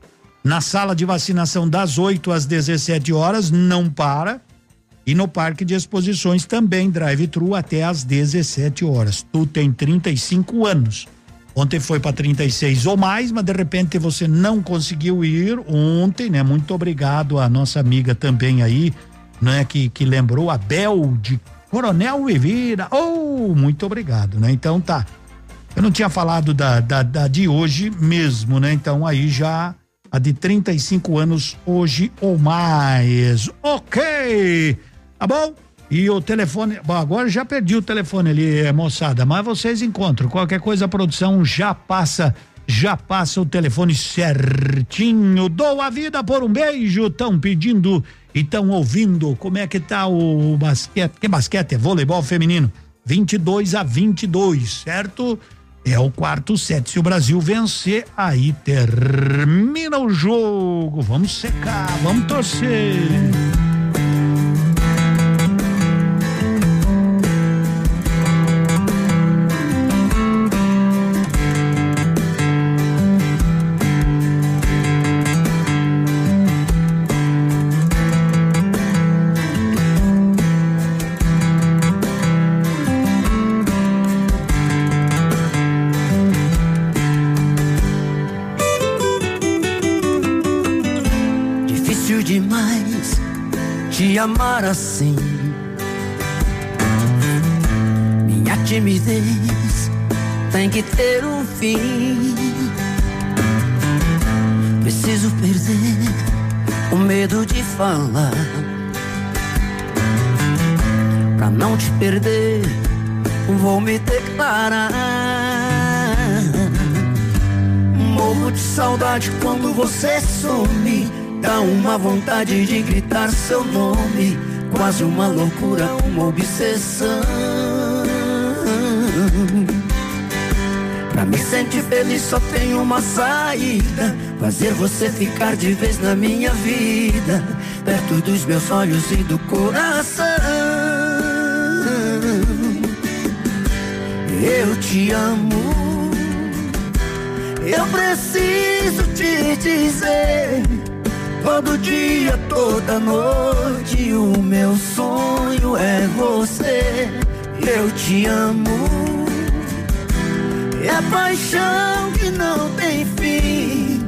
na sala de vacinação das 8 às 17 horas, não para. E no parque de exposições também drive-thru até às 17 horas. Tu tem 35 anos. Ontem foi para 36 ou mais, mas de repente você não conseguiu ir ontem, né? Muito obrigado à nossa amiga também aí, né? Que, que lembrou a Bel de Coronel Vivira. Oh, muito obrigado, né? Então tá. Eu não tinha falado da, da, da de hoje mesmo, né? Então aí já a de 35 anos hoje ou mais. Ok! Tá bom? E o telefone, bom, agora já perdi o telefone ali, moçada, mas vocês encontram. Qualquer coisa a produção já passa, já passa o telefone certinho. Dou a vida por um beijo, estão pedindo e estão ouvindo. Como é que tá o basquete? Que basquete? É voleibol feminino. 22 a 22, certo? É o quarto set. Se o Brasil vencer, aí termina o jogo. Vamos secar, vamos torcer. Assim. Minha timidez tem que ter um fim. Preciso perder o medo de falar. Pra não te perder, vou me declarar. Morro de saudade quando você some. Dá uma vontade de gritar seu nome. Quase uma loucura, uma obsessão. Pra me sentir feliz só tem uma saída. Fazer você ficar de vez na minha vida. Perto dos meus olhos e do coração. Eu te amo. Eu preciso te dizer. Todo dia, toda noite, o meu sonho é você. Eu te amo. É paixão que não tem fim.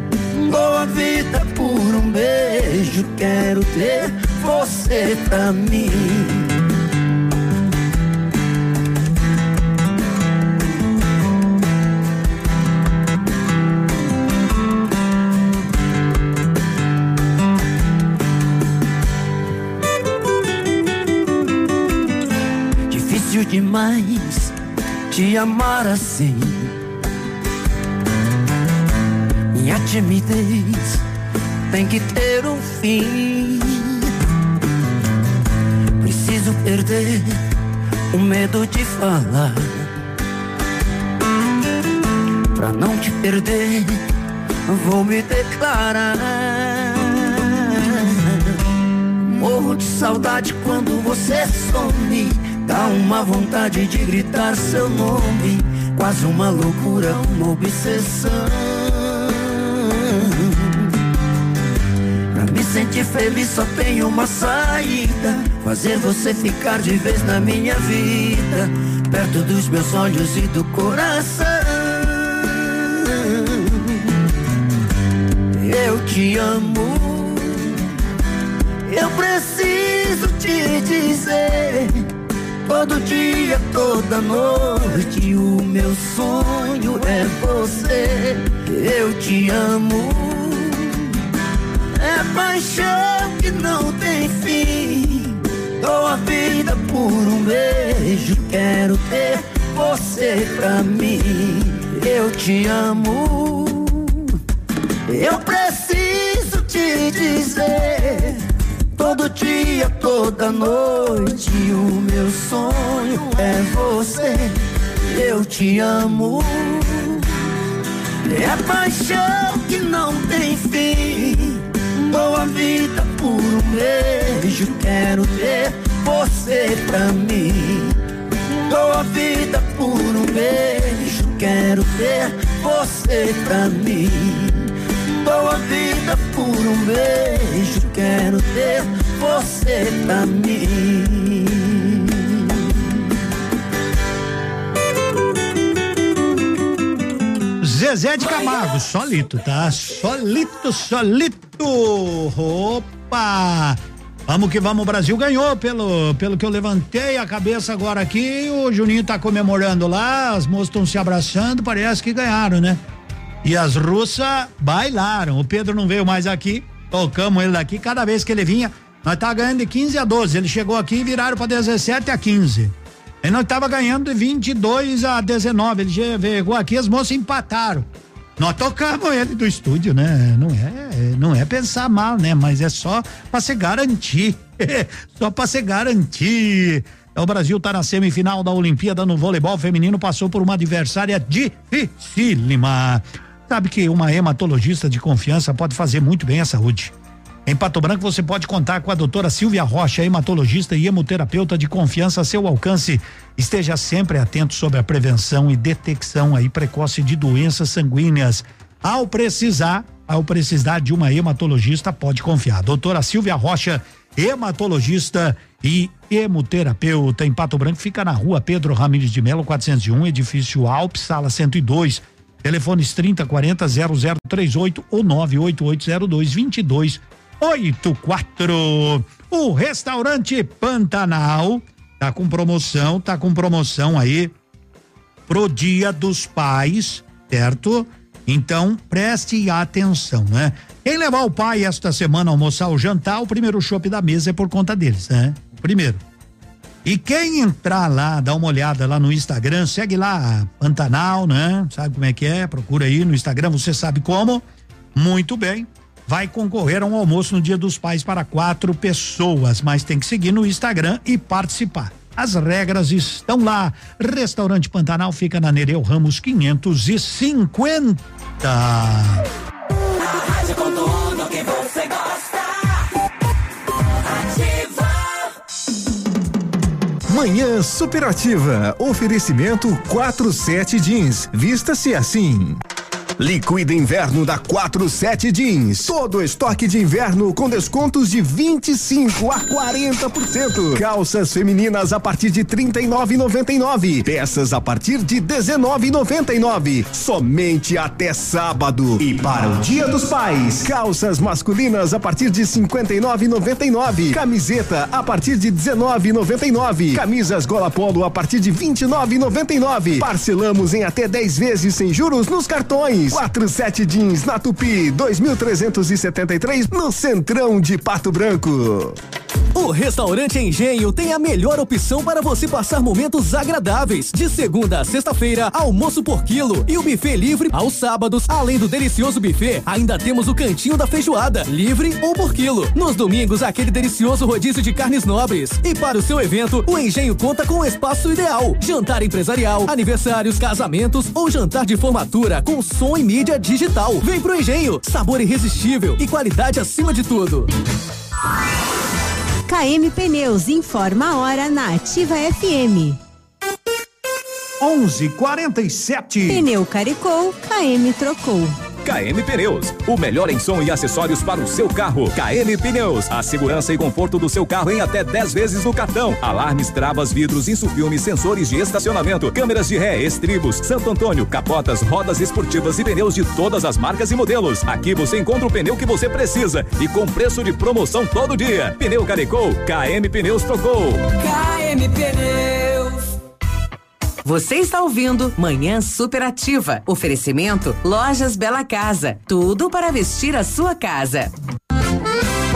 Dou a vida por um beijo. Quero ter você pra mim. Demais te amar assim. Minha timidez tem que ter um fim. Preciso perder o medo de falar. Pra não te perder, vou me declarar. Morro de saudade quando você some. Dá uma vontade de gritar seu nome. Quase uma loucura, uma obsessão. Pra me sentir feliz só tem uma saída. Fazer você ficar de vez na minha vida. Perto dos meus olhos e do coração. Eu te amo. Eu preciso te dizer. Todo dia, toda noite, o meu sonho é você. Eu te amo. É paixão que não tem fim. Dou a vida por um beijo. Quero ter você pra mim. Eu te amo. Eu preciso te dizer. Dia, toda noite, o meu sonho é você. Eu te amo. É paixão que não tem fim. Dou a vida por um beijo. Quero ter você pra mim. Dou a vida por um beijo, quero ter você pra mim. Dou a vida por um beijo, quero ter você pra mim. Zezé de Camargo, solito, tá? Solito, solito. Opa! Vamos que vamos, o Brasil ganhou pelo, pelo que eu levantei a cabeça agora aqui. O Juninho tá comemorando lá, as moças estão se abraçando, parece que ganharam, né? E as russas bailaram. O Pedro não veio mais aqui, tocamos ele daqui. Cada vez que ele vinha, nós tá ganhando de 15 a 12. Ele chegou aqui e viraram para 17 a 15. Ele não estava ganhando de 22 a 19. Ele chegou aqui, as moças empataram. Nós tocamos ele do estúdio, né? Não é, não é pensar mal, né? Mas é só para se garantir. só para se garantir. O Brasil está na semifinal da Olimpíada no voleibol feminino, passou por uma adversária dificílima. Sabe que uma hematologista de confiança pode fazer muito bem à saúde. Em Pato Branco você pode contar com a doutora Silvia Rocha, hematologista e hemoterapeuta de confiança a seu alcance. Esteja sempre atento sobre a prevenção e detecção aí precoce de doenças sanguíneas. Ao precisar, ao precisar de uma hematologista, pode confiar. Doutora Silvia Rocha, hematologista e hemoterapeuta em Pato Branco, fica na rua Pedro Ramires de Melo, 401, edifício Alpes, sala 102. Telefones 30 40 0038 ou 98802 22 84. O restaurante Pantanal tá com promoção, tá com promoção aí pro Dia dos Pais, certo? Então, preste atenção, né? Quem levar o pai esta semana almoçar ou jantar, o primeiro chopp da mesa é por conta deles, né? O primeiro. E quem entrar lá, dá uma olhada lá no Instagram, segue lá Pantanal, né? Sabe como é que é? Procura aí no Instagram, você sabe como. Muito bem vai concorrer a um almoço no Dia dos Pais para quatro pessoas, mas tem que seguir no Instagram e participar. As regras estão lá. Restaurante Pantanal fica na Nereu Ramos 550. Manhã Superativa. Oferecimento 47 Jeans. Vista-se assim. Liquida Inverno da 47 Jeans. Todo estoque de inverno com descontos de 25 a 40%. Calças femininas a partir de 39,99. Peças a partir de 19,99. Somente até sábado. E para o Dia dos Pais, calças masculinas a partir de 59,99. Camiseta a partir de 19,99. Camisas Gola Polo a partir de 29,99. Parcelamos em até 10 vezes sem juros nos cartões. 47 Jeans na Tupi, 2.373 no Centrão de Pato Branco. O Restaurante Engenho tem a melhor opção para você passar momentos agradáveis. De segunda a sexta-feira, almoço por quilo e o buffet livre aos sábados. Além do delicioso buffet, ainda temos o cantinho da feijoada, livre ou por quilo. Nos domingos, aquele delicioso rodízio de carnes nobres. E para o seu evento, o Engenho conta com o espaço ideal. Jantar empresarial, aniversários, casamentos ou jantar de formatura com som e mídia digital. Vem pro Engenho, sabor irresistível e qualidade acima de tudo. KM Pneus informa a hora na Ativa FM. 11:47. Pneu caricou, KM trocou. KM Pneus, o melhor em som e acessórios para o seu carro. KM Pneus, a segurança e conforto do seu carro em até 10 vezes no cartão. Alarmes, travas, vidros, insufilmes, sensores de estacionamento, câmeras de ré, estribos, Santo Antônio, capotas, rodas esportivas e pneus de todas as marcas e modelos. Aqui você encontra o pneu que você precisa e com preço de promoção todo dia. Pneu Caricou, KM Pneus trocou. KM Pneus. Você está ouvindo Manhã Superativa. Oferecimento Lojas Bela Casa. Tudo para vestir a sua casa.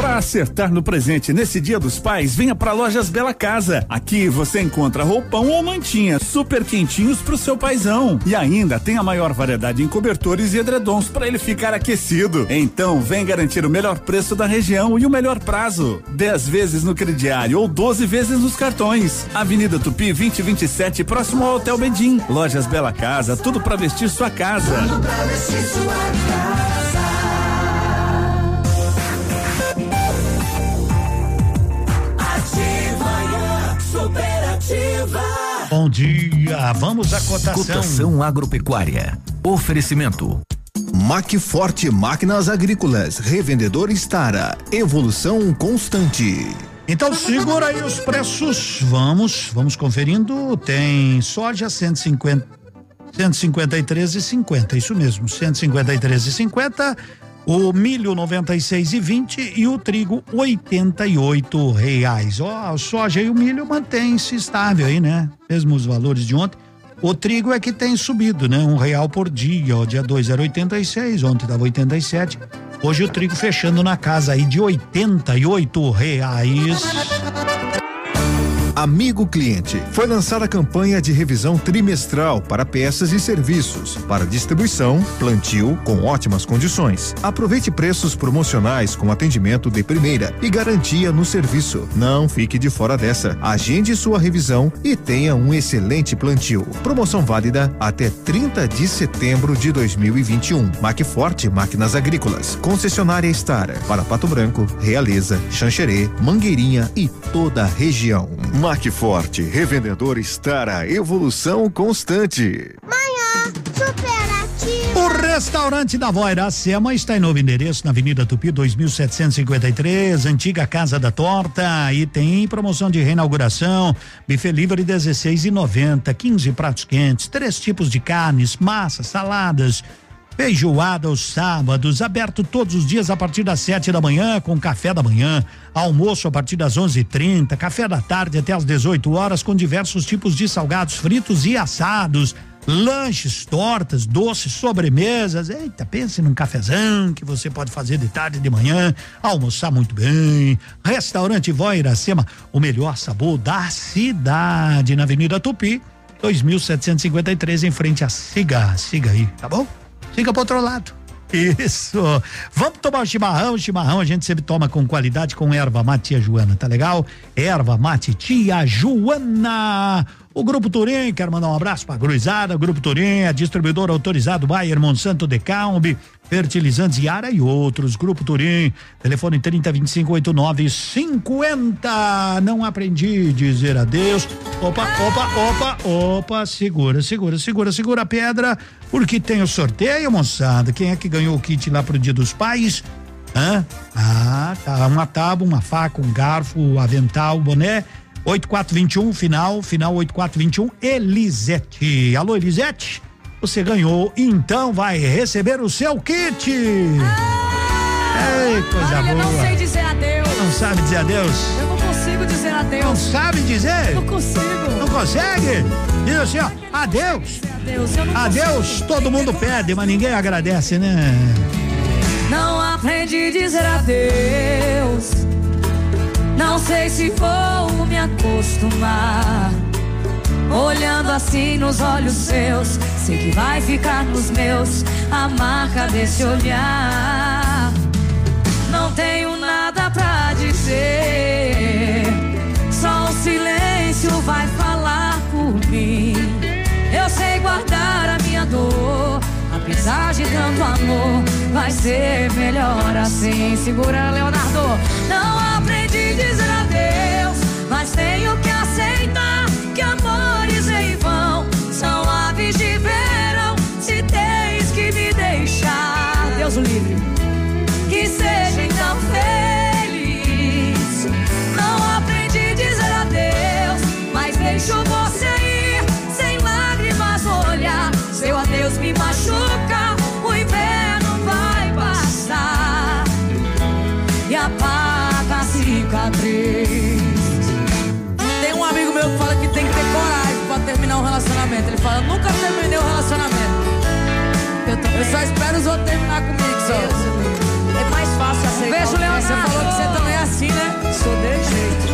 Para acertar no presente nesse Dia dos Pais, venha para Lojas Bela Casa. Aqui você encontra roupão ou mantinha super quentinhos pro seu paizão. E ainda tem a maior variedade em cobertores e edredons para ele ficar aquecido. Então, vem garantir o melhor preço da região e o melhor prazo. 10 vezes no crediário ou 12 vezes nos cartões. Avenida Tupi 2027, próximo ao Hotel Bedim. Lojas Bela Casa, tudo para vestir sua casa. Pra vestir sua casa. Ativa. Bom dia, vamos à cotação. Cotação agropecuária. Oferecimento. Macforte Máquinas Agrícolas, revendedor Estara, evolução constante. Então segura aí os preços. Vamos, vamos conferindo. Tem soja 150 153,50, isso mesmo, 153,50. O milho 96 e 20 e o trigo 88 reais. Ó, a soja e o milho mantém-se estável aí, né? Mesmo os valores de ontem. O trigo é que tem subido, né? Um real por dia, ó. Dia 2 era 86, ontem tava 87. Hoje o trigo fechando na casa aí de 88 reais. Amigo cliente, foi lançada a campanha de revisão trimestral para peças e serviços, para distribuição, plantio com ótimas condições. Aproveite preços promocionais com atendimento de primeira e garantia no serviço. Não fique de fora dessa. Agende sua revisão e tenha um excelente plantio. Promoção válida até 30 de setembro de 2021. Macforte Máquinas Agrícolas, concessionária Estara para Pato Branco, Realeza, Xanxerê, Mangueirinha e toda a região. Macforte, revendedor Estara, evolução constante. Manhã superativa. O restaurante da Vó Iracema está em novo endereço na Avenida Tupi 2753, antiga Casa da Torta e tem promoção de reinauguração, buffet livre 16,90, 15 pratos quentes, três tipos de carnes, massas, saladas, Feijoada aos sábados, aberto todos os dias a partir das sete da manhã, com café da manhã, almoço a partir das onze e trinta, café da tarde até às 18 horas, com diversos tipos de salgados fritos e assados, lanches, tortas, doces, sobremesas. Eita, pense num cafezão que você pode fazer de tarde e de manhã, almoçar muito bem. Restaurante Vó Iracema, o melhor sabor da cidade, na Avenida Tupi, 2753, em frente a Siga. Siga aí, tá bom? Fica pro outro lado. Isso. Vamos tomar o chimarrão. O chimarrão a gente sempre toma com qualidade com erva mate tia Joana, tá legal? Erva mate tia Joana. O Grupo Turim, quero mandar um abraço pra Cruzada, Grupo Turim, é distribuidor autorizado Bayer Monsanto Decalbe, fertilizantes Yara e outros. Grupo Turim, telefone 30 25 89 50. Não aprendi a dizer adeus. Opa, opa, opa, opa, segura, segura, segura, segura a pedra, porque tem o sorteio, moçada. Quem é que ganhou o kit lá pro Dia dos Pais? Hã? Ah, tá. Uma tábua, uma faca, um garfo, avental, boné 8421, final, final 8421, Elisete. Alô, Elisete? Você ganhou, então vai receber o seu kit. Ah, Ei, coisa olha, boa. não sei dizer adeus. Não sabe dizer adeus? Eu não consigo dizer adeus. Não sabe dizer? Não consigo. Não consegue? Diz assim, ó, adeus. Adeus, eu Adeus, todo mundo pede, mas ninguém agradece, né? Não aprendi a dizer adeus. Não sei se vou me acostumar. Olhando assim nos olhos seus, sei que vai ficar nos meus a marca desse olhar. Não tenho nada pra dizer, só o silêncio vai falar por mim. Eu sei guardar a minha dor, apesar de tanto amor, vai ser melhor assim. Segura, Leonardo. Não aprendi a dizer adeus, mas tenho que Eu, só espero os outros terminar comigo, só. É mais fácil aceitar. Veja, o que Leonardo. você falou que você também é assim, né? Sou de jeito.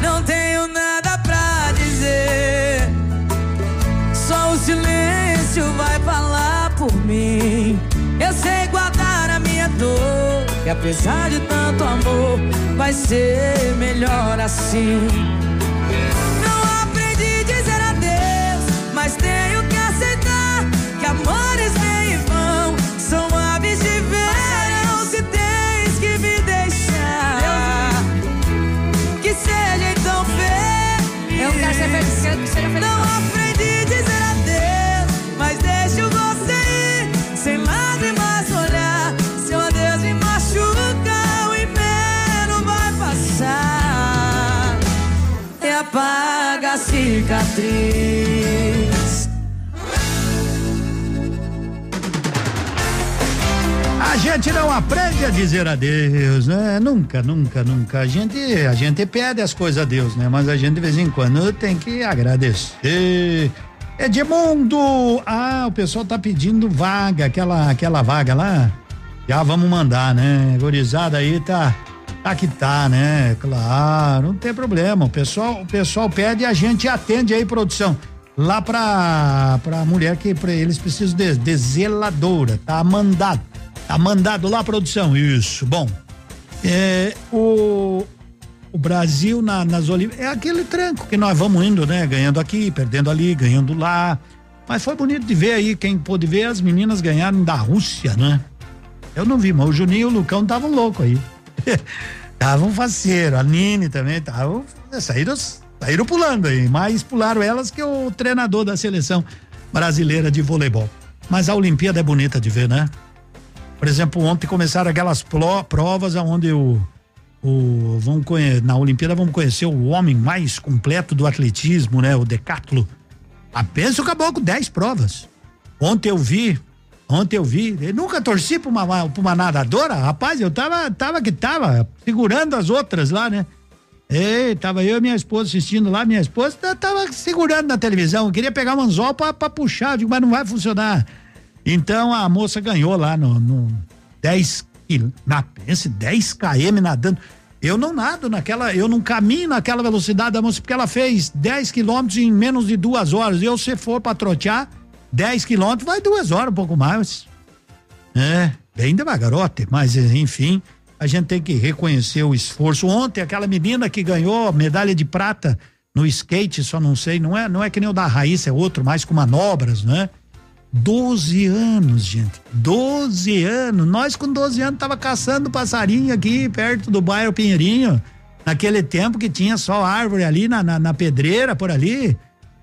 Não tenho nada pra dizer. Só o silêncio vai falar por mim. Eu sei guardar a minha dor. E apesar de tanto amor, vai ser melhor assim. Não aprendi a dizer adeus, mas deixo você ir. Sem lágrimas olhar, seu adeus me machuca. O inverno vai passar e apaga a cicatriz. A gente não aprende a dizer adeus, né? Nunca, nunca, nunca. A gente, a gente pede as coisas a Deus, né? Mas a gente de vez em quando tem que agradecer. Edmundo, ah, o pessoal tá pedindo vaga, aquela, aquela vaga lá. Já vamos mandar, né? Gorizada aí tá, tá que tá, né? Claro, não tem problema. O pessoal, o pessoal pede e a gente atende aí, produção. Lá pra, pra mulher que pra eles precisam de, de zeladora, tá mandado. Tá mandado lá, produção. Isso, bom. É, o, o Brasil na, nas Olimpíadas. É aquele tranco que nós vamos indo, né? Ganhando aqui, perdendo ali, ganhando lá. Mas foi bonito de ver aí, quem pôde ver, as meninas ganharam da Rússia, né? Eu não vi, mas o Juninho e o Lucão estavam loucos aí. Estavam faceiro, a Nini também estavam. Saíram, saíram pulando aí, mais pularam elas que o treinador da seleção brasileira de voleibol. Mas a Olimpíada é bonita de ver, né? Por exemplo, ontem começaram aquelas provas onde o, o vamos na Olimpíada vamos conhecer o homem mais completo do atletismo, né? O decátulo. Apenas o caboclo 10 provas. Ontem eu vi, ontem eu vi, eu nunca torci pra uma, pra uma nadadora, rapaz, eu tava, tava que tava, segurando as outras lá, né? Ei, tava eu e minha esposa assistindo lá, minha esposa ta- tava segurando na televisão, queria pegar um anzol pra, pra puxar, eu digo, mas não vai funcionar. Então a moça ganhou lá no, no 10 quil- na pense 10 km nadando. Eu não nado naquela, eu não caminho naquela velocidade da moça, porque ela fez 10 quilômetros em menos de duas horas. Eu, se for pra trotear, 10 quilômetros, vai duas horas, um pouco mais. É, bem devagarote, mas enfim, a gente tem que reconhecer o esforço. Ontem, aquela menina que ganhou medalha de prata no skate, só não sei, não é, não é que nem o da Raíssa, é outro, mais com manobras, né? 12 anos, gente. 12 anos. Nós com 12 anos tava caçando passarinho aqui perto do bairro Pinheirinho. Naquele tempo que tinha só árvore ali na, na, na pedreira por ali.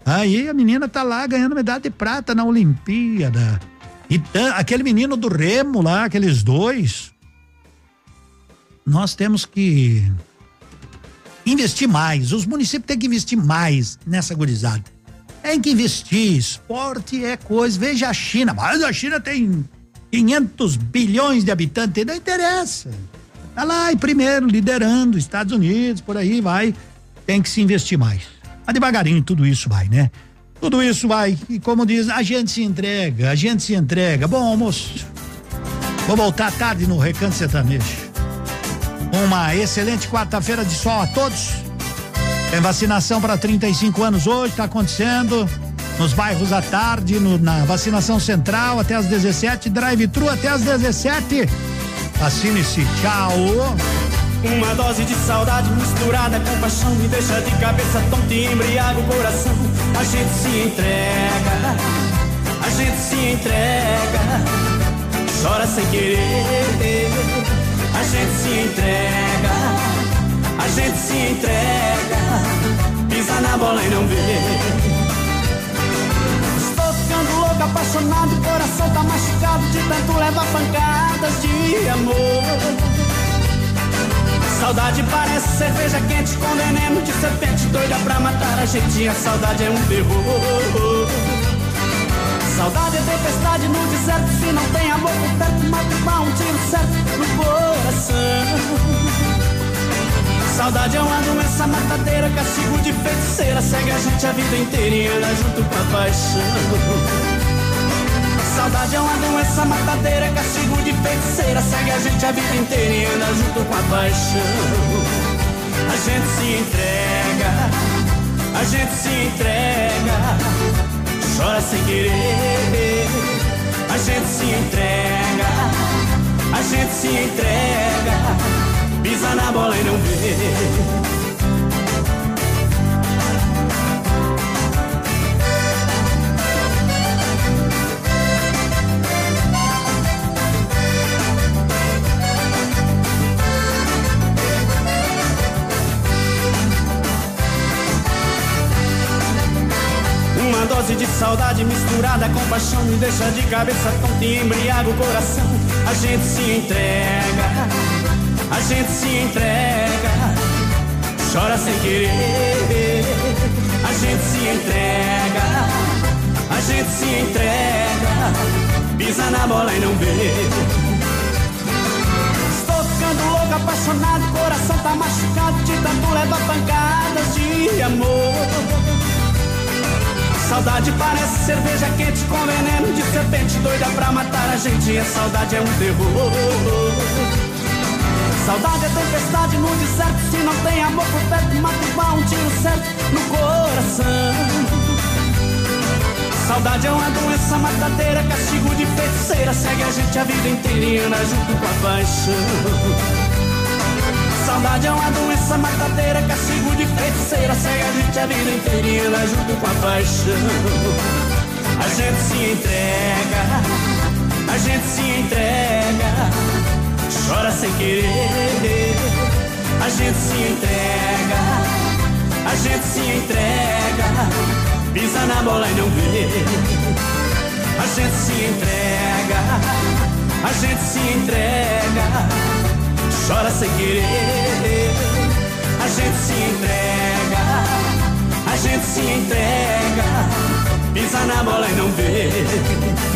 Aí a menina tá lá ganhando medalha de prata na Olimpíada. E aquele menino do Remo lá, aqueles dois. Nós temos que investir mais. Os municípios têm que investir mais nessa gurizada. Tem que investir. Esporte é coisa. Veja a China. Mas a China tem 500 bilhões de habitantes. Não interessa. Tá lá em primeiro, liderando, Estados Unidos, por aí vai. Tem que se investir mais. Mas devagarinho tudo isso vai, né? Tudo isso vai. E como diz, a gente se entrega, a gente se entrega. Bom almoço. Vou voltar tarde no Recanto Sertanejo. Uma excelente quarta-feira de sol a todos. Tem vacinação para 35 anos hoje, está acontecendo nos bairros à tarde, no- na vacinação central até as 17, drive-thru até as 17. Vacine-se, tchau. Uma dose de saudade misturada com paixão me deixa de cabeça tonta e embriaga o coração. A gente se entrega, a gente se entrega, chora sem querer. A gente se entrega, gente se entrega, pisa na bola e não vê. Estou ficando louco, apaixonado, o coração tá machucado de tanto levar pancadas de amor. Saudade parece cerveja quente com veneno de serpente doida pra matar a gente. A saudade é um terror. Saudade é tempestade no deserto. Se não tem amor por perto, mata um tiro certo no coração. Saudade é uma doença matadeira, castigo de feiticeira. Segue a gente a vida inteira e anda junto com a paixão. Saudade é uma doença matadeira, castigo de feiticeira. Segue a gente a vida inteira e anda junto com a paixão. A gente se entrega, a gente se entrega, chora sem querer. A gente se entrega, a gente se entrega, pisa na bola e não vê. Dose de saudade misturada com paixão me deixa de cabeça tonta e embriaga o coração. A gente se entrega, a gente se entrega, chora sem querer. A gente se entrega, a gente se entrega, pisa na bola e não vê. Estou ficando louco, apaixonado, coração tá machucado, de tanto leva pancadas de amor. Saudade parece cerveja quente com veneno de serpente doida pra matar a gente. A saudade é um terror. Saudade é tempestade no deserto. Se não tem amor por perto, mata um tiro certo no coração. Saudade é uma doença matadeira, castigo de feiticeira. Segue a gente a vida inteira anda junto com a paixão. Saudade é uma doença matadeira, castigo de feiticeira. Segue a gente a vida inteira junto com a paixão. A gente se entrega, a gente se entrega, chora sem querer. A gente se entrega, a gente se entrega, pisa na bola e não vê. A gente se entrega, a gente se entrega chora sem querer. A gente se entrega, a gente se entrega, pisa na bola e não vê.